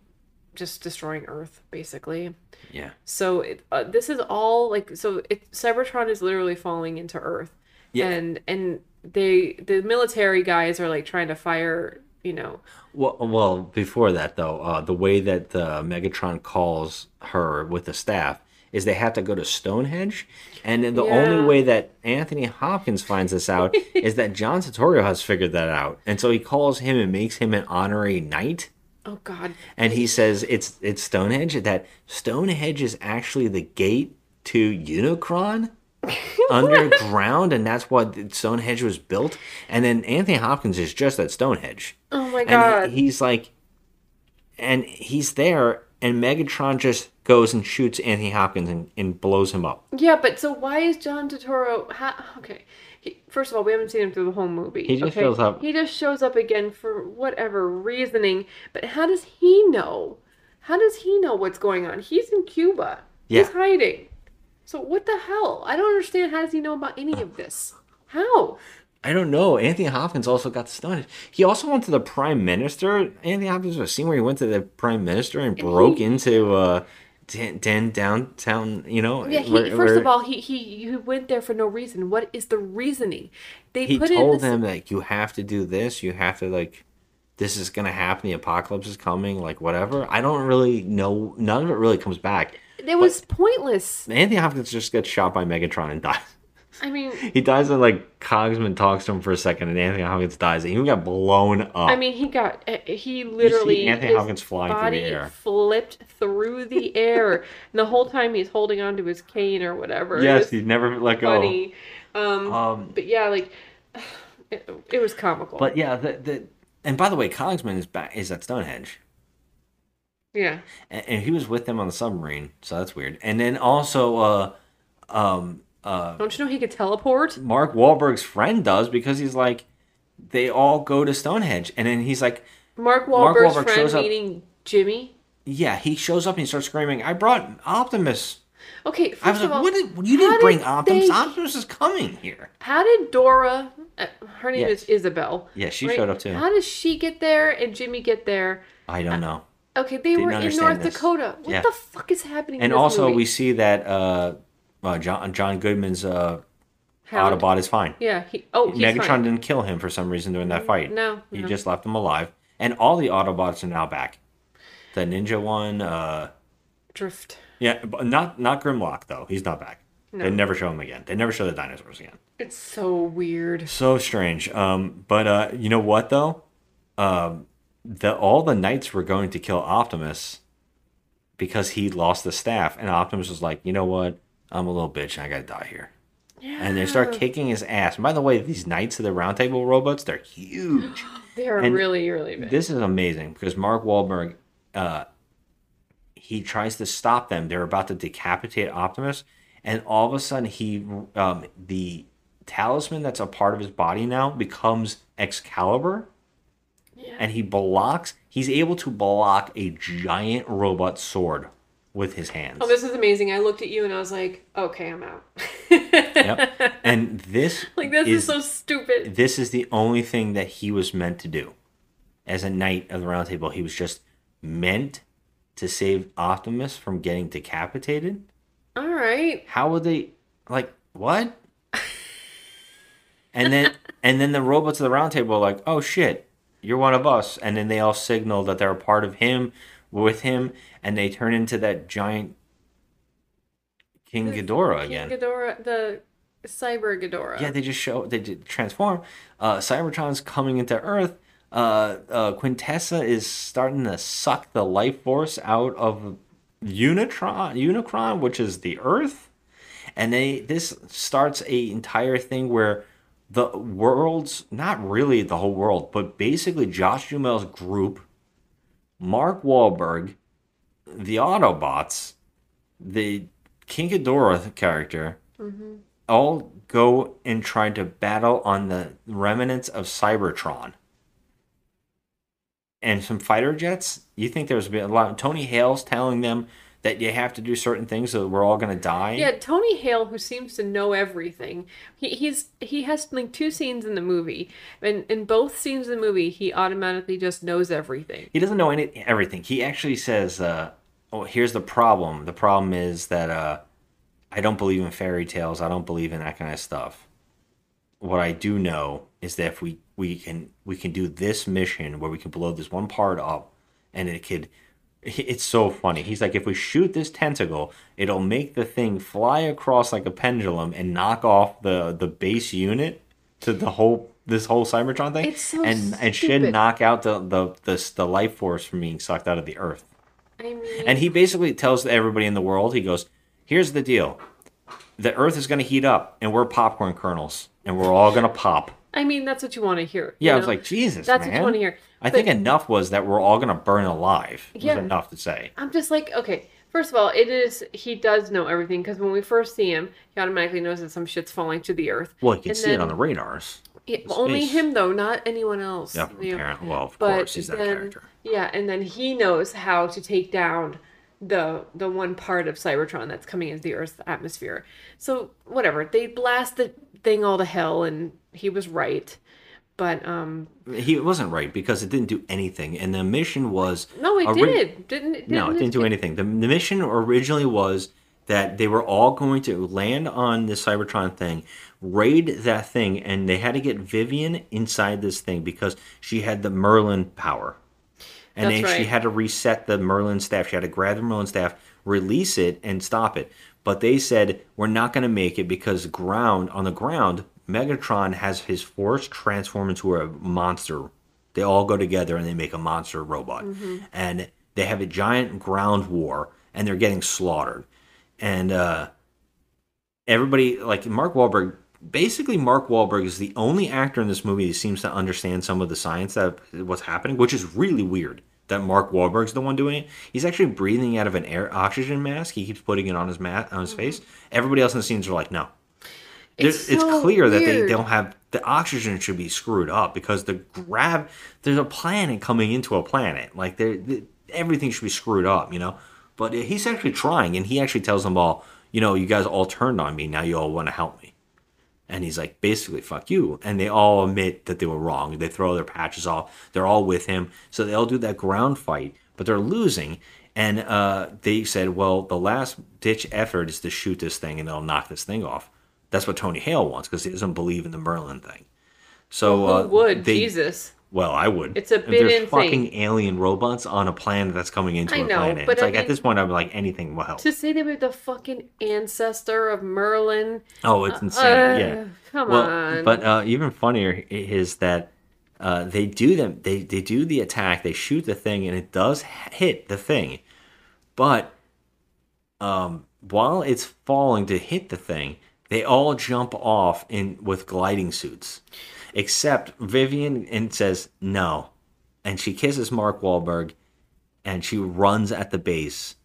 just destroying Earth, basically. Yeah. So it, uh, this is all like so. It Cybertron is literally falling into Earth. Yeah. And and they the military guys are like trying to fire. You know. Well, well, before that though, uh, the way that uh, Megatron calls her with the staff is they have to go to Stonehenge, and then the only way that Anthony Hopkins finds this out is that John Turturro has figured that out, and so he calls him and makes him an honorary knight. Oh God. And he says it's it's Stonehenge. That Stonehenge is actually the gate to Unicron underground, and that's what Stonehenge was built. And then Anthony Hopkins is just at Stonehenge. Oh my God. he- he's like, and he's there, and Megatron just goes and shoots Anthony Hopkins and, and blows him up. Yeah, but so why is John Turturro? Ha- okay, he, first of all, we haven't seen him through the whole movie. He just okay? shows up. He just shows up again for whatever reasoning. But how does he know? How does he know what's going on? He's in Cuba. Yeah. He's hiding. So what the hell? I don't understand. How does he know about any of this? How? I don't know. Anthony Hopkins also got stunned. He also went to the Prime Minister. Anthony Hopkins was a scene where he went to the Prime Minister and broke into uh, Dan, Dan downtown. You know, Yeah. He, where- first where of all, he, he he went there for no reason. What is the reasoning? They he put it in told this- them like you have to do this. You have to like this is gonna happen. The apocalypse is coming. Like whatever. I don't really know. None of it really comes back. It was pointless. Anthony Hopkins just gets shot by Megatron and dies. I mean, He dies and like Cogsman talks to him for a second, and Anthony Hopkins dies. And he got blown up. I mean, he got uh, he literally Anthony Hopkins flying through the body air. flipped through the air, and the whole time he's holding onto his cane or whatever. Yes, he never let go. funny. Um, Um, but yeah, like it, it was comical. But yeah, the, the and by the way, Cogsman is back is at Stonehenge. Yeah, and, and he was with them on the submarine, so that's weird. And then also, uh, um, uh, don't you know he could teleport? Mark Wahlberg's friend does because he's like, they all go to Stonehenge, and then he's like, Mark Mark Wahlberg's Wahlberg friend up- meeting Jimmy. yeah, he shows up and he starts screaming, "I brought Optimus." Okay, first I was of like, all, "What did you didn't bring did Optimus? they- Optimus is coming here." How did Dora? Uh, her name Yes. is Isabel. Yeah, she showed up too. How does she get there and Jimmy get there? I don't know. Okay, they Didn't were in North this. Dakota. What Yeah. the fuck is happening? And also, movie? we see that uh, uh, John John Goodman's uh, Hound. Autobot is fine. Yeah. He, oh, he's Megatron fine. didn't kill him for some reason during that fight. no, he no. just left him alive. And all the Autobots are now back. The Ninja one, uh, Drift. yeah, but not not Grimlock though. He's not back. No. They never show him again. They never show the dinosaurs again. It's so weird. So strange. Um, but uh, you know what though? Um, the all the knights were going to kill Optimus because he lost the staff, and Optimus was like, you know what? I'm a little bitch. and I gotta die here. Yeah. And they start kicking his ass. And by the way, these knights of the round table robots, they're huge. They're And really, really big. This is amazing because Mark Wahlberg, uh, he tries to stop them. They're about to decapitate Optimus, and all of a sudden, he um, the talisman that's a part of his body now becomes Excalibur, and he blocks. He's able to block a giant robot sword with his hands. Oh, this is amazing. I looked at you and I was like, okay, I'm out. yep. And this Like, this is so stupid. This is the only thing that he was meant to do. As a knight of the round table, he was just meant to save Optimus from getting decapitated. All right. How would they like what? and then and then the robots of the round table are like, oh shit, you're one of us. And then they all signal that they're a part of him with him, and they turn into that giant King Ghidorah again. King Ghidorah, the Cyber Ghidorah. Yeah, they just show they did transform. Uh, Cybertron's coming into Earth. Uh, uh, Quintessa is starting to suck the life force out of Unitron, Unicron, which is the Earth, and they this starts a entire thing where the world's not really the whole world, but basically Josh Duhamel's group, Mark Wahlberg, the Autobots, the King Ghidorah character, Mhm. all go and try to battle on the remnants of Cybertron. And some fighter jets. You think there's been a lot. Tony Hale's telling them that you have to do certain things, so we're all gonna die. Yeah, Tony Hale, who seems to know everything, he, he's he has like two scenes in the movie, and in both scenes in the movie, he automatically just knows everything. He doesn't know any everything. He actually says, uh, "Oh, here's the problem. The problem is that uh, I don't believe in fairy tales. I don't believe in that kind of stuff. What I do know is that if we we can we can do this mission where we can blow this one part up, and it could." It's so funny. He's like, if we shoot this tentacle, it'll make the thing fly across like a pendulum and knock off the the base unit to the whole this whole Cybertron thing, It's so and and should knock out the the the, the life force from being sucked out of the Earth. I mean, And he basically tells everybody in the world, he goes, "Here's the deal: the Earth is going to heat up, and we're popcorn kernels, and we're all going to pop." I mean, that's what you want to hear. Yeah, you I was like, Jesus, That's man. what you want to hear. I But think enough was that we're all going to burn alive. Was Yeah. enough to say. I'm just like, okay. First of all, it is he does know everything because when we first see him, he automatically knows that some shit's falling to the earth. Well, you can And see it on the radars. Only him though, not anyone else. Yeah, you know. Well, of But course, he's that then- character. Yeah, and then he knows how to take down the the one part of Cybertron that's coming into the Earth's atmosphere. So whatever, they blast the thing all to hell, and he was right. But um, He wasn't right because it didn't do anything, and the mission was no, it ori- did. Didn't it? no, it didn't do anything. The, the mission originally was that they were all going to land on this Cybertron thing, raid that thing, and they had to get Vivian inside this thing because she had the Merlin power. And That's then she had to reset the Merlin staff. She had to grab the Merlin staff, release it, and stop it. But they said, we're not going to make it because ground on the ground, Megatron has his force transform into a monster. They all go together and they make a monster robot. Mhm. And they have a giant ground war and they're getting slaughtered. And uh, everybody, like Mark Wahlberg, basically Mark Wahlberg is the only actor in this movie that seems to understand some of the science that what's happening, which is really weird. That Mark Wahlberg's the one doing it. He's actually breathing out of an air oxygen mask. He keeps putting it on his mat on his face. Everybody else in the scenes are like, no. It's It's, so clear that they weird. don't have the oxygen should be screwed up because the grav there's a planet coming into a planet. Like there everything should be screwed up you know? But he's actually trying and he actually tells them all you know you guys all turned on me. Now you all want to help me. And he's like basically fuck you. And they all admit that they were wrong. They throw their patches off. They're all with him. So they all do that ground fight but they're losing. And uh, they said well the last ditch effort is to shoot this thing and they'll knock this thing off that's what tony hale wants because he doesn't believe in the merlin thing so Well, who uh, would? they- Jesus. well i would It's a If bit there's insane. fucking alien robots on a planet that's coming into I a know, planet but it's I like at this point i'm like anything will help To say they were the fucking ancestor of Merlin. Oh, it's uh, insane. uh, yeah. Come well, on. But uh, even funnier is that uh, they do them. They they do the attack. They shoot the thing, and it does hit the thing. But um, while it's falling to hit the thing, they all jump off in with gliding suits, except Vivian and says no, and she kisses Mark Wahlberg, and she runs at the base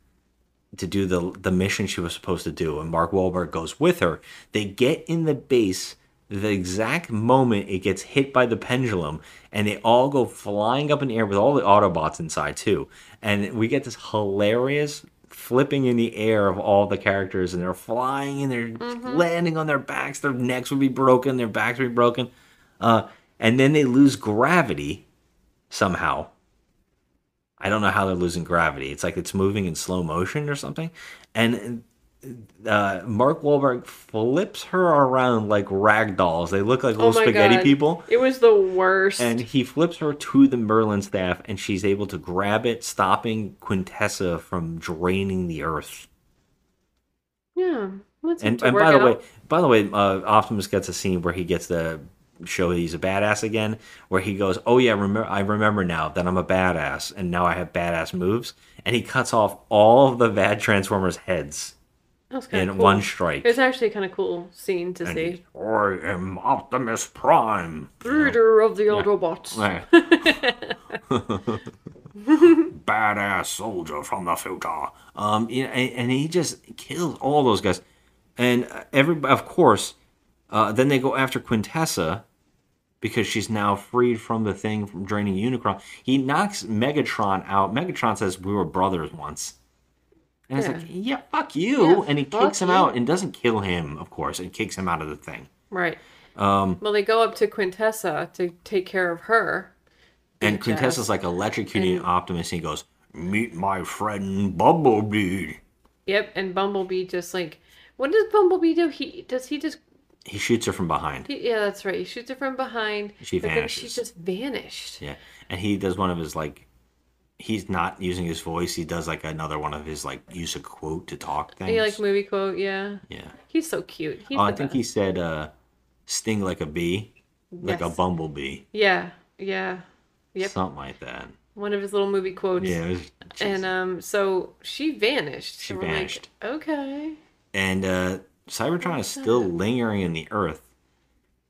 to do the the mission she was supposed to do, and Mark Wahlberg goes with her. They get in the base the exact moment it gets hit by the pendulum, and they all go flying up in the air with all the Autobots inside too. And we get this hilarious flipping in the air of all the characters, and they're flying and they're Mhm. landing on their backs. Their necks would be broken, their backs would be broken, uh, and then they lose gravity somehow. I don't know how they're losing gravity. It's like it's moving in slow motion or something, and uh, Mark Wahlberg flips her around like rag dolls. They look like Oh little spaghetti God. people. It was the worst. And he flips her to the Merlin staff, and she's able to grab it, stopping Quintessa from draining the Earth. yeah. And, and by the way, out. by the way, uh, Optimus gets a scene where he gets to show he's a badass again, where he goes, "Oh yeah, remember I remember now that I'm a badass, and now I have badass moves." And he cuts off all of the bad Transformers' heads That was kinda in cool. one strike. It's actually a kind of cool scene to And see. I am Optimus Prime. Leader of the Autobots. Badass soldier from the future. Um, you know, and, and he just kills all those guys, and uh, every of course, uh, then they go after Quintessa because she's now freed from the thing from draining Unicron. He knocks Megatron out. Megatron says we were brothers once. And Yeah. like, yeah, fuck you. Yeah, and he kicks him you. out and doesn't kill him, of course, and kicks him out of the thing. Right. Um, Well, they go up to Quintessa to take care of her. And Quintessa's like electrocuting Optimus. And he goes, "Meet my friend Bumblebee." Yep, and Bumblebee just like, what does Bumblebee do? He does he just? He shoots her from behind. He, yeah, that's right. He shoots her from behind. She then she just vanished. Yeah, and he does one of his like. He's not using his voice. He does like another one of his like use a quote to talk things. He like movie quote, yeah. Yeah. He's so cute. He's oh, I think best. he said, uh, "Sting like a bee, like a bumblebee." Yeah, yeah, yep. Something like that. One of his little movie quotes. Yeah, was- and um, so she vanished. She we're like, vanished. okay. And uh, Cybertron is still lingering in the Earth,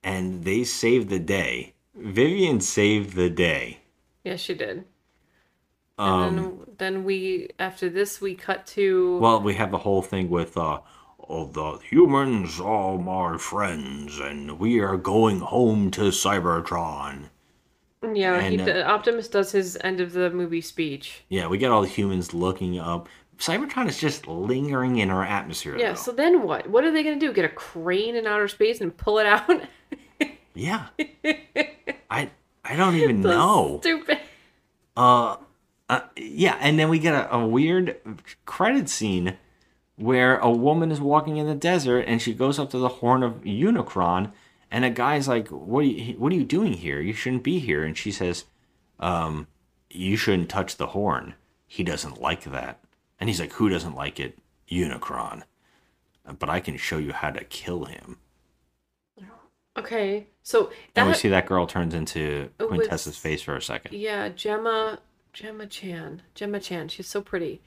and they saved the day. Vivian saved the day. Yes, she did. Um, and then, then we after this we cut to Well, we have the whole thing with uh, oh, the humans are my friends, and we are going home to Cybertron. yeah. he, uh, Optimus does his end of the movie speech. Yeah, we get all the humans looking up. Cybertron is just lingering in our atmosphere. Yeah. though. So then what? What are they gonna do? Get a crane in outer space and pull it out? Yeah. I I don't even So know. Stupid. Uh, uh, yeah, and then we get a, a weird credit scene where a woman is walking in the desert and she goes up to the horn of Unicron, and a guy's like, "What are you? What are you doing here? You shouldn't be here." And she says, um, "You shouldn't touch the horn. He doesn't like that." And he's like, "Who doesn't like it? Unicron." But I can show you how to kill him. Okay. So And we see that girl turns into was- Quintessa's face for a second. Yeah, Gemma, Gemma Chan, Gemma Chan. She's so pretty.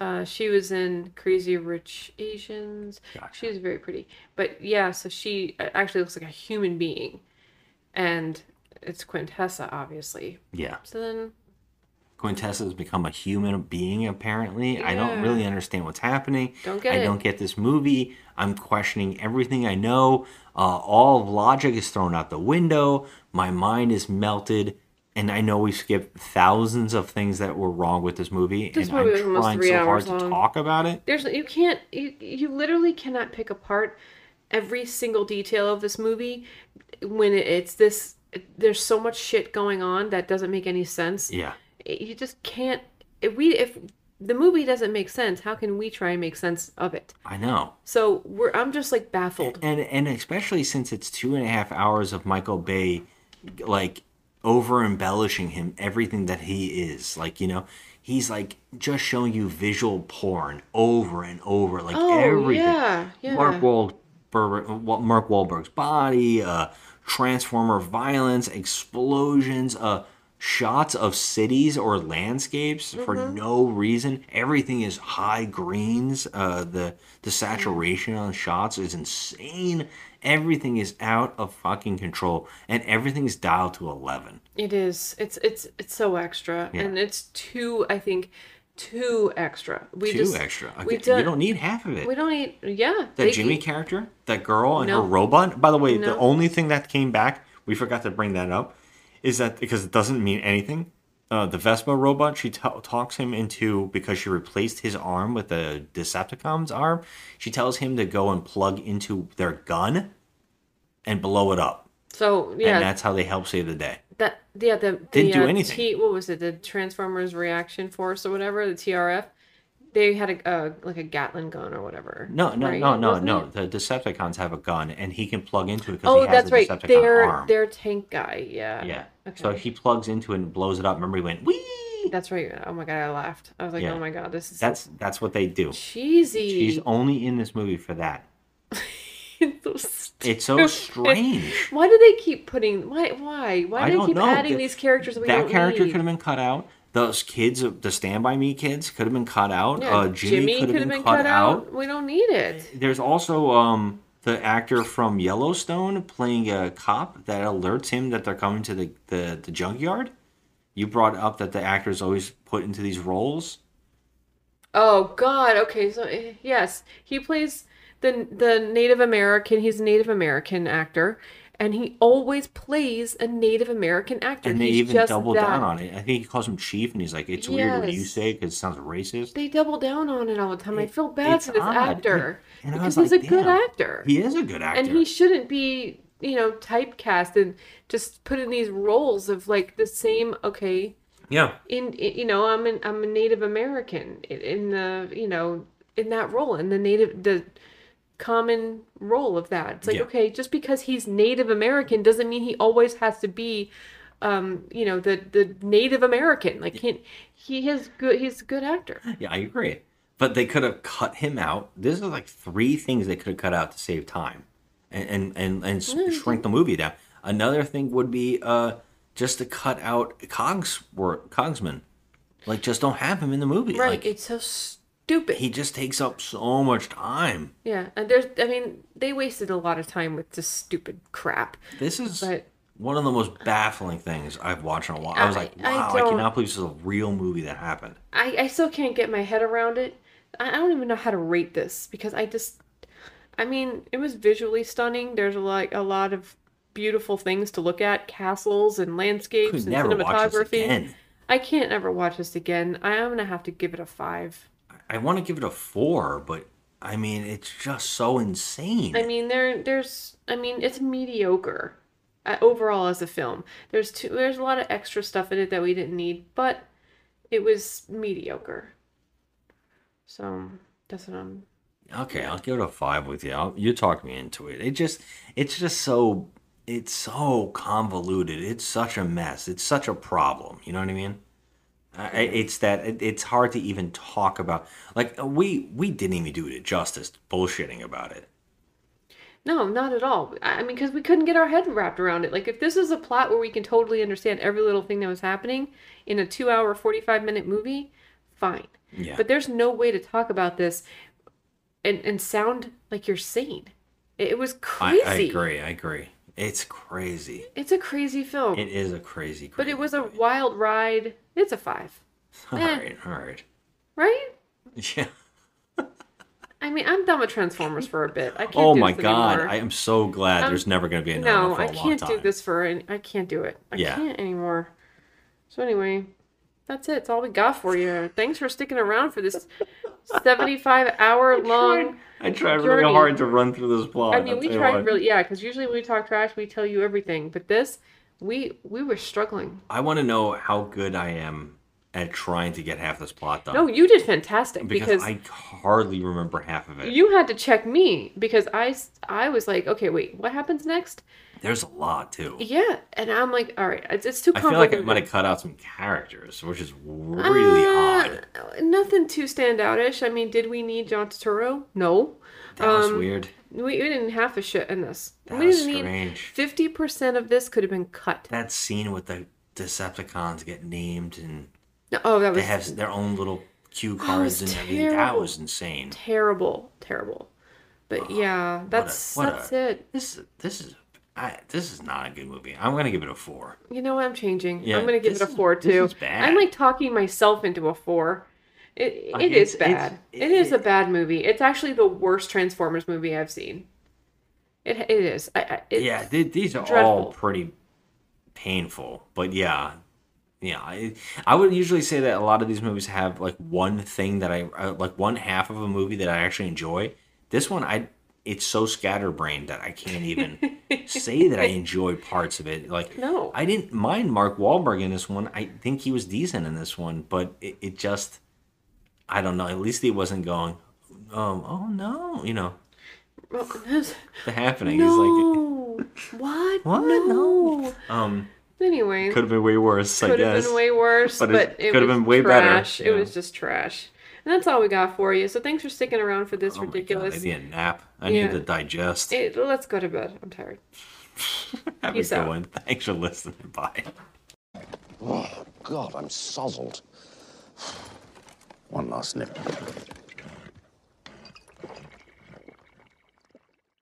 Uh, she was in Crazy Rich Asians. She was very pretty. But yeah, so she uh, actually looks like a human being, and it's Quintessa, obviously. Yeah. So then, Quintessa has become a human being, apparently. I don't really understand what's happening. Don't get I it. don't get this movie. I'm questioning everything I know. Uh, all logic is thrown out the window. My mind is melted. And I know we skipped thousands of things that were wrong with this movie. This and movie I'm trying three so hard hours to talk about it. there's you can't you, you literally cannot pick apart every single detail of this movie when it's this. There's so much shit going on that doesn't make any sense. Yeah. you just can't if we if the movie doesn't make sense how can we try and make sense of it I know. so we're i'm just like baffled and and especially since it's two and a half hours of Michael Bay, like over embellishing him everything that he is. Like you know, he's like just showing you visual porn over and over, like Oh, everything. yeah, yeah. Mark Wahlberg, Mark Wahlberg's body, uh, transformer violence, explosions, uh. Shots of cities or landscapes for Mhm. no reason. Everything is high greens. Uh, the the saturation on shots is insane. Everything is out of fucking control, and everything's dialed to eleven. it is it's it's it's so extra Yeah. and it's too i think too extra we Too just extra. we don't need half of it. we don't need yeah That Jimmy keep- character, that girl and No. her robot. By the way, the only thing that came back, we forgot to bring that up, is that because it doesn't mean anything. uh, the Vespa robot, she t- talks him into because she replaced his arm with the Decepticon's arm. She tells him to go and plug into their gun and blow it up, So and yeah, that's how they help save the day. that yeah the, the Didn't do uh, anything. T, what was it? The Transformers Reaction Force or whatever, the TRF. They had a uh, like a Gatling gun or whatever. No, no, right? no, no, Wasn't no. it? The Decepticons have a gun, and he can plug into it because Oh, he has that's a right. Decepticon Their arm. their tank guy. Yeah. Yeah. Okay. So he plugs into it and blows it up. Remember, he went, "Wee!" That's right. Oh my god, I laughed. I was like, Yeah. oh my god, this is That's that's what they do. cheesy. She's only in this movie for that. it's so. It's so strange. Why do they keep putting? Why? Why? Why do they keep know. adding That- these characters that we that character need? could have been cut out. Those kids, the Stand By Me kids, could have been cut out. Yeah, uh, Jimmy, could have been, cut, out. We don't need it. There's also um the actor from Yellowstone playing a cop that alerts him that they're coming to the, the, the junkyard. You brought up that the actors always put into these roles. Oh God. Okay. So eh, yes, he plays the the Native American. He's a Native American actor, and he always plays a Native American actor. And they He's even just double that. down on it. I think he calls him Chief, and he's like, "It's weird what you Yes. say because it sounds racist." They double down on it all the time. I feel bad for this odd. actor And because he's like, a good actor. He is a good actor. and he shouldn't be you know typecast and just put in these roles of like the same okay yeah. in, in you know i'm an i'm a native american in, in the you know in that role in the native the common role of that it's like Yeah. okay just because he's native american doesn't mean he always has to be um you know the the native american like he he is good he's a good actor Yeah, I agree. But they could have cut him out. This is like three things they could have cut out to save time, and and and, and s- Mm. shrink the movie down. Another thing would be uh just to cut out Cogs Cogsman, like just don't have him in the movie. right Like it's so stupid he just takes up so much time. Yeah, and there's I mean, they wasted a lot of time with this stupid crap. This is But one of the most baffling things I've watched in a while. I was like, wow, I, don't- cannot believe this is a real movie that happened. I I still can't get my head around it. I I don't even know how to rate this because I just I mean, it was visually stunning. There's a like a lot of beautiful things to look at, castles and landscapes and never watch this cinematography. again. I can't ever watch this again. I am gonna have to give it a five. I want to give it a four, but I mean, it's just so insane. I mean, there, there's, I mean, it's mediocre uh, overall as a film. There's two, there's a lot of extra stuff in it that we didn't need, but it was mediocre. So that's what I'm. Okay, I'll give it a five with you. I'll, you talked me into it. It just, it's just so, it's so convoluted. It's such a mess. It's such a problem. You know what I mean? I, I- it's that it, it's hard to even talk about. Like we we didn't even do it justice bullshitting about it. No, not at all. I I mean, because we couldn't get our head wrapped around it. Like, if this is a plot where we can totally understand every little thing that was happening in a two-hour, forty-five-minute movie, fine. Yeah. But there's no way to talk about this and and sound like you're sane. It, it was I, crazy. I agree. I agree. It's crazy. It's a crazy film. It is a crazy. Crazy But it was a wild ride. It's a five. All Eh. right. All right. Right? Yeah. I mean, I'm done with Transformers for a bit. I can't. Oh my god! anymore. I am so glad Um, there's never going to be another No, I can't do this for an I can't do it. I Yeah. can't anymore. So anyway, that's it. That's all we got for you. Thanks for sticking around for this 75 hour long. I tried journey. really hard to run through this plot. I mean, I'll we tried really, yeah, because usually when we talk trash, we tell you everything. But this, we we were struggling. I want to know how good I am at trying to get half this plot done. No, you did fantastic because, because, I hardly remember half of it. you had to check me because I I was like, okay, wait, what happens next? There's a lot too. Yeah, and I'm like, all right, it's, it's too I feel like I might have cut out some characters, which is really odd. Uh, Nothing too standoutish. I mean, did we need John Turturro? No. That was Um, weird. We, we didn't have a shit in this. That we was strange. fifty percent of this could have been cut. That scene with the Decepticons get named and Oh, that was they was have their own little cue cards was and everything. That was insane. terrible, terrible. But yeah, that's what a- that's it. This this is I, this is not a good movie. I'm gonna give it a four. You know what? I'm changing. Yeah, I'm gonna give it a is- four too. is bad. I'm like talking myself into a four. It, Like, it's- bad. it's- it is a bad movie. It's actually the worst Transformers movie I've seen. It it is. I, I, yeah, th- these are all pretty painful, but yeah, Yeah, I I would usually say that a lot of these movies have like one thing that I uh, like one half of a movie that I actually enjoy. This one, I it's so scatterbrained that I can't even say that I enjoy parts of it. Like, No. I didn't mind Mark Wahlberg in this one. I think he was decent in this one, but it, it just, I don't know. At least he wasn't going, um, oh no, you know, the happening. He's no. what? What? No. like, um, Anyway, could have been way worse. I could have guess. been way worse, but, but, it, it could have been way better. It was just trash. And that's all we got for you. So thanks for sticking around for this Oh my God, ridiculous. I need a nap. I Yeah. need to digest. It, let's go to bed. I'm tired. Have a Peace good out. one. Thanks for listening. Bye. Oh, God, I'm sozzled. One last nip.